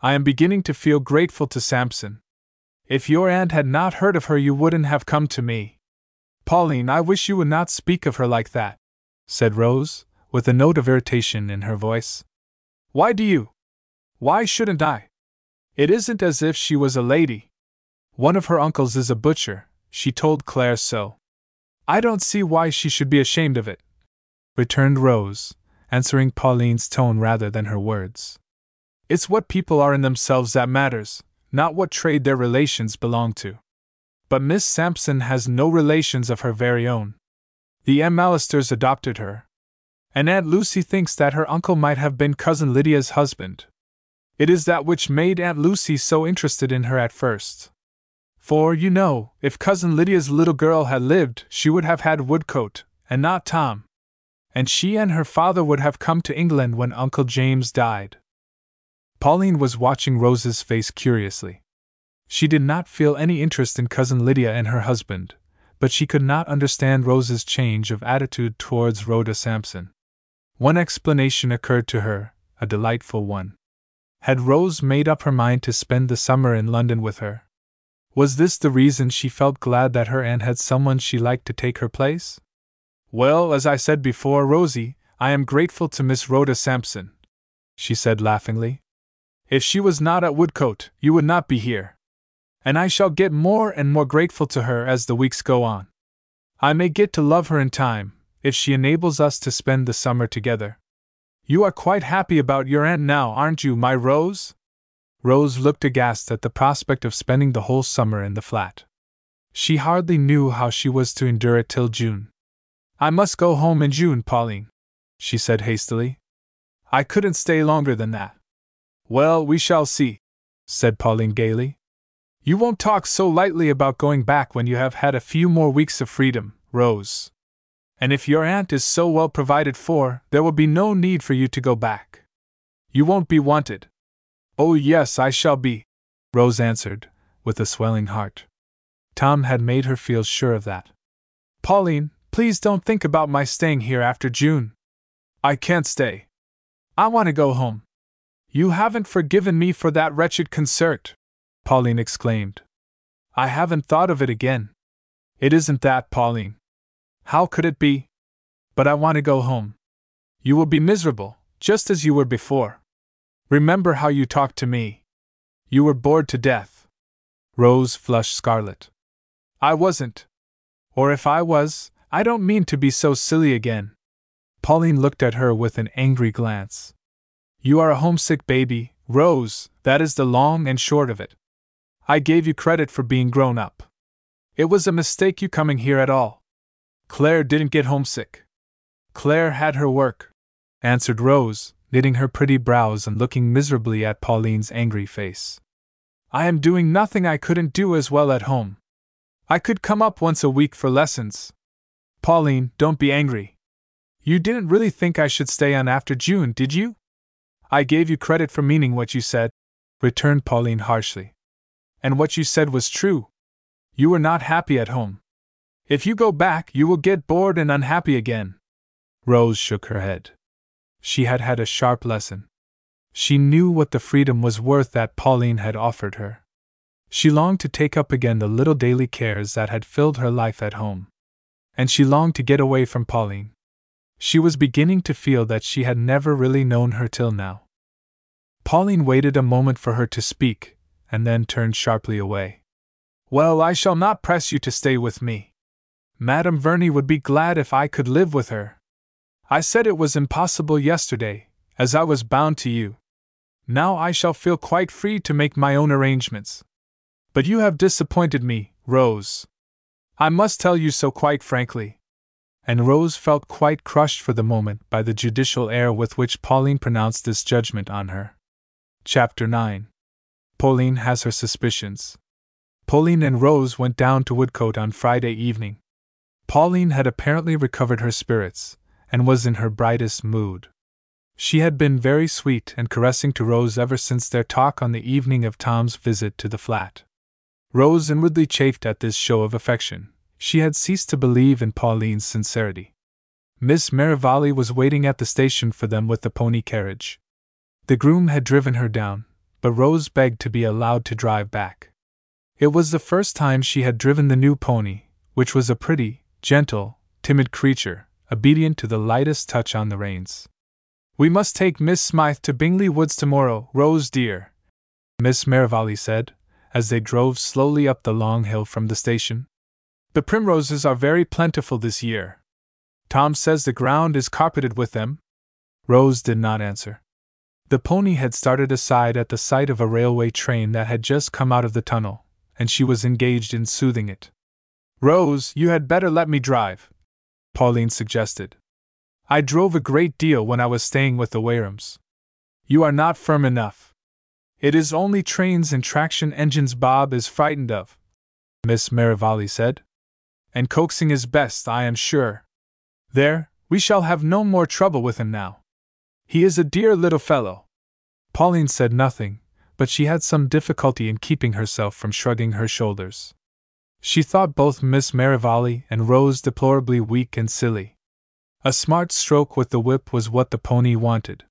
I am beginning to feel grateful to Sampson. If your aunt had not heard of her, you wouldn't have come to me. Pauline, I wish you would not speak of her like that, said Rose, with a note of irritation in her voice. Why do you? Why shouldn't I? It isn't as if she was a lady. One of her uncles is a butcher, she told Claire so. I don't see why she should be ashamed of it, returned Rose, answering Pauline's tone rather than her words. It's what people are in themselves that matters, not what trade their relations belong to. But Miss Sampson has no relations of her very own. The McAllisters adopted her. And Aunt Lucy thinks that her uncle might have been Cousin Lydia's husband. It is that which made Aunt Lucy so interested in her at first. For, you know, if Cousin Lydia's little girl had lived, she would have had Woodcote, and not Tom. And she and her father would have come to England when Uncle James died. Pauline was watching Rose's face curiously. She did not feel any interest in Cousin Lydia and her husband, but she could not understand Rose's change of attitude towards Rhoda Sampson. One explanation occurred to her, a delightful one. Had Rose made up her mind to spend the summer in London with her? Was this the reason she felt glad that her aunt had someone she liked to take her place? Well, as I said before, Rosie, I am grateful to Miss Rhoda Sampson, she said laughingly. If she was not at Woodcote, you would not be here. And I shall get more and more grateful to her as the weeks go on. I may get to love her in time, if she enables us to spend the summer together. You are quite happy about your aunt now, aren't you, my Rose? Rose looked aghast at the prospect of spending the whole summer in the flat. She hardly knew how she was to endure it till June. I must go home in June, Pauline, she said hastily. I couldn't stay longer than that. Well, we shall see, said Pauline gaily. You won't talk so lightly about going back when you have had a few more weeks of freedom, Rose. And if your aunt is so well provided for, there will be no need for you to go back. You won't be wanted. Oh, yes, I shall be, Rose answered, with a swelling heart. Tom had made her feel sure of that. Pauline, please don't think about my staying here after June. I can't stay. I want to go home. You haven't forgiven me for that wretched concert, Pauline exclaimed. I haven't thought of it again. It isn't that, Pauline. How could it be? But I want to go home. You will be miserable, just as you were before. Remember how you talked to me. You were bored to death. Rose flushed scarlet. I wasn't. Or if I was, I don't mean to be so silly again. Pauline looked at her with an angry glance. You are a homesick baby, Rose, that is the long and short of it. I gave you credit for being grown up. It was a mistake you coming here at all. Claire didn't get homesick. Claire had her work, answered Rose, knitting her pretty brows and looking miserably at Pauline's angry face. I am doing nothing I couldn't do as well at home. I could come up once a week for lessons. Pauline, don't be angry. You didn't really think I should stay on after June, did you? I gave you credit for meaning what you said, returned Pauline harshly. And what you said was true. You were not happy at home. If you go back, you will get bored and unhappy again. Rose shook her head. She had had a sharp lesson. She knew what the freedom was worth that Pauline had offered her. She longed to take up again the little daily cares that had filled her life at home. And she longed to get away from Pauline. She was beginning to feel that she had never really known her till now. Pauline waited a moment for her to speak, and then turned sharply away. Well, I shall not press you to stay with me. Madame Verney would be glad if I could live with her. I said it was impossible yesterday, as I was bound to you. Now I shall feel quite free to make my own arrangements. But you have disappointed me, Rose. I must tell you so quite frankly. And Rose felt quite crushed for the moment by the judicial air with which Pauline pronounced this judgment on her. Chapter 9 Pauline has her suspicions. Pauline and Rose went down to Woodcote on Friday evening. Pauline had apparently recovered her spirits, and was in her brightest mood. She had been very sweet and caressing to Rose ever since their talk on the evening of Tom's visit to the flat. Rose inwardly chafed at this show of affection. She had ceased to believe in Pauline's sincerity. Miss Merivale was waiting at the station for them with the pony carriage. The groom had driven her down, but Rose begged to be allowed to drive back. It was the first time she had driven the new pony, which was a pretty, gentle, timid creature, obedient to the lightest touch on the reins. We must take Miss Smythe to Bingley Woods tomorrow, Rose dear, Miss Merivale said, as they drove slowly up the long hill from the station. The primroses are very plentiful this year. Tom says the ground is carpeted with them. Rose did not answer. The pony had started aside at the sight of a railway train that had just come out of the tunnel, and she was engaged in soothing it. Rose, you had better let me drive, Pauline suggested. I drove a great deal when I was staying with the Wayrams. You are not firm enough. It is only trains and traction engines Bob is frightened of, Miss Merivale said. And coaxing is best, I am sure. There, we shall have no more trouble with him now. He is a dear little fellow. Pauline said nothing, but she had some difficulty in keeping herself from shrugging her shoulders. She thought both Miss Merivale and Rose deplorably weak and silly. A smart stroke with the whip was what the pony wanted.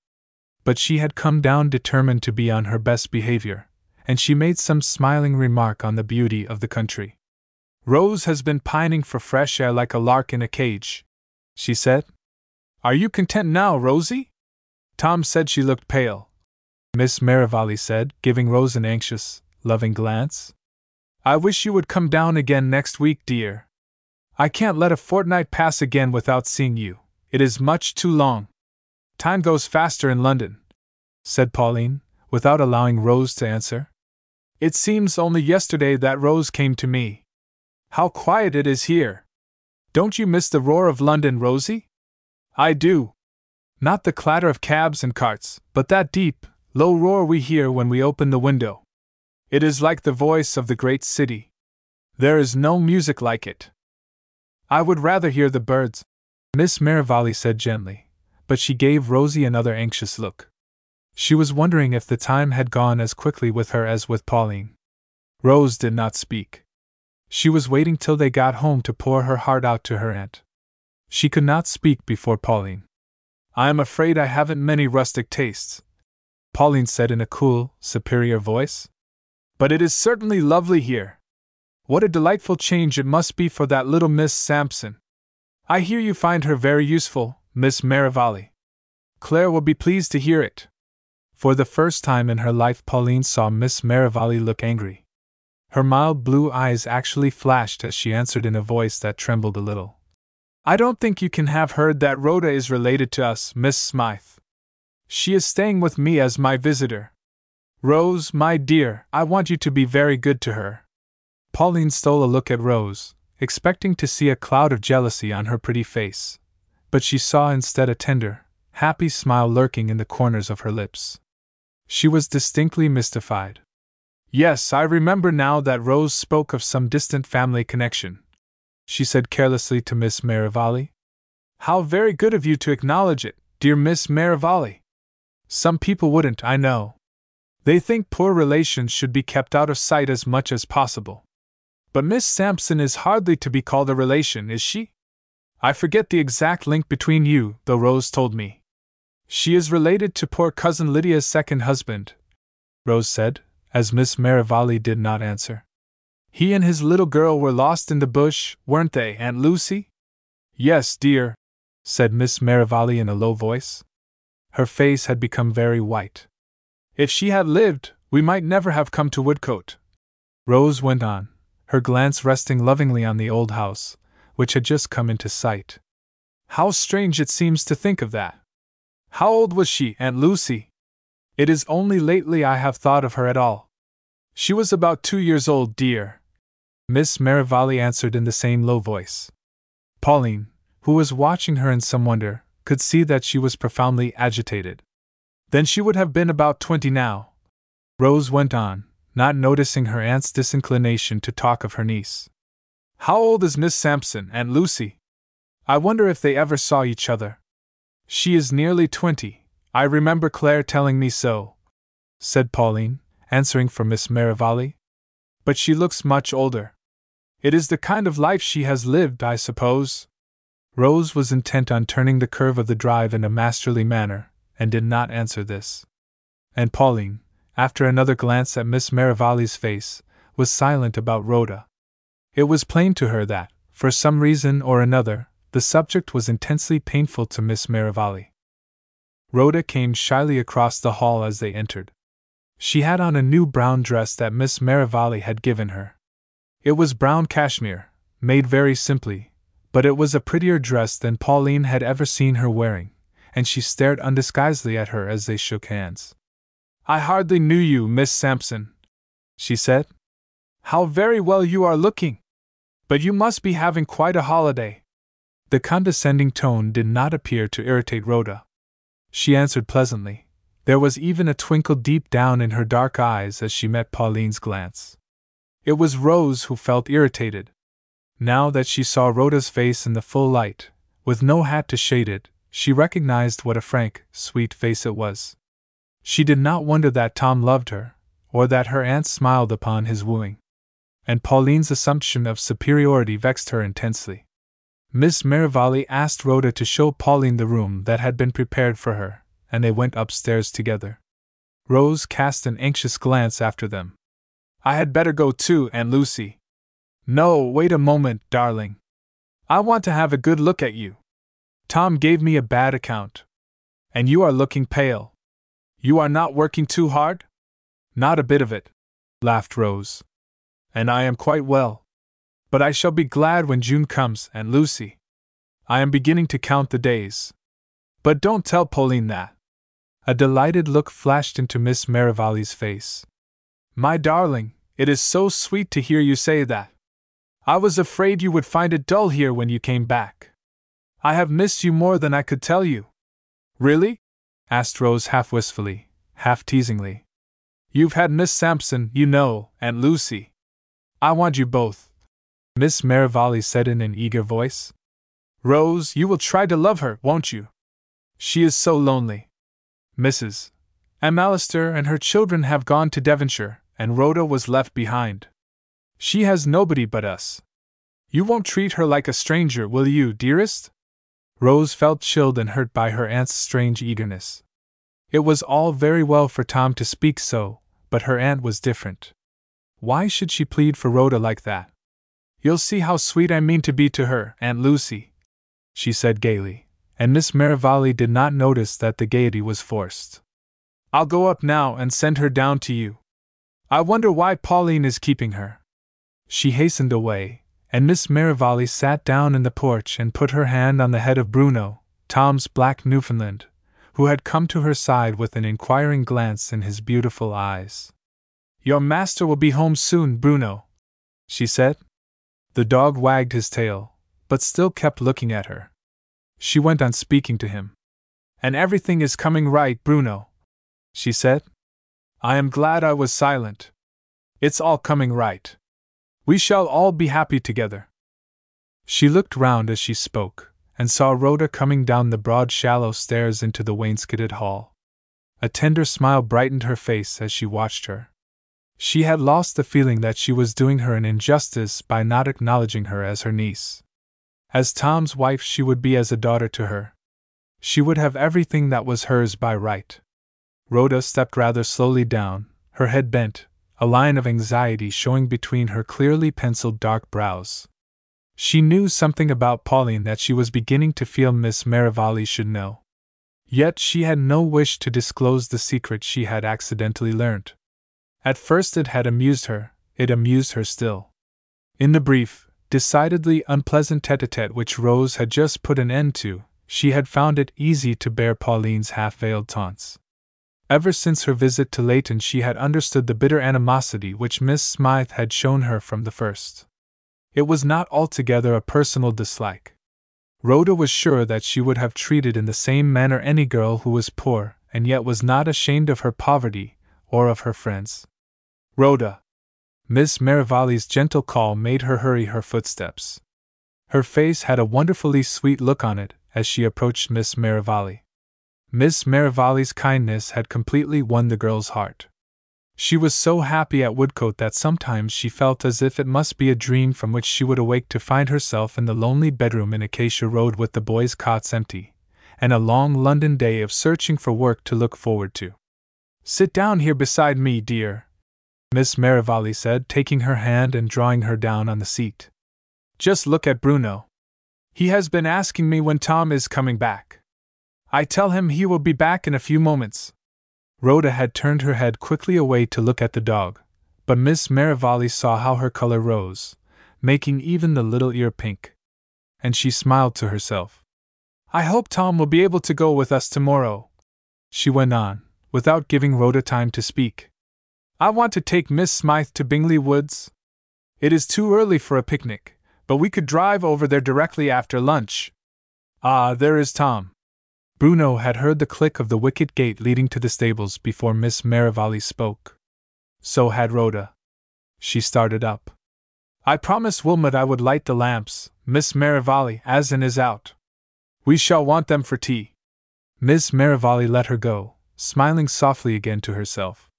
But she had come down determined to be on her best behavior, and she made some smiling remark on the beauty of the country. Rose has been pining for fresh air like a lark in a cage, she said. Are you content now, Rosie? Tom said she looked pale. Miss Merivale said, giving Rose an anxious, loving glance. I wish you would come down again next week, dear. I can't let a fortnight pass again without seeing you. It is much too long. Time goes faster in London, said Pauline, without allowing Rose to answer. It seems only yesterday that Rose came to me. How quiet it is here! Don't you miss the roar of London, Rosie? I do. Not the clatter of cabs and carts, but that deep, low roar we hear when we open the window. It is like the voice of the great city. There is no music like it. I would rather hear the birds, Miss Merivale said gently, but she gave Rosie another anxious look. She was wondering if the time had gone as quickly with her as with Pauline. Rose did not speak. She was waiting till they got home to pour her heart out to her aunt. She could not speak before Pauline. I am afraid I haven't many rustic tastes, Pauline said in a cool, superior voice. But it is certainly lovely here. What a delightful change it must be for that little Miss Sampson. I hear you find her very useful, Miss Merivale. Claire will be pleased to hear it. For the first time in her life, Pauline saw Miss Merivale look angry. Her mild blue eyes actually flashed as she answered in a voice that trembled a little. I don't think you can have heard that Rhoda is related to us, Miss Smythe. She is staying with me as my visitor. Rose, my dear, I want you to be very good to her. Pauline stole a look at Rose, expecting to see a cloud of jealousy on her pretty face. But she saw instead a tender, happy smile lurking in the corners of her lips. She was distinctly mystified. Yes, I remember now that Rose spoke of some distant family connection. She said carelessly to Miss Merivale. How very good of you to acknowledge it, dear Miss Merivale. Some people wouldn't, I know. They think poor relations should be kept out of sight as much as possible. But Miss Sampson is hardly to be called a relation, is she? I forget the exact link between you, though Rose told me. She is related to poor cousin Lydia's second husband, Rose said, as Miss Merivale did not answer. He and his little girl were lost in the bush, weren't they, Aunt Lucy? Yes, dear, said Miss Merivale in a low voice. Her face had become very white. If she had lived, we might never have come to Woodcote. Rose went on, her glance resting lovingly on the old house, which had just come into sight. How strange it seems to think of that. How old was she, Aunt Lucy? It is only lately I have thought of her at all. She was about two years old, dear. Miss Merivale answered in the same low voice. Pauline, who was watching her in some wonder, could see that she was profoundly agitated. Then she would have been about twenty now. Rose went on, not noticing her aunt's disinclination to talk of her niece. How old is Miss Sampson, Aunt Lucy? I wonder if they ever saw each other. She is nearly twenty, I remember Claire telling me so, said Pauline, answering for Miss Merivale. But she looks much older. It is the kind of life she has lived, I suppose. Rose was intent on turning the curve of the drive in a masterly manner, and did not answer this. And Pauline, after another glance at Miss Merivale's face, was silent about Rhoda. It was plain to her that, for some reason or another, the subject was intensely painful to Miss Merivale. Rhoda came shyly across the hall as they entered. She had on a new brown dress that Miss Merivale had given her. It was brown cashmere, made very simply, but it was a prettier dress than Pauline had ever seen her wearing, and she stared undisguisedly at her as they shook hands. I hardly knew you, Miss Sampson, she said. How very well you are looking! But you must be having quite a holiday. The condescending tone did not appear to irritate Rhoda. She answered pleasantly. There was even a twinkle deep down in her dark eyes as she met Pauline's glance. It was Rose who felt irritated. Now that she saw Rhoda's face in the full light, with no hat to shade it, she recognized what a frank, sweet face it was. She did not wonder that Tom loved her, or that her aunt smiled upon his wooing. And Pauline's assumption of superiority vexed her intensely. Miss Merivale asked Rhoda to show Pauline the room that had been prepared for her, and they went upstairs together. Rose cast an anxious glance after them. I had better go too, Aunt Lucy. No, wait a moment, darling. I want to have a good look at you. Tom gave me a bad account. And you are looking pale. You are not working too hard? Not a bit of it, laughed Rose. And I am quite well. But I shall be glad when June comes, Aunt Lucy. I am beginning to count the days. But don't tell Pauline that. A delighted look flashed into Miss Merivale's face. My darling, it is so sweet to hear you say that. I was afraid you would find it dull here when you came back. I have missed you more than I could tell you. Really? asked Rose half wistfully, half teasingly. You've had Miss Sampson, you know, Aunt Lucy. I want you both. Miss Merivale said in an eager voice. Rose, you will try to love her, won't you? She is so lonely. Mrs. McAllister and her children have gone to Devonshire, and Rhoda was left behind. She has nobody but us. You won't treat her like a stranger, will you, dearest? Rose felt chilled and hurt by her aunt's strange eagerness. It was all very well for Tom to speak so, but her aunt was different. Why should she plead for Rhoda like that? You'll see how sweet I mean to be to her, Aunt Lucy, she said gaily, and Miss Merivale did not notice that the gaiety was forced. I'll go up now and send her down to you. I wonder why Pauline is keeping her. She hastened away, and Miss Merivale sat down in the porch and put her hand on the head of Bruno, Tom's black Newfoundland, who had come to her side with an inquiring glance in his beautiful eyes. Your master will be home soon, Bruno, she said. The dog wagged his tail, but still kept looking at her. She went on speaking to him. And everything is coming right, Bruno, she said. I am glad I was silent. It's all coming right. We shall all be happy together. She looked round as she spoke, and saw Rhoda coming down the broad, shallow stairs into the wainscoted hall. A tender smile brightened her face as she watched her. She had lost the feeling that she was doing her an injustice by not acknowledging her as her niece. As Tom's wife, she would be as a daughter to her. She would have everything that was hers by right. Rhoda stepped rather slowly down, her head bent, a line of anxiety showing between her clearly penciled dark brows. She knew something about Pauline that she was beginning to feel Miss Merivale should know. Yet she had no wish to disclose the secret she had accidentally learnt. At first it had amused her, it amused her still. In the brief, decidedly unpleasant tete a tete which Rose had just put an end to, she had found it easy to bear Pauline's half veiled taunts. Ever since her visit to Layton, she had understood the bitter animosity which Miss Smythe had shown her from the first. It was not altogether a personal dislike. Rhoda was sure that she would have treated in the same manner any girl who was poor and yet was not ashamed of her poverty or of her friends. Rhoda, Miss Merivale's gentle call made her hurry her footsteps. Her face had a wonderfully sweet look on it as she approached Miss Merivale. Miss Merivale's kindness had completely won the girl's heart. She was so happy at Woodcote that sometimes she felt as if it must be a dream from which she would awake to find herself in the lonely bedroom in Acacia Road with the boys' cots empty, and a long London day of searching for work to look forward to. Sit down here beside me, dear, Miss Merivale said, taking her hand and drawing her down on the seat. Just look at Bruno. He has been asking me when Tom is coming back. I tell him he will be back in a few moments. Rhoda had turned her head quickly away to look at the dog, but Miss Merivale saw how her color rose, making even the little ear pink. And she smiled to herself. I hope Tom will be able to go with us tomorrow, she went on, without giving Rhoda time to speak. I want to take Miss Smythe to Bingley Woods. It is too early for a picnic, but we could drive over there directly after lunch. Ah, there is Tom. Bruno had heard the click of the wicket gate leading to the stables before Miss Merivale spoke. So had Rhoda. She started up. I promised Wilmot I would light the lamps, Miss Merivale, as in is out. We shall want them for tea. Miss Merivale let her go, smiling softly again to herself.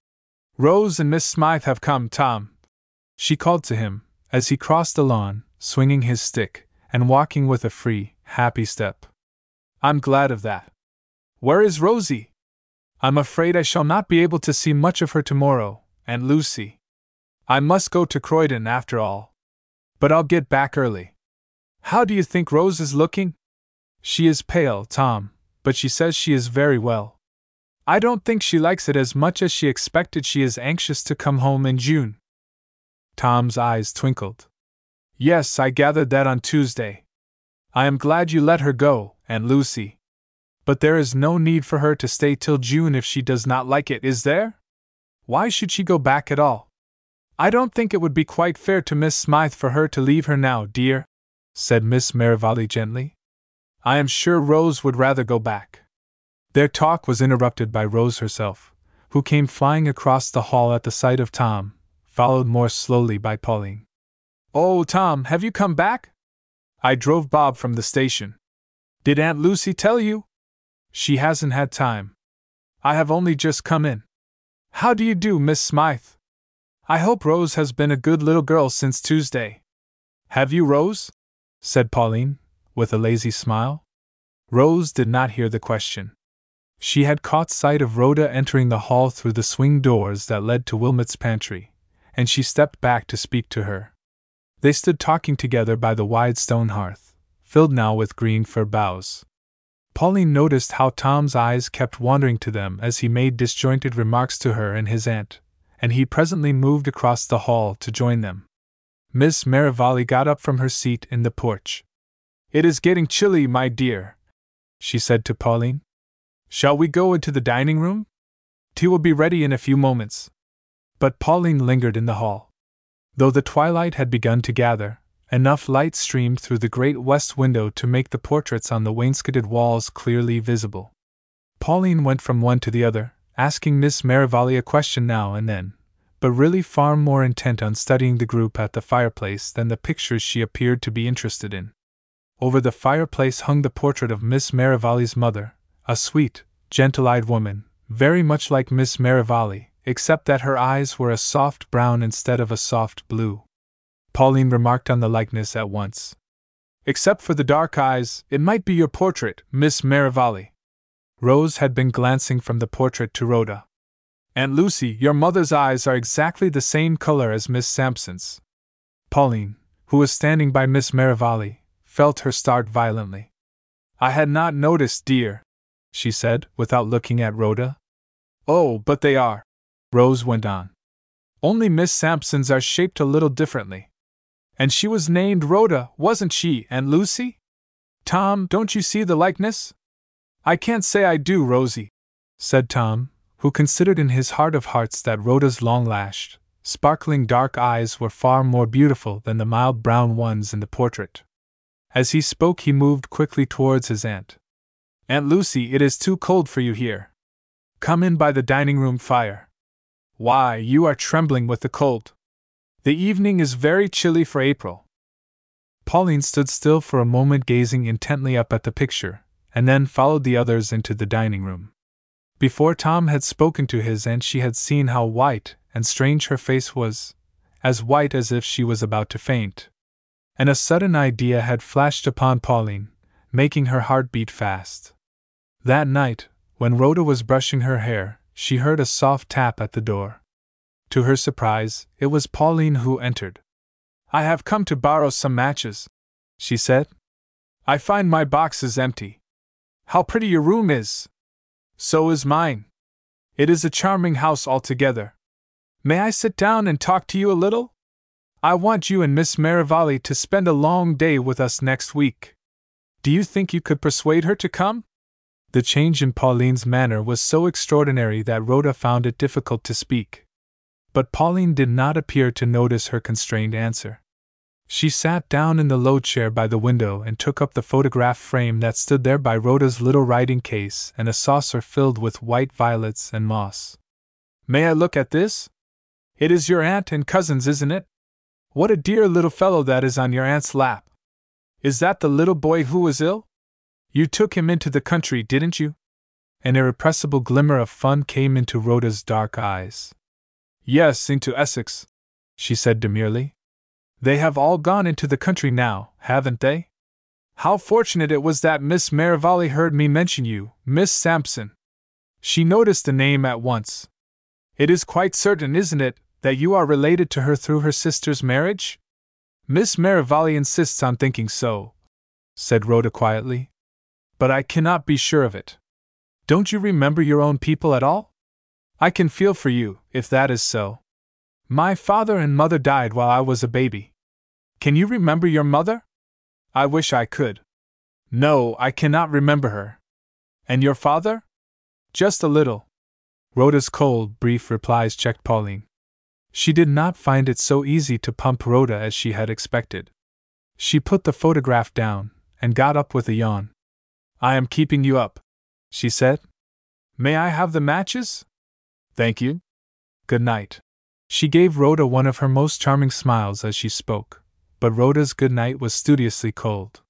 Rose and Miss Smythe have come, Tom. She called to him, as he crossed the lawn, swinging his stick, and walking with a free, happy step. I'm glad of that. Where is Rosie? I'm afraid I shall not be able to see much of her tomorrow, Aunt Lucy. I must go to Croydon after all. But I'll get back early. How do you think Rose is looking? She is pale, Tom, but she says she is very well. I don't think she likes it as much as she expected. She is anxious to come home in June. Tom's eyes twinkled. Yes, I gathered that on Tuesday. I am glad you let her go, Aunt Lucy. But there is no need for her to stay till June if she does not like it, is there? Why should she go back at all? I don't think it would be quite fair to Miss Smythe for her to leave her now, dear, said Miss Merivale gently. I am sure Rose would rather go back. Their talk was interrupted by Rose herself, who came flying across the hall at the sight of Tom, followed more slowly by Pauline. Oh, Tom, have you come back? I drove Bob from the station. Did Aunt Lucy tell you? She hasn't had time. I have only just come in. How do you do, Miss Smythe? I hope Rose has been a good little girl since Tuesday. Have you, Rose? said Pauline, with a lazy smile. Rose did not hear the question. She had caught sight of Rhoda entering the hall through the swing doors that led to Wilmot's pantry, and she stepped back to speak to her. They stood talking together by the wide stone hearth, filled now with green fir boughs. Pauline noticed how Tom's eyes kept wandering to them as he made disjointed remarks to her and his aunt, and he presently moved across the hall to join them. Miss Merivale got up from her seat in the porch. It is getting chilly, my dear, she said to Pauline. Shall we go into the dining room? Tea will be ready in a few moments. But Pauline lingered in the hall. Though the twilight had begun to gather, enough light streamed through the great west window to make the portraits on the wainscoted walls clearly visible. Pauline went from one to the other, asking Miss Merivale a question now and then, but really far more intent on studying the group at the fireplace than the pictures she appeared to be interested in. Over the fireplace hung the portrait of Miss Merivale's mother, a sweet, gentle eyed woman, very much like Miss Merivale, except that her eyes were a soft brown instead of a soft blue. Pauline remarked on the likeness at once. Except for the dark eyes, it might be your portrait, Miss Merivale. Rose had been glancing from the portrait to Rhoda. Aunt Lucy, your mother's eyes are exactly the same color as Miss Sampson's. Pauline, who was standing by Miss Merivale, felt her start violently. I had not noticed, dear, she said, without looking at Rhoda. Oh, but they are, Rose went on. Only Miss Sampson's are shaped a little differently. And she was named Rhoda, wasn't she, Aunt Lucy? Tom, don't you see the likeness? I can't say I do, Rosie, said Tom, who considered in his heart of hearts that Rhoda's long lashed, sparkling dark eyes were far more beautiful than the mild brown ones in the portrait. As he spoke, he moved quickly towards his aunt. Aunt Lucy, it is too cold for you here. Come in by the dining room fire. Why, you are trembling with the cold. The evening is very chilly for April. Pauline stood still for a moment, gazing intently up at the picture, and then followed the others into the dining room. Before Tom had spoken to his aunt, she had seen how white and strange her face was, as white as if she was about to faint. And a sudden idea had flashed upon Pauline, making her heart beat fast. That night, when Rhoda was brushing her hair, she heard a soft tap at the door. To her surprise, it was Pauline who entered. I have come to borrow some matches, she said. I find my box is empty. How pretty your room is! So is mine. It is a charming house altogether. May I sit down and talk to you a little? I want you and Miss Merrivale to spend a long day with us next week. Do you think you could persuade her to come? The change in Pauline's manner was so extraordinary that Rhoda found it difficult to speak. But Pauline did not appear to notice her constrained answer. She sat down in the low chair by the window and took up the photograph frame that stood there by Rhoda's little writing case and a saucer filled with white violets and moss. May I look at this? It is your aunt and cousins, isn't it? What a dear little fellow that is on your aunt's lap. Is that the little boy who was ill? You took him into the country, didn't you? An irrepressible glimmer of fun came into Rhoda's dark eyes. Yes, into Essex, she said demurely. They have all gone into the country now, haven't they? How fortunate it was that Miss Merivale heard me mention you, Miss Sampson. She noticed the name at once. It is quite certain, isn't it, that you are related to her through her sister's marriage? Miss Merivale insists on thinking so, said Rhoda quietly. But I cannot be sure of it. Don't you remember your own people at all? I can feel for you, if that is so. My father and mother died while I was a baby. Can you remember your mother? I wish I could. No, I cannot remember her. And your father? Just a little. Rhoda's cold, brief replies checked Pauline. She did not find it so easy to pump Rhoda as she had expected. She put the photograph down and got up with a yawn. I am keeping you up, she said. May I have the matches? Thank you. Good night. She gave Rhoda one of her most charming smiles as she spoke, but Rhoda's good night was studiously cold.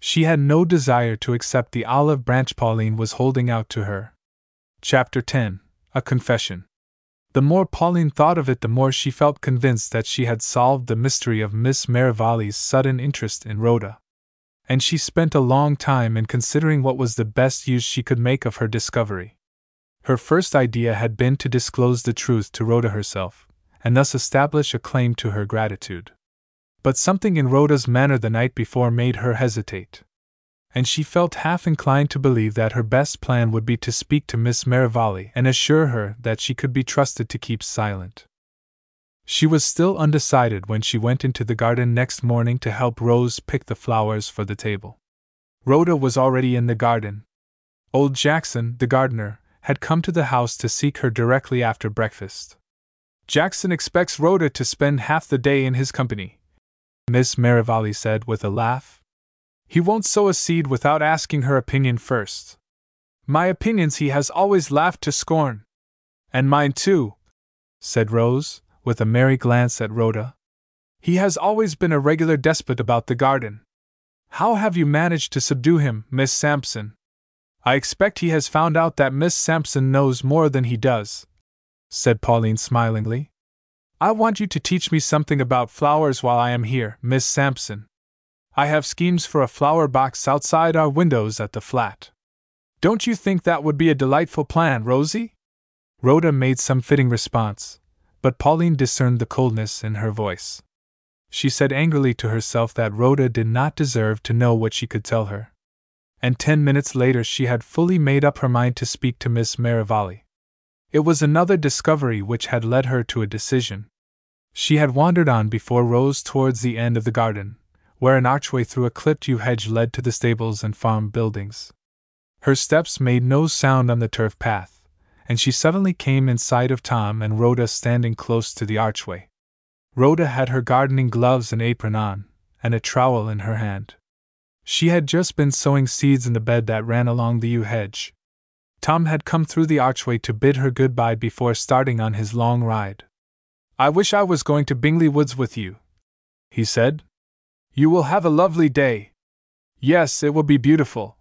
She had no desire to accept the olive branch Pauline was holding out to her. Chapter 10 A Confession the more Pauline thought of it, the more she felt convinced that she had solved the mystery of Miss Merivale's sudden interest in Rhoda. And she spent a long time in considering what was the best use she could make of her discovery. Her first idea had been to disclose the truth to Rhoda herself, and thus establish a claim to her gratitude. But something in Rhoda's manner the night before made her hesitate and she felt half inclined to believe that her best plan would be to speak to Miss Merivale and assure her that she could be trusted to keep silent. She was still undecided when she went into the garden next morning to help Rose pick the flowers for the table. Rhoda was already in the garden. Old Jackson, the gardener, had come to the house to seek her directly after breakfast. Jackson expects Rhoda to spend half the day in his company, Miss Merivale said with a laugh. He won't sow a seed without asking her opinion first. My opinions he has always laughed to scorn. And mine too, said Rose, with a merry glance at Rhoda. He has always been a regular despot about the garden. How have you managed to subdue him, Miss Sampson? I expect he has found out that Miss Sampson knows more than he does, said Pauline smilingly. I want you to teach me something about flowers while I am here, Miss Sampson. I have schemes for a flower box outside our windows at the flat. Don't you think that would be a delightful plan, Rosie? Rhoda made some fitting response, but Pauline discerned the coldness in her voice. She said angrily to herself that Rhoda did not deserve to know what she could tell her. And ten minutes later she had fully made up her mind to speak to Miss Merivale. It was another discovery which had led her to a decision. She had wandered on before Rose towards the end of the garden, where an archway through a clipped yew hedge led to the stables and farm buildings. Her steps made no sound on the turf path, and she suddenly came in sight of Tom and Rhoda standing close to the archway. Rhoda had her gardening gloves and apron on, and a trowel in her hand. She had just been sowing seeds in the bed that ran along the yew hedge. Tom had come through the archway to bid her good bye before starting on his long ride. I wish I was going to Bingley Woods with you, he said, you will have a lovely day. Yes, it will be beautiful,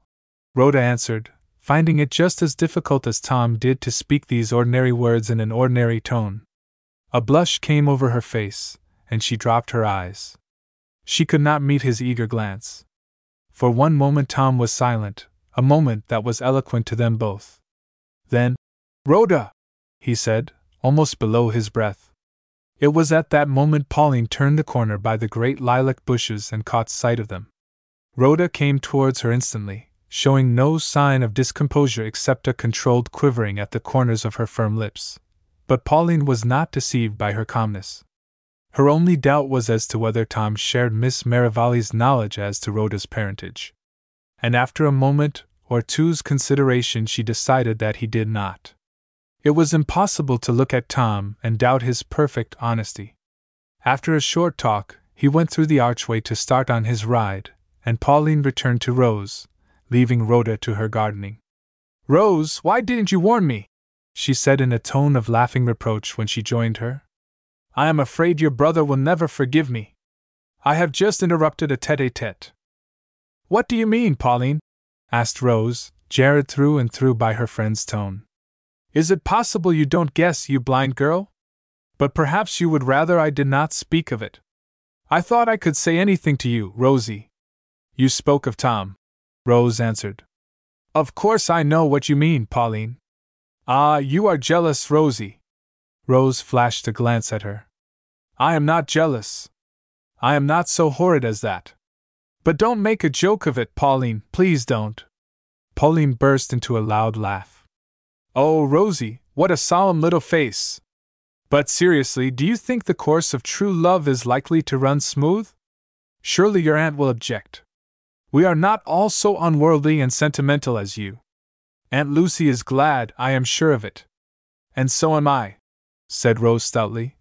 Rhoda answered, finding it just as difficult as Tom did to speak these ordinary words in an ordinary tone. A blush came over her face, and she dropped her eyes. She could not meet his eager glance. For one moment Tom was silent, a moment that was eloquent to them both. Then, Rhoda! he said, almost below his breath. It was at that moment Pauline turned the corner by the great lilac bushes and caught sight of them. Rhoda came towards her instantly, showing no sign of discomposure except a controlled quivering at the corners of her firm lips. But Pauline was not deceived by her calmness. Her only doubt was as to whether Tom shared Miss Merivale's knowledge as to Rhoda's parentage. And after a moment or two's consideration, she decided that he did not. It was impossible to look at Tom and doubt his perfect honesty. After a short talk, he went through the archway to start on his ride, and Pauline returned to Rose, leaving Rhoda to her gardening. Rose, why didn't you warn me? she said in a tone of laughing reproach when she joined her. I am afraid your brother will never forgive me. I have just interrupted a tete a tete. What do you mean, Pauline? asked Rose, jarred through and through by her friend's tone. Is it possible you don't guess, you blind girl? But perhaps you would rather I did not speak of it. I thought I could say anything to you, Rosie. You spoke of Tom. Rose answered. Of course I know what you mean, Pauline. Ah, you are jealous, Rosie. Rose flashed a glance at her. I am not jealous. I am not so horrid as that. But don't make a joke of it, Pauline, please don't. Pauline burst into a loud laugh. Oh, Rosie, what a solemn little face! But seriously, do you think the course of true love is likely to run smooth? Surely your aunt will object. We are not all so unworldly and sentimental as you. Aunt Lucy is glad, I am sure of it. And so am I, said Rose stoutly.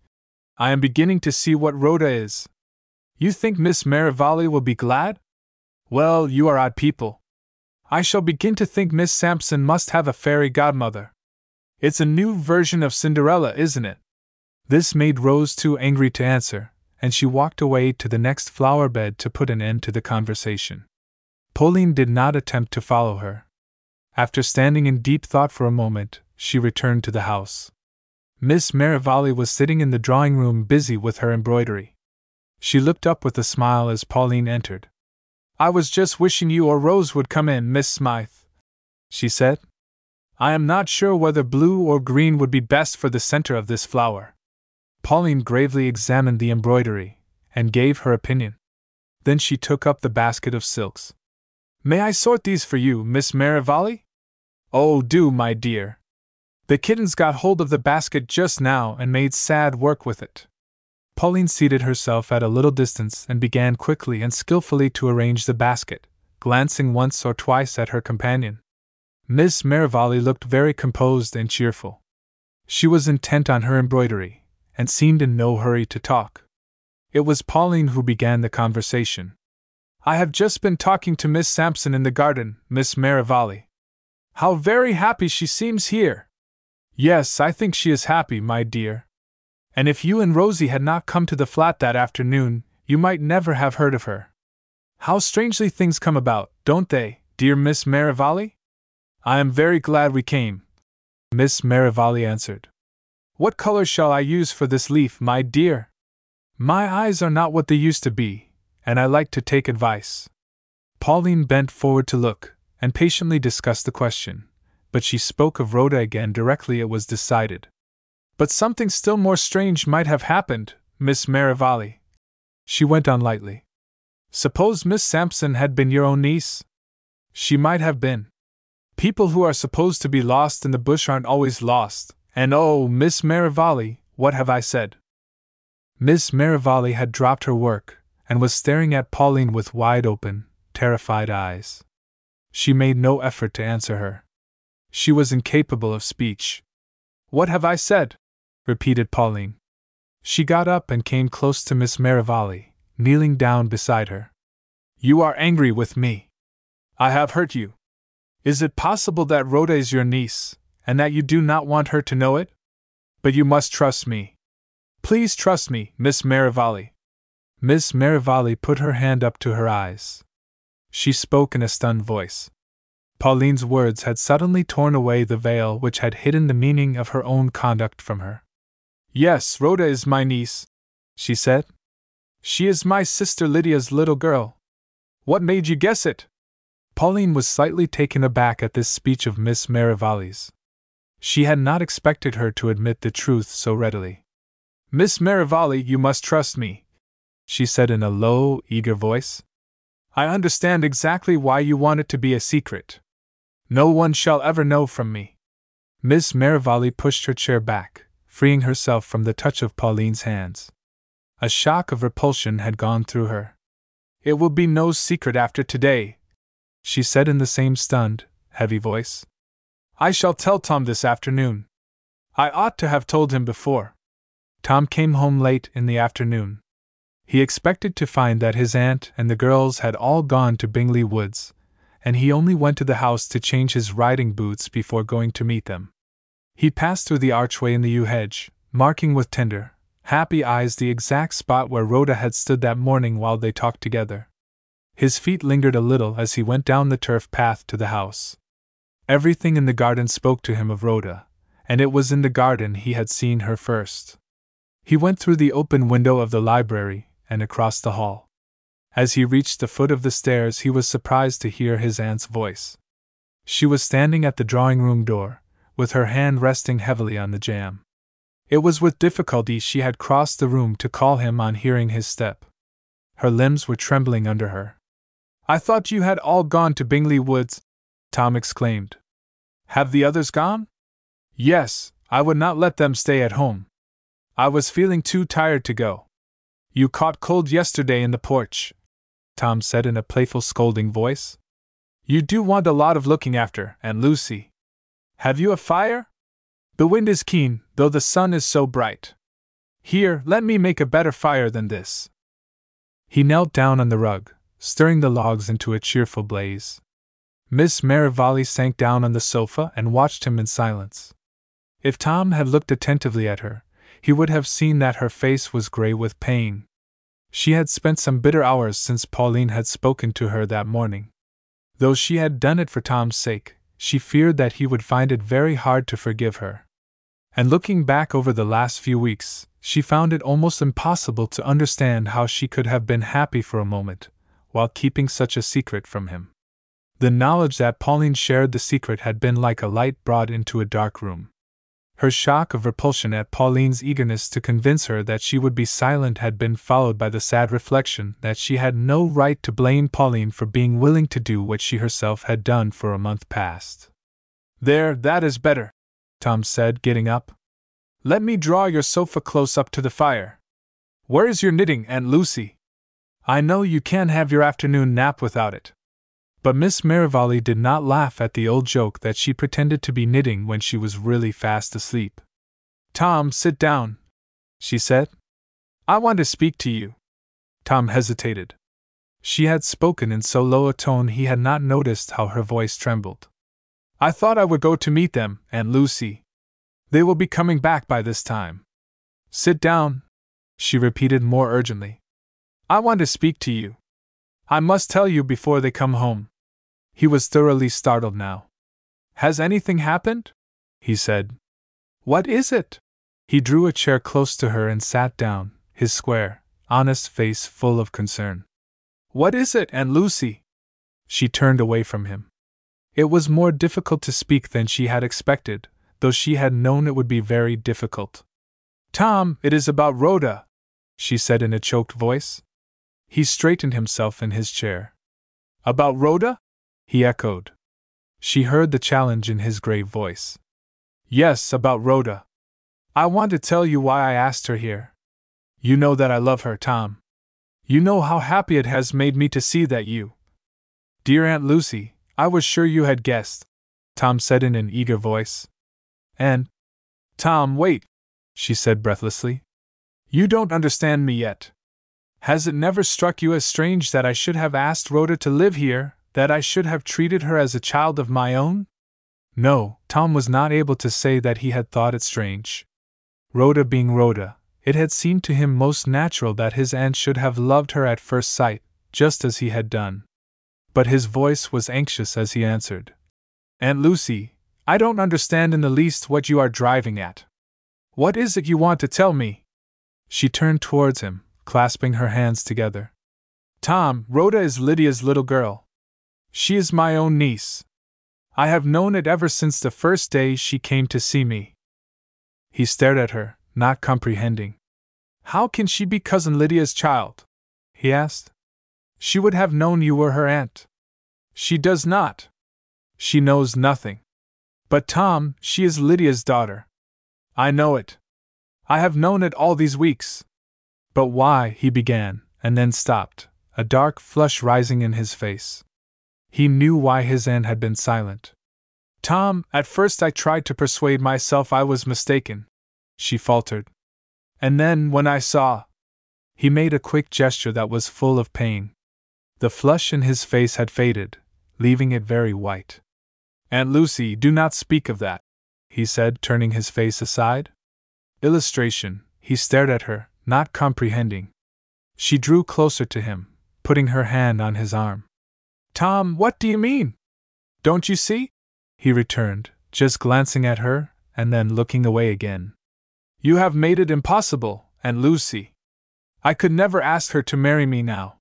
I am beginning to see what Rhoda is. You think Miss Merivale will be glad? Well, you are odd people. I shall begin to think Miss Sampson must have a fairy godmother. It's a new version of Cinderella, isn't it? This made Rose too angry to answer, and she walked away to the next flower bed to put an end to the conversation. Pauline did not attempt to follow her. After standing in deep thought for a moment, she returned to the house. Miss Merivale was sitting in the drawing room busy with her embroidery. She looked up with a smile as Pauline entered. I was just wishing you or Rose would come in, Miss Smythe, she said. I am not sure whether blue or green would be best for the center of this flower. Pauline gravely examined the embroidery and gave her opinion. Then she took up the basket of silks. May I sort these for you, Miss Merivale? Oh, do, my dear. The kittens got hold of the basket just now and made sad work with it. Pauline seated herself at a little distance and began quickly and skillfully to arrange the basket, glancing once or twice at her companion. Miss Merivale looked very composed and cheerful. She was intent on her embroidery, and seemed in no hurry to talk. It was Pauline who began the conversation. I have just been talking to Miss Sampson in the garden, Miss Merivale. How very happy she seems here! Yes, I think she is happy, my dear. And if you and Rosie had not come to the flat that afternoon, you might never have heard of her. How strangely things come about, don't they, dear Miss Merivale? I am very glad we came, Miss Merivale answered. What color shall I use for this leaf, my dear? My eyes are not what they used to be, and I like to take advice. Pauline bent forward to look, and patiently discuss the question, but she spoke of Rhoda again directly it was decided. But something still more strange might have happened, Miss Merivale. She went on lightly. Suppose Miss Sampson had been your own niece? She might have been. People who are supposed to be lost in the bush aren't always lost, and oh, Miss Merivale, what have I said? Miss Merivale had dropped her work, and was staring at Pauline with wide open, terrified eyes. She made no effort to answer her. She was incapable of speech. What have I said? Repeated Pauline. She got up and came close to Miss Merivale, kneeling down beside her. You are angry with me. I have hurt you. Is it possible that Rhoda is your niece, and that you do not want her to know it? But you must trust me. Please trust me, Miss Merivale. Miss Merivale put her hand up to her eyes. She spoke in a stunned voice. Pauline's words had suddenly torn away the veil which had hidden the meaning of her own conduct from her. Yes, Rhoda is my niece, she said. She is my sister Lydia's little girl. What made you guess it? Pauline was slightly taken aback at this speech of Miss Merivale's. She had not expected her to admit the truth so readily. Miss Merivale, you must trust me, she said in a low, eager voice. I understand exactly why you want it to be a secret. No one shall ever know from me. Miss Merivale pushed her chair back, freeing herself from the touch of Pauline's hands. A shock of repulsion had gone through her. It will be no secret after today, she said in the same stunned, heavy voice. I shall tell Tom this afternoon. I ought to have told him before. Tom came home late in the afternoon. He expected to find that his aunt and the girls had all gone to Bingley Woods, and he only went to the house to change his riding boots before going to meet them. He passed through the archway in the yew hedge, marking with tender, happy eyes the exact spot where Rhoda had stood that morning while they talked together. His feet lingered a little as he went down the turf path to the house. Everything in the garden spoke to him of Rhoda, and it was in the garden he had seen her first. He went through the open window of the library and across the hall. As he reached the foot of the stairs, he was surprised to hear his aunt's voice. She was standing at the drawing room door, with her hand resting heavily on the jamb. It was with difficulty she had crossed the room to call him on hearing his step. Her limbs were trembling under her. I thought you had all gone to Bingley Woods, Tom exclaimed. Have the others gone? Yes, I would not let them stay at home. I was feeling too tired to go. You caught cold yesterday in the porch, Tom said in a playful, scolding voice. You do want a lot of looking after, Aunt Lucy. Have you a fire? The wind is keen, though the sun is so bright. Here, let me make a better fire than this. He knelt down on the rug, stirring the logs into a cheerful blaze. Miss Merivale sank down on the sofa and watched him in silence. If Tom had looked attentively at her, he would have seen that her face was gray with pain. She had spent some bitter hours since Pauline had spoken to her that morning. Though she had done it for Tom's sake, she feared that he would find it very hard to forgive her. And looking back over the last few weeks, she found it almost impossible to understand how she could have been happy for a moment, while keeping such a secret from him. The knowledge that Pauline shared the secret had been like a light brought into a dark room. Her shock of repulsion at Pauline's eagerness to convince her that she would be silent had been followed by the sad reflection that she had no right to blame Pauline for being willing to do what she herself had done for a month past. There, that is better, Tom said, getting up. Let me draw your sofa close up to the fire. Where is your knitting, Aunt Lucy? I know you can't have your afternoon nap without it. But Miss Merivale did not laugh at the old joke that she pretended to be knitting when she was really fast asleep. Tom, sit down, she said. I want to speak to you. Tom hesitated. She had spoken in so low a tone he had not noticed how her voice trembled. I thought I would go to meet them, Aunt Lucy, they will be coming back by this time. Sit down, she repeated more urgently. I want to speak to you. I must tell you before they come home. He was thoroughly startled now. Has anything happened? he said. What is it? He drew a chair close to her and sat down, his square, honest face full of concern. What is it, Aunt Lucy? She turned away from him. It was more difficult to speak than she had expected, though she had known it would be very difficult. Tom, it is about Rhoda, she said in a choked voice. He straightened himself in his chair. About Rhoda? He echoed. She heard the challenge in his grave voice. Yes, about Rhoda. I want to tell you why I asked her here. You know that I love her, Tom. You know how happy it has made me to see that you. Dear Aunt Lucy, I was sure you had guessed, Tom said in an eager voice. And. Tom, wait, she said breathlessly. You don't understand me yet. Has it never struck you as strange that I should have asked Rhoda to live here, that I should have treated her as a child of my own? No, Tom was not able to say that he had thought it strange. Rhoda being Rhoda, it had seemed to him most natural that his aunt should have loved her at first sight, just as he had done. But his voice was anxious as he answered Aunt Lucy, I don't understand in the least what you are driving at. What is it you want to tell me? She turned towards him, clasping her hands together. Tom, Rhoda is Lydia's little girl. She is my own niece. I have known it ever since the first day she came to see me. He stared at her, not comprehending. How can she be Cousin Lydia's child? he asked. She would have known you were her aunt. She does not. She knows nothing. But, Tom, she is Lydia's daughter. I know it. I have known it all these weeks. But why? he began, and then stopped, a dark flush rising in his face. He knew why his aunt had been silent. Tom, at first I tried to persuade myself I was mistaken, she faltered. And then, when I saw. He made a quick gesture that was full of pain. The flush in his face had faded, leaving it very white. Aunt Lucy, do not speak of that, he said, turning his face aside. Illustration, he stared at her, not comprehending. She drew closer to him, putting her hand on his arm. Tom, what do you mean? Don't you see? He returned, just glancing at her, and then looking away again. You have made it impossible, Aunt Lucy. I could never ask her to marry me now.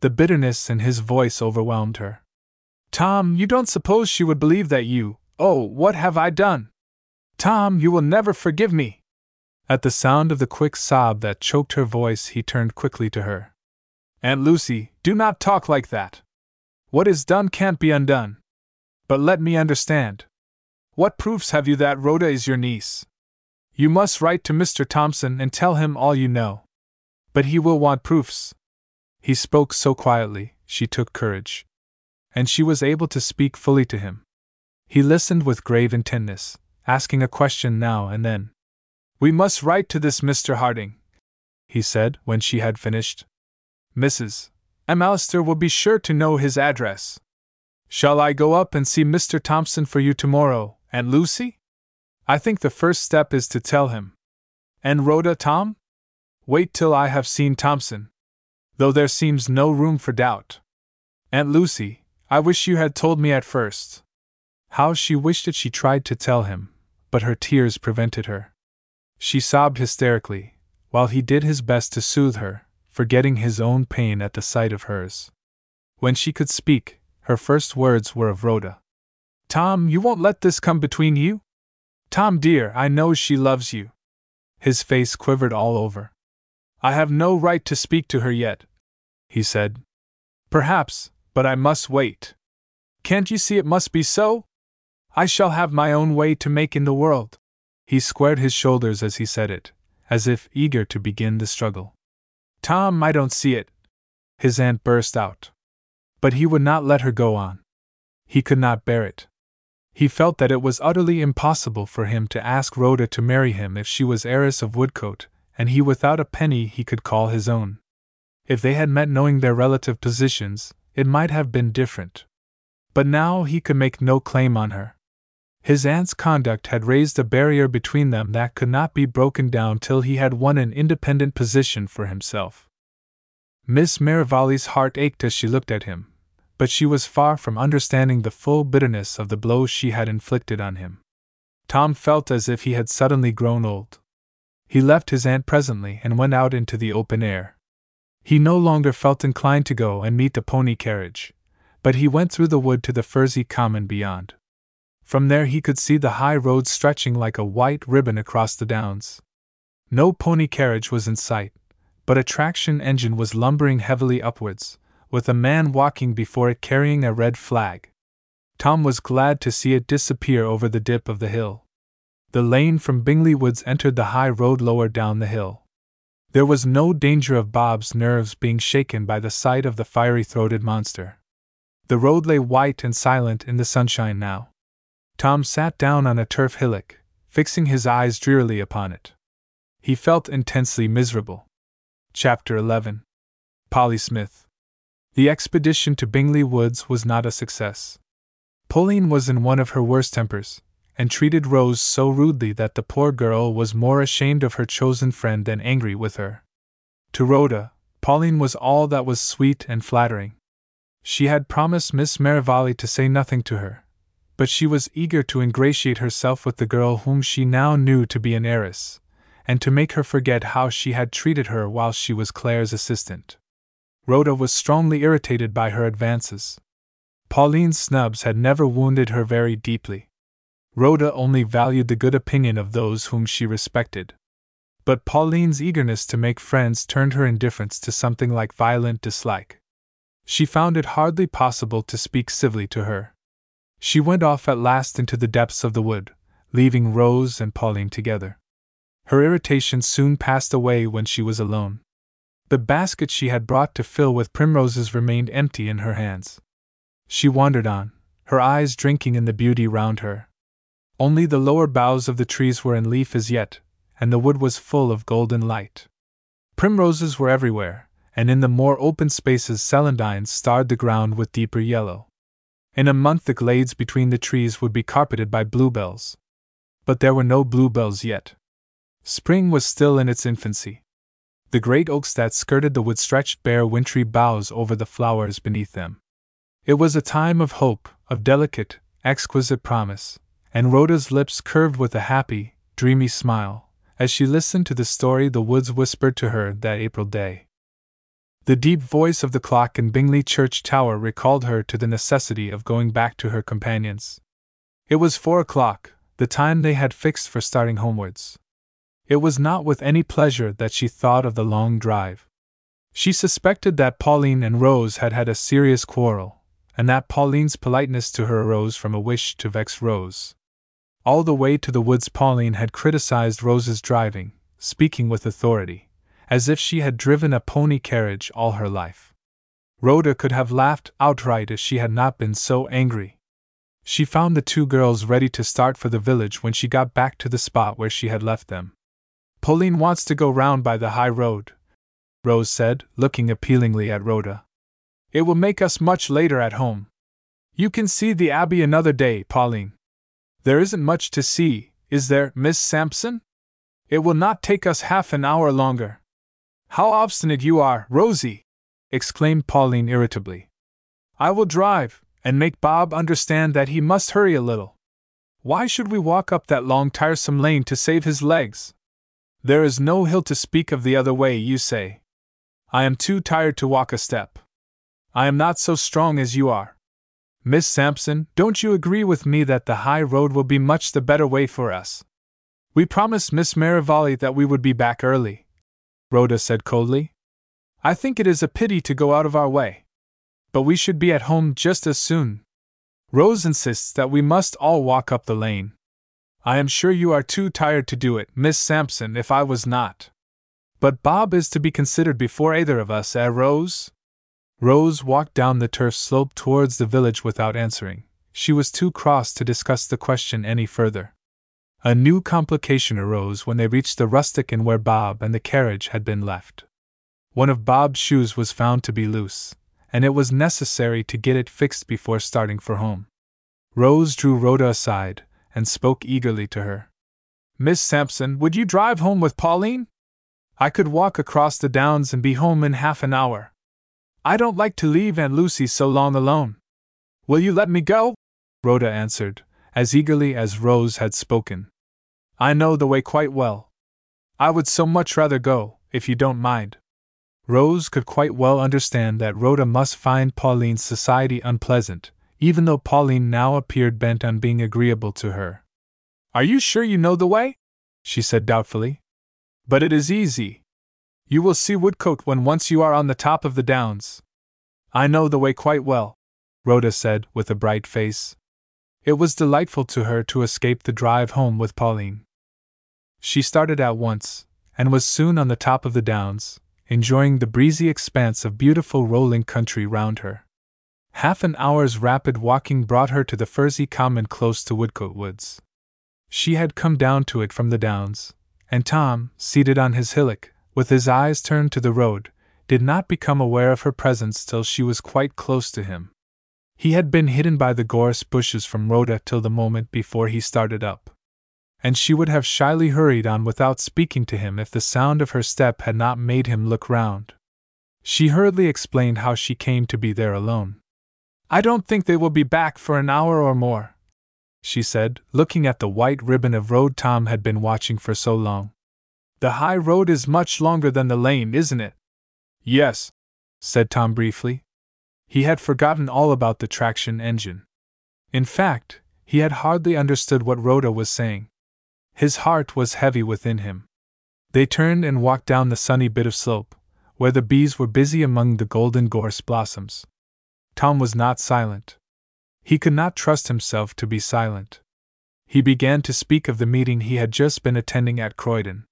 The bitterness in his voice overwhelmed her. Tom, you don't suppose she would believe that you. Oh, what have I done? Tom, you will never forgive me! At the sound of the quick sob that choked her voice, he turned quickly to her. Aunt Lucy, do not talk like that. What is done can't be undone. But let me understand. What proofs have you that Rhoda is your niece? You must write to Mr. Thompson and tell him all you know. But he will want proofs. He spoke so quietly, she took courage. And she was able to speak fully to him. He listened with grave intentness, asking a question now and then. We must write to this Mr. Harding, he said when she had finished. Mrs. McAllister will be sure to know his address. Shall I go up and see Mr. Thompson for you tomorrow, Aunt Lucy? I think the first step is to tell him. And Rhoda, Tom? Wait till I have seen Thompson. Though there seems no room for doubt. Aunt Lucy, I wish you had told me at first. How she wished it she tried to tell him, but her tears prevented her. She sobbed hysterically, while he did his best to soothe her, forgetting his own pain at the sight of hers. When she could speak, her first words were of Rhoda. Tom, you won't let this come between you? Tom, dear, I know she loves you. His face quivered all over. I have no right to speak to her yet, he said. Perhaps, but I must wait. Can't you see it must be so? I shall have my own way to make in the world. He squared his shoulders as he said it, as if eager to begin the struggle. Tom, I don't see it. His aunt burst out. But he would not let her go on. He could not bear it. He felt that it was utterly impossible for him to ask Rhoda to marry him if she was heiress of Woodcote, and he without a penny he could call his own. If they had met knowing their relative positions, it might have been different. But now he could make no claim on her. His aunt's conduct had raised a barrier between them that could not be broken down till he had won an independent position for himself. Miss Merivale's heart ached as she looked at him, but she was far from understanding the full bitterness of the blow she had inflicted on him. Tom felt as if he had suddenly grown old. He left his aunt presently and went out into the open air. He no longer felt inclined to go and meet the pony carriage, but he went through the wood to the furzy common beyond. From there he could see the high road stretching like a white ribbon across the downs. No pony carriage was in sight, but a traction engine was lumbering heavily upwards, with a man walking before it carrying a red flag. Tom was glad to see it disappear over the dip of the hill. The lane from Bingley Woods entered the high road lower down the hill. There was no danger of Bob's nerves being shaken by the sight of the fiery throated monster. The road lay white and silent in the sunshine now. Tom sat down on a turf hillock, fixing his eyes drearily upon it. He felt intensely miserable. Chapter 11 Polly Smith. The expedition to Bingley Woods was not a success. Pauline was in one of her worst tempers, and treated Rose so rudely that the poor girl was more ashamed of her chosen friend than angry with her. To Rhoda, Pauline was all that was sweet and flattering. She had promised Miss Merivale to say nothing to her, but she was eager to ingratiate herself with the girl whom she now knew to be an heiress, and to make her forget how she had treated her while she was Claire's assistant. Rhoda was strongly irritated by her advances. Pauline's snubs had never wounded her very deeply. Rhoda only valued the good opinion of those whom she respected. But Pauline's eagerness to make friends turned her indifference to something like violent dislike. She found it hardly possible to speak civilly to her. She went off at last into the depths of the wood, leaving Rose and Pauline together. Her irritation soon passed away when she was alone. The basket she had brought to fill with primroses remained empty in her hands. She wandered on, her eyes drinking in the beauty round her. Only the lower boughs of the trees were in leaf as yet, and the wood was full of golden light. Primroses were everywhere, and in the more open spaces celandines starred the ground with deeper yellow. In a month the glades between the trees would be carpeted by bluebells. But there were no bluebells yet. Spring was still in its infancy. The great oaks that skirted the wood stretched bare wintry boughs over the flowers beneath them. It was a time of hope, of delicate, exquisite promise, and Rhoda's lips curved with a happy, dreamy smile, as she listened to the story the woods whispered to her that April day. The deep voice of the clock in Bingley Church tower recalled her to the necessity of going back to her companions. It was four o'clock, the time they had fixed for starting homewards. It was not with any pleasure that she thought of the long drive. She suspected that Pauline and Rose had had a serious quarrel, and that Pauline's politeness to her arose from a wish to vex Rose. All the way to the woods, Pauline had criticized Rose's driving, speaking with authority, as if she had driven a pony carriage all her life. Rhoda could have laughed outright if she had not been so angry. She found the two girls ready to start for the village when she got back to the spot where she had left them. Pauline wants to go round by the high road, Rose said, looking appealingly at Rhoda. It will make us much later at home. You can see the Abbey another day, Pauline. There isn't much to see, is there, Miss Sampson? It will not take us half an hour longer. How obstinate you are, Rosie! exclaimed Pauline irritably. I will drive, and make Bob understand that he must hurry a little. Why should we walk up that long, tiresome lane to save his legs? There is no hill to speak of the other way, you say. I am too tired to walk a step. I am not so strong as you are. Miss Sampson, don't you agree with me that the high road will be much the better way for us? We promised Miss Merivale that we would be back early. Rhoda said coldly. I think it is a pity to go out of our way. But we should be at home just as soon. Rose insists that we must all walk up the lane. I am sure you are too tired to do it, Miss Sampson, if I was not. But Bob is to be considered before either of us, eh, Rose? Rose walked down the turf slope towards the village without answering. She was too cross to discuss the question any further. A new complication arose when they reached the rustic inn where Bob and the carriage had been left. One of Bob's shoes was found to be loose, and it was necessary to get it fixed before starting for home. Rose drew Rhoda aside and spoke eagerly to her. Miss Sampson, would you drive home with Pauline? I could walk across the downs and be home in half an hour. I don't like to leave Aunt Lucy so long alone. Will you let me go? Rhoda answered, as eagerly as Rose had spoken. I know the way quite well. I would so much rather go, if you don't mind. Rose could quite well understand that Rhoda must find Pauline's society unpleasant, even though Pauline now appeared bent on being agreeable to her. Are you sure you know the way? she said doubtfully. But it is easy. You will see Woodcote when once you are on the top of the downs. I know the way quite well, Rhoda said with a bright face. It was delightful to her to escape the drive home with Pauline. She started at once, and was soon on the top of the downs, enjoying the breezy expanse of beautiful rolling country round her. Half an hour's rapid walking brought her to the furzy common close to Woodcote Woods. She had come down to it from the downs, and Tom, seated on his hillock, with his eyes turned to the road, did not become aware of her presence till she was quite close to him. He had been hidden by the gorse bushes from Rhoda till the moment before he started up. And she would have shyly hurried on without speaking to him if the sound of her step had not made him look round. She hurriedly explained how she came to be there alone. I don't think they will be back for an hour or more, she said, looking at the white ribbon of road Tom had been watching for so long. The high road is much longer than the lane, isn't it? Yes, said Tom briefly. He had forgotten all about the traction engine. In fact, he had hardly understood what Rhoda was saying. His heart was heavy within him. They turned and walked down the sunny bit of slope, where the bees were busy among the golden gorse blossoms. Tom was not silent. He could not trust himself to be silent. He began to speak of the meeting he had just been attending at Croydon.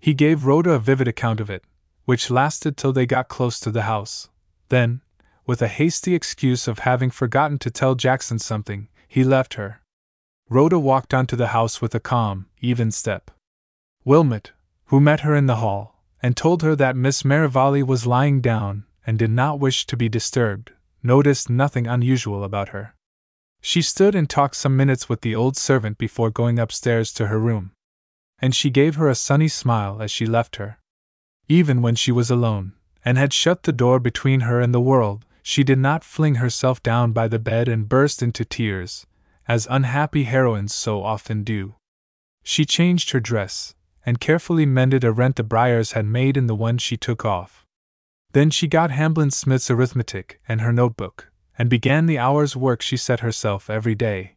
He gave Rhoda a vivid account of it, which lasted till they got close to the house. Then, with a hasty excuse of having forgotten to tell Jackson something, he left her. Rhoda walked on to the house with a calm, even step. Wilmot, who met her in the hall, and told her that Miss Merivale was lying down and did not wish to be disturbed, noticed nothing unusual about her. She stood and talked some minutes with the old servant before going upstairs to her room. And she gave her a sunny smile as she left her. Even when she was alone, and had shut the door between her and the world, she did not fling herself down by the bed and burst into tears, as unhappy heroines so often do. She changed her dress, and carefully mended a rent the briars had made in the one she took off. Then she got Hamblin Smith's arithmetic and her notebook, and began the hour's work she set herself every day.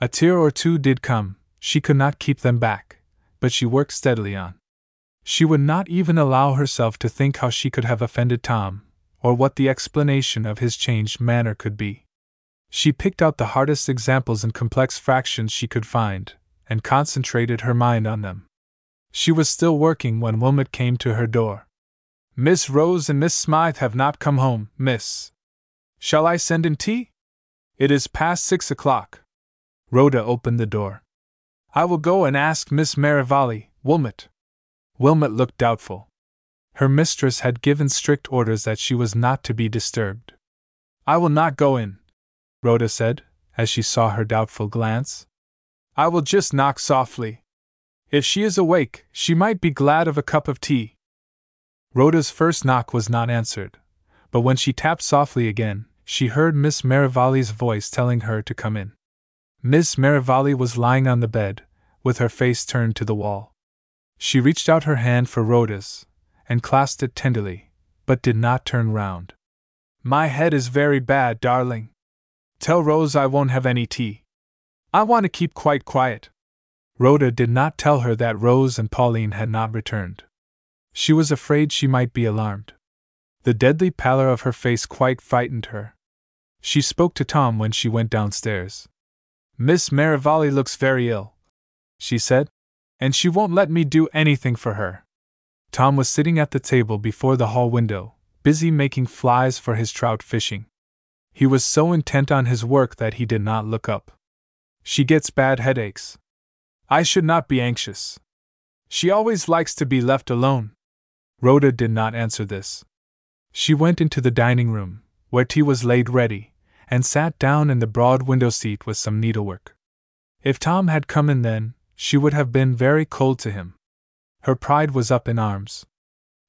A tear or two did come, She could not keep them back, but she worked steadily on. She would not even allow herself to think how she could have offended Tom, or what the explanation of his changed manner could be. She picked out the hardest examples and complex fractions she could find, and concentrated her mind on them. She was still working when Wilmot came to her door. Miss Rose and Miss Smythe have not come home, miss. Shall I send in tea? It is past six o'clock. Rhoda opened the door. I will go and ask Miss Merivale, Wilmot. Wilmot looked doubtful. Her mistress had given strict orders that she was not to be disturbed. I will not go in, Rhoda said, as she saw her doubtful glance. I will just knock softly. If she is awake, she might be glad of a cup of tea. Rhoda's first knock was not answered, but when she tapped softly again, she heard Miss Merivale's voice telling her to come in. Miss Merivale was lying on the bed, with her face turned to the wall. She reached out her hand for Rhoda's, and clasped it tenderly, but did not turn round. My head is very bad, darling. Tell Rose I won't have any tea. I want to keep quite quiet. Rhoda did not tell her that Rose and Pauline had not returned. She was afraid she might be alarmed. The deadly pallor of her face quite frightened her. She spoke to Tom when she went downstairs. Miss Merivale looks very ill, she said, and she won't let me do anything for her. Tom was sitting at the table before the hall window, busy making flies for his trout fishing. He was so intent on his work that he did not look up. She gets bad headaches. I should not be anxious. She always likes to be left alone. Rhoda did not answer this. She went into the dining room, where tea was laid ready, and sat down in the broad window seat with some needlework. If Tom had come in then, she would have been very cold to him. Her pride was up in arms.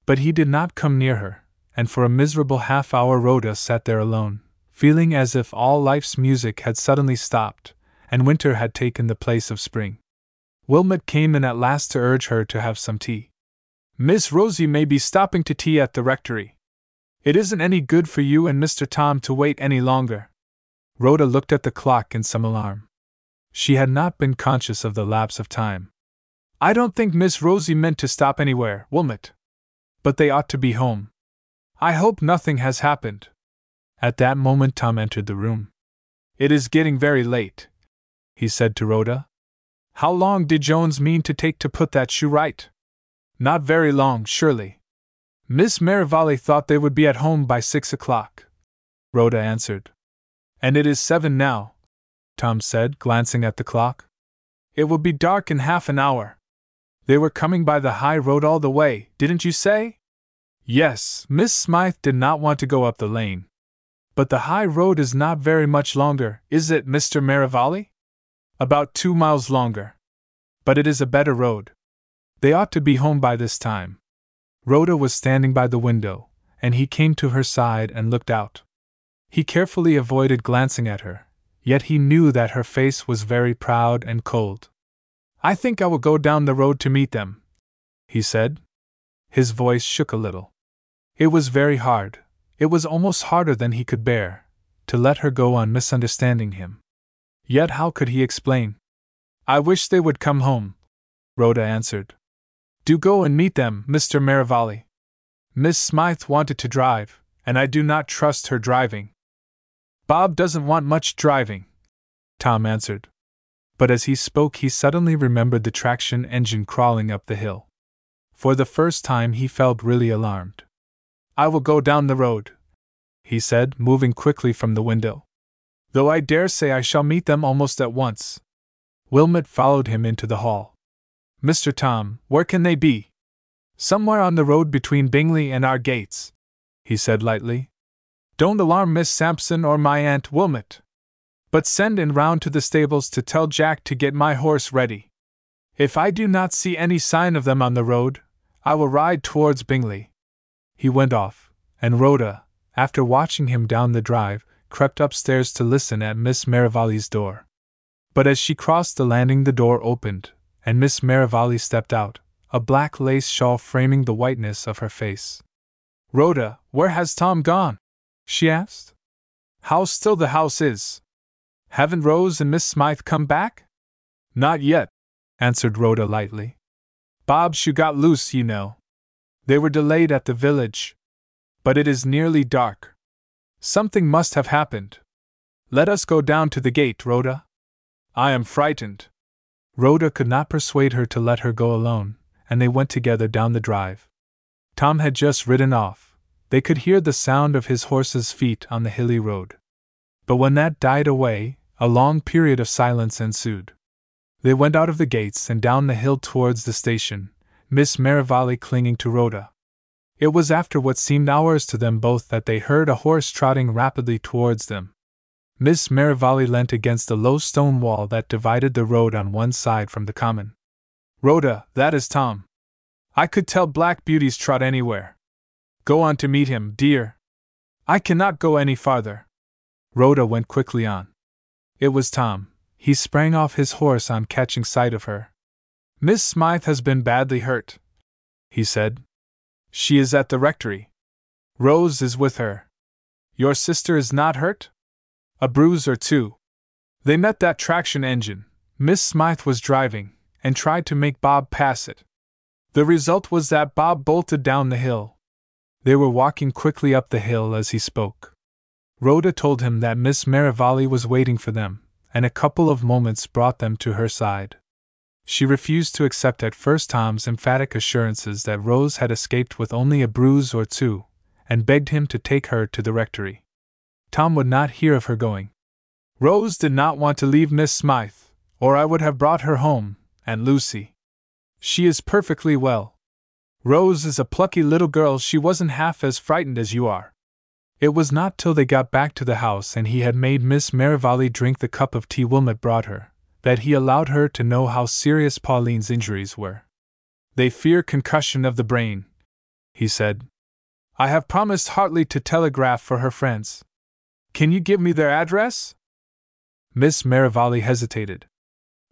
But he did not come near her, and for a miserable half hour Rhoda sat there alone, feeling as if all life's music had suddenly stopped, and winter had taken the place of spring. Wilmot came in at last to urge her to have some tea. Miss Rosie may be stopping to tea at the rectory. It isn't any good for you and Mr. Tom to wait any longer. Rhoda looked at the clock in some alarm. She had not been conscious of the lapse of time. I don't think Miss Rosie meant to stop anywhere, Wilmot. But they ought to be home. I hope nothing has happened. At that moment, Tom entered the room. It is getting very late, he said to Rhoda. How long did Jones mean to take to put that shoe right? Not very long, surely. Miss Merivale thought they would be at home by six o'clock. Rhoda answered. And it is seven now, Tom said, glancing at the clock. It will be dark in half an hour. They were coming by the high road all the way, didn't you say? Yes, Miss Smythe did not want to go up the lane. But the high road is not very much longer, is it, Mr. Merivale? About two miles longer. But it is a better road. They ought to be home by this time. Rhoda was standing by the window, and he came to her side and looked out. He carefully avoided glancing at her, yet he knew that her face was very proud and cold. I think I will go down the road to meet them, he said. His voice shook a little. It was very hard, it was almost harder than he could bear, to let her go on misunderstanding him. Yet how could he explain? I wish they would come home, Rhoda answered. Do go and meet them, Mr. Merivale. Miss Smythe wanted to drive, and I do not trust her driving. Bob doesn't want much driving, Tom answered. But as he spoke, he suddenly remembered the traction engine crawling up the hill. For the first time, he felt really alarmed. I will go down the road, he said, moving quickly from the window. Though I dare say I shall meet them almost at once. Wilmot followed him into the hall. Mr. Tom, where can they be? Somewhere on the road between Bingley and our gates, he said lightly. Don't alarm Miss Sampson or my Aunt Wilmot. But send in round to the stables to tell Jack to get my horse ready. If I do not see any sign of them on the road, I will ride towards Bingley. He went off, and Rhoda, after watching him down the drive, crept upstairs to listen at Miss Merivale's door. But as she crossed the landing, the door opened, and Miss Merivale stepped out, a black lace shawl framing the whiteness of her face. Rhoda, where has Tom gone? she asked. How still the house is! Haven't Rose and Miss Smythe come back? Not yet, answered Rhoda lightly. Bob shoe got loose, you know. They were delayed at the village. But it is nearly dark. Something must have happened. Let us go down to the gate, Rhoda. I am frightened. Rhoda could not persuade her to let her go alone, and they went together down the drive. Tom had just ridden off. They could hear the sound of his horse's feet on the hilly road. But when that died away, a long period of silence ensued. They went out of the gates and down the hill towards the station, Miss Merivale clinging to Rhoda. It was after what seemed hours to them both that they heard a horse trotting rapidly towards them. Miss Merivale leant against the low stone wall that divided the road on one side from the common. Rhoda, that is Tom. I could tell black beauties trot anywhere. Go on to meet him, dear. I cannot go any farther. Rhoda went quickly on. It was Tom. He sprang off his horse on catching sight of her. Miss Smythe has been badly hurt, he said. She is at the rectory. Rose is with her. Your sister is not hurt? A bruise or two. They met that traction engine. Miss Smythe was driving, and tried to make Bob pass it. The result was that Bob bolted down the hill. They were walking quickly up the hill as he spoke. Rhoda told him that Miss Merivale was waiting for them, and a couple of moments brought them to her side. She refused to accept at first Tom's emphatic assurances that Rose had escaped with only a bruise or two, and begged him to take her to the rectory. Tom would not hear of her going. Rose did not want to leave Miss Smythe, or I would have brought her home, Aunt Lucy. She is perfectly well. Rose is a plucky little girl, she wasn't half as frightened as you are. It was not till they got back to the house and he had made Miss Merivale drink the cup of tea Wilmot brought her, that he allowed her to know how serious Pauline's injuries were. They fear concussion of the brain, he said. I have promised Hartley to telegraph for her friends. Can you give me their address? Miss Merivale hesitated.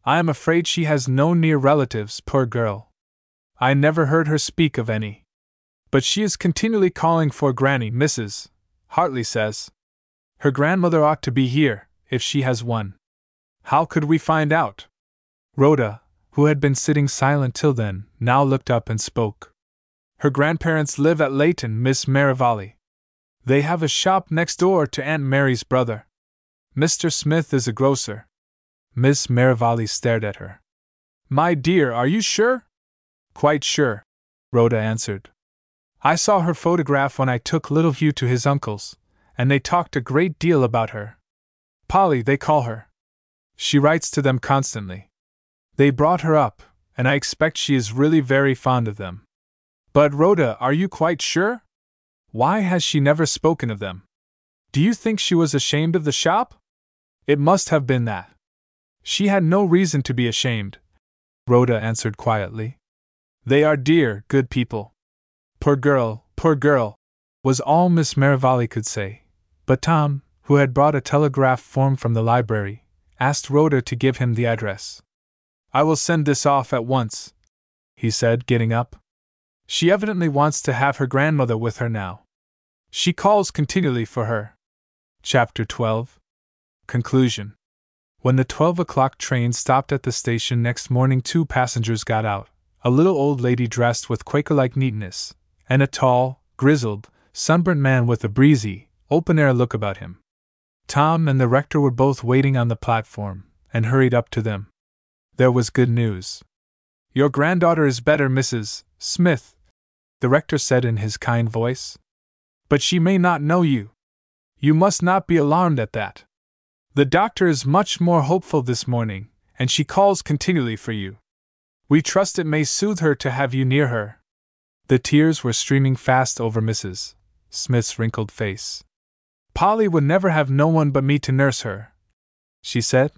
I am afraid she has no near relatives, poor girl. I never heard her speak of any. But she is continually calling for Granny, Mrs. Hartley says. Her grandmother ought to be here, if she has one. How could we find out? Rhoda, who had been sitting silent till then, now looked up and spoke. Her grandparents live at Layton, Miss Merivale. They have a shop next door to Aunt Mary's brother. Mr. Smith is a grocer. Miss Merivale stared at her. My dear, are you sure? Quite sure, Rhoda answered. I saw her photograph when I took Little Hugh to his uncle's, and they talked a great deal about her. Polly, they call her. She writes to them constantly. They brought her up, and I expect she is really very fond of them. But, Rhoda, are you quite sure? Why has she never spoken of them? Do you think she was ashamed of the shop? It must have been that. She had no reason to be ashamed, Rhoda answered quietly. They are dear, good people. Poor girl, poor girl, was all Miss Merivale could say. But Tom, who had brought a telegraph form from the library, asked Rhoda to give him the address. I will send this off at once, he said, getting up. She evidently wants to have her grandmother with her now. She calls continually for her. Chapter 12 Conclusion When the 12 o'clock train stopped at the station next morning, two passengers got out a little old lady dressed with Quaker like neatness, and a tall, grizzled, sunburnt man with a breezy, open air look about him. Tom and the rector were both waiting on the platform, and hurried up to them. There was good news. Your granddaughter is better, Mrs. Smith, the rector said in his kind voice. But she may not know you. You must not be alarmed at that. The doctor is much more hopeful this morning, and she calls continually for you. We trust it may soothe her to have you near her. The tears were streaming fast over Mrs. Smith's wrinkled face. Polly would never have no one but me to nurse her, she said.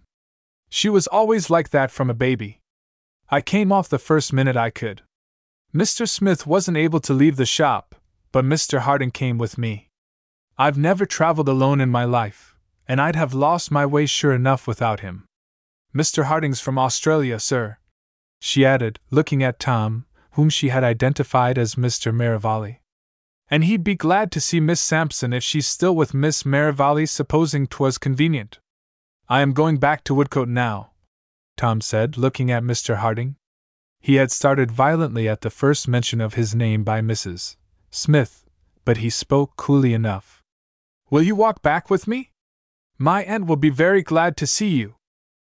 She was always like that from a baby. I came off the first minute I could. Mr. Smith wasn't able to leave the shop, but Mr. Harding came with me. I've never traveled alone in my life, and I'd have lost my way sure enough without him. Mr. Harding's from Australia, sir, she added, looking at Tom, whom she had identified as Mr. Merivale. And he'd be glad to see Miss Sampson if she's still with Miss Merivale, supposing 'twas convenient. I am going back to Woodcote now. Tom said, looking at Mr. Harding. He had started violently at the first mention of his name by Mrs. Smith, but he spoke coolly enough. Will you walk back with me? My aunt will be very glad to see you.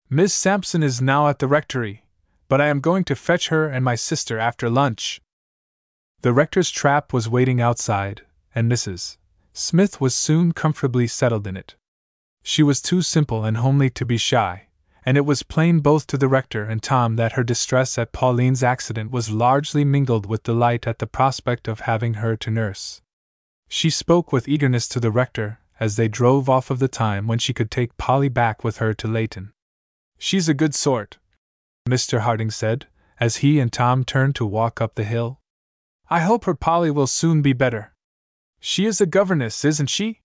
Miss Sampson is now at the rectory, but I am going to fetch her and my sister after lunch. The rector's trap was waiting outside, and Mrs. Smith was soon comfortably settled in it. She was too simple and homely to be shy, and it was plain both to the rector and Tom that her distress at Pauline's accident was largely mingled with delight at the prospect of having her to nurse. She spoke with eagerness to the rector as they drove off of the time when she could take Polly back with her to Layton. She's a good sort, Mr. Harding said, as he and Tom turned to walk up the hill. I hope her Polly will soon be better. She is a governess, isn't she?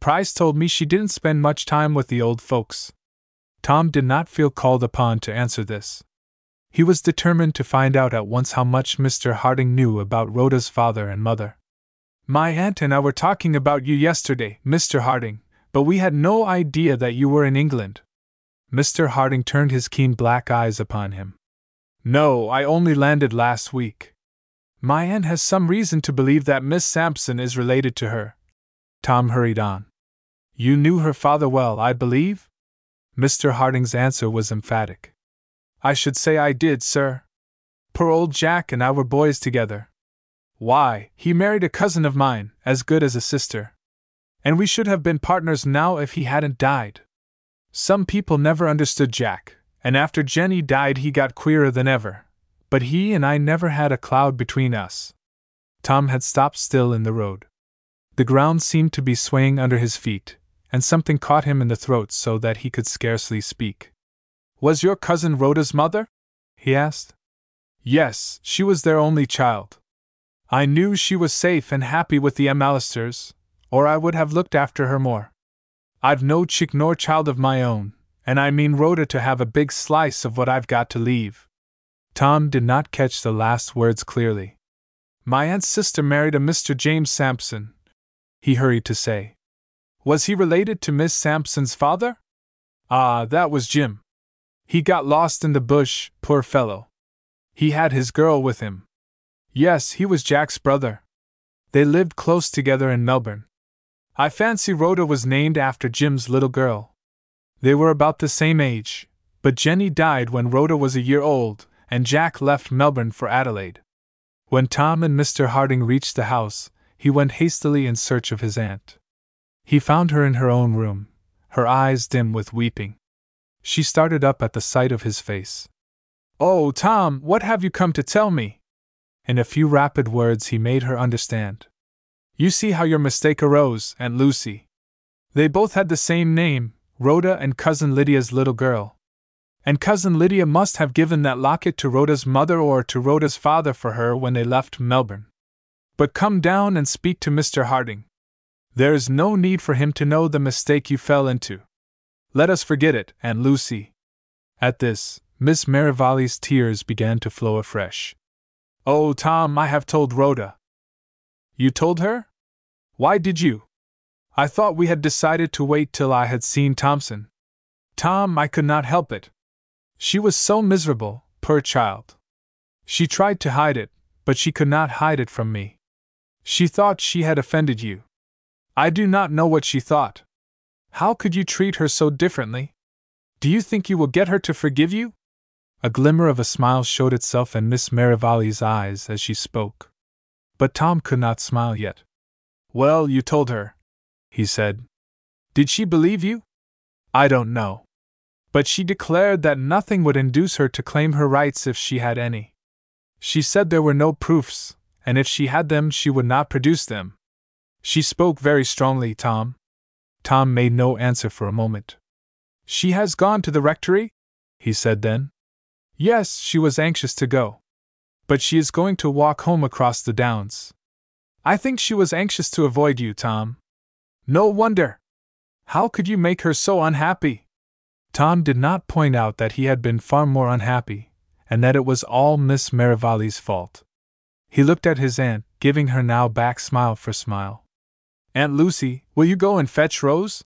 Price told me she didn't spend much time with the old folks. Tom did not feel called upon to answer this. He was determined to find out at once how much Mr. Harding knew about Rhoda's father and mother. My aunt and I were talking about you yesterday, Mr. Harding, but we had no idea that you were in England. Mr. Harding turned his keen black eyes upon him. No, I only landed last week. My aunt has some reason to believe that Miss Sampson is related to her. Tom hurried on. You knew her father well, I believe? Mr. Harding's answer was emphatic. I should say I did, sir. Poor old Jack and I were boys together. Why, he married a cousin of mine, as good as a sister. And we should have been partners now if he hadn't died. Some people never understood Jack, and after Jenny died, he got queerer than ever. But he and I never had a cloud between us. Tom had stopped still in the road. The ground seemed to be swaying under his feet, and something caught him in the throat so that he could scarcely speak. Was your cousin Rhoda's mother? he asked. Yes, she was their only child. I knew she was safe and happy with the McAllisters, or I would have looked after her more. I've no chick nor child of my own, and I mean Rhoda to have a big slice of what I've got to leave. Tom did not catch the last words clearly. My aunt's sister married a Mr. James Sampson, he hurried to say. Was he related to Miss Sampson's father? Ah, that was Jim. He got lost in the bush, poor fellow. He had his girl with him. Yes, he was Jack's brother. They lived close together in Melbourne. I fancy Rhoda was named after Jim's little girl. They were about the same age, but Jenny died when Rhoda was a year old, and Jack left Melbourne for Adelaide. When Tom and Mr. Harding reached the house, he went hastily in search of his aunt. He found her in her own room, her eyes dim with weeping. She started up at the sight of his face. Oh, Tom, what have you come to tell me? In a few rapid words, he made her understand. You see how your mistake arose, Aunt Lucy. They both had the same name, Rhoda and Cousin Lydia's little girl. And Cousin Lydia must have given that locket to Rhoda's mother or to Rhoda's father for her when they left Melbourne. But come down and speak to Mr. Harding. There is no need for him to know the mistake you fell into. Let us forget it, Aunt Lucy. At this, Miss Merivale's tears began to flow afresh. Oh, Tom, I have told Rhoda. You told her? Why did you? I thought we had decided to wait till I had seen Thompson. Tom, I could not help it. She was so miserable, poor child. She tried to hide it, but she could not hide it from me. She thought she had offended you. I do not know what she thought. How could you treat her so differently? Do you think you will get her to forgive you? A glimmer of a smile showed itself in Miss Merivale's eyes as she spoke. But Tom could not smile yet. Well, you told her, he said. Did she believe you? I don't know. But she declared that nothing would induce her to claim her rights if she had any. She said there were no proofs, and if she had them, she would not produce them. She spoke very strongly, Tom. Tom made no answer for a moment. She has gone to the rectory? he said then. Yes, she was anxious to go. But she is going to walk home across the downs. I think she was anxious to avoid you, Tom. No wonder! How could you make her so unhappy? Tom did not point out that he had been far more unhappy, and that it was all Miss Merivale's fault. He looked at his aunt, giving her now back smile for smile. Aunt Lucy, will you go and fetch Rose?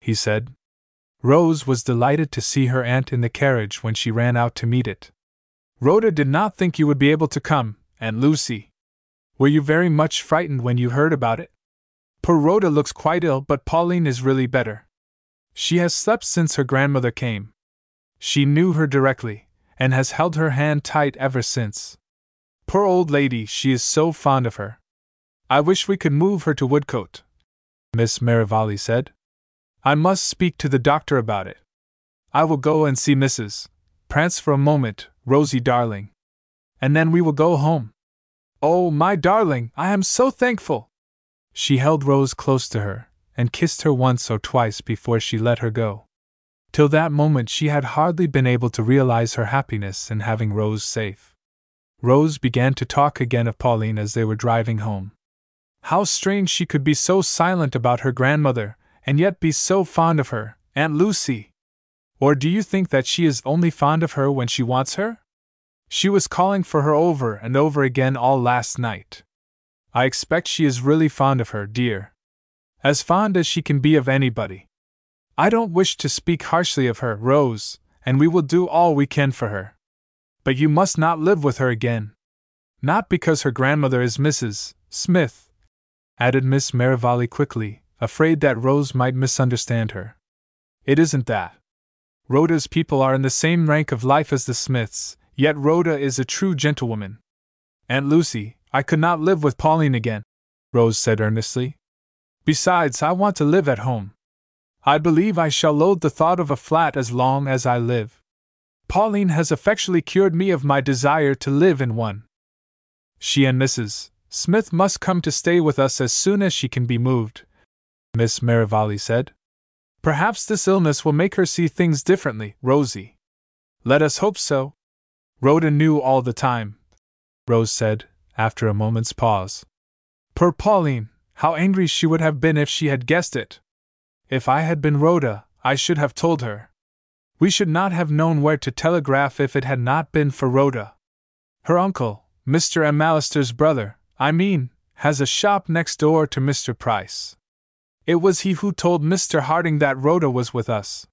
he said. Rose was delighted to see her aunt in the carriage when she ran out to meet it. Rhoda did not think you would be able to come, Aunt Lucy. Were you very much frightened when you heard about it? Poor Rhoda looks quite ill, but Pauline is really better. She has slept since her grandmother came. She knew her directly, and has held her hand tight ever since. Poor old lady, she is so fond of her. I wish we could move her to Woodcote, Miss Merivale said. I must speak to the doctor about it. I will go and see Mrs. Prance for a moment, Rosie darling. And then we will go home. Oh, my darling, I am so thankful! She held Rose close to her, and kissed her once or twice before she let her go. Till that moment, she had hardly been able to realize her happiness in having Rose safe. Rose began to talk again of Pauline as they were driving home. How strange she could be so silent about her grandmother, and yet be so fond of her, Aunt Lucy! Or do you think that she is only fond of her when she wants her? She was calling for her over and over again all last night. I expect she is really fond of her, dear. As fond as she can be of anybody. I don't wish to speak harshly of her, Rose, and we will do all we can for her. But you must not live with her again. Not because her grandmother is Mrs. Smith, added Miss Merivale quickly, afraid that Rose might misunderstand her. It isn't that. Rhoda's people are in the same rank of life as the Smiths, yet Rhoda is a true gentlewoman. Aunt Lucy, I could not live with Pauline again, Rose said earnestly. Besides, I want to live at home. I believe I shall loathe the thought of a flat as long as I live. Pauline has effectually cured me of my desire to live in one. She and Mrs. Smith must come to stay with us as soon as she can be moved, Miss Merivale said. Perhaps this illness will make her see things differently, Rosie. Let us hope so. Rhoda knew all the time, Rose said, after a moment's pause. Poor Pauline, how angry she would have been if she had guessed it. If I had been Rhoda, I should have told her. We should not have known where to telegraph if it had not been for Rhoda. Her uncle, Mr. McAllister's brother, I mean, has a shop next door to Mr. Price. It was he who told Mr. Harding that Rhoda was with us.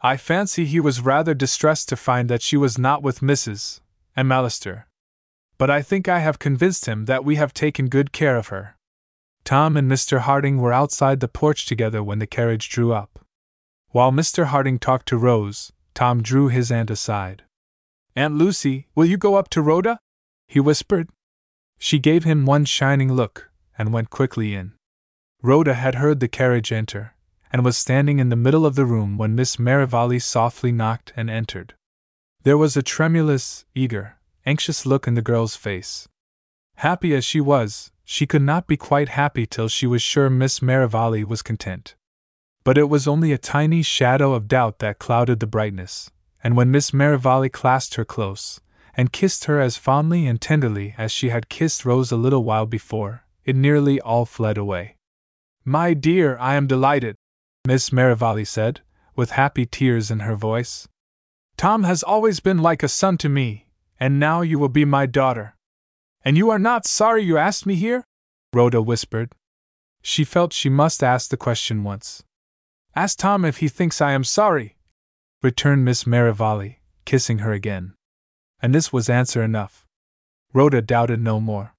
I fancy he was rather distressed to find that she was not with Mrs. McAllister but I think I have convinced him that we have taken good care of her. Tom and Mr. Harding were outside the porch together when the carriage drew up. While Mr. Harding talked to Rose, Tom drew his aunt aside. Aunt Lucy, will you go up to Rhoda? he whispered. She gave him one shining look, and went quickly in. Rhoda had heard the carriage enter, and was standing in the middle of the room when Miss Merivale softly knocked and entered. There was a tremulous, eager, anxious look in the girl's face. Happy as she was, she could not be quite happy till she was sure Miss Merivale was content. But it was only a tiny shadow of doubt that clouded the brightness, and when Miss Merivale clasped her close, and kissed her as fondly and tenderly as she had kissed Rose a little while before, it nearly all fled away. My dear, I am delighted, Miss Merivale said, with happy tears in her voice. Tom has always been like a son to me, and now you will be my daughter. And you are not sorry you asked me here? Rhoda whispered. She felt she must ask the question once. Ask Tom if he thinks I am sorry, returned Miss Merivale, kissing her again. And this was answer enough. Rhoda doubted no more.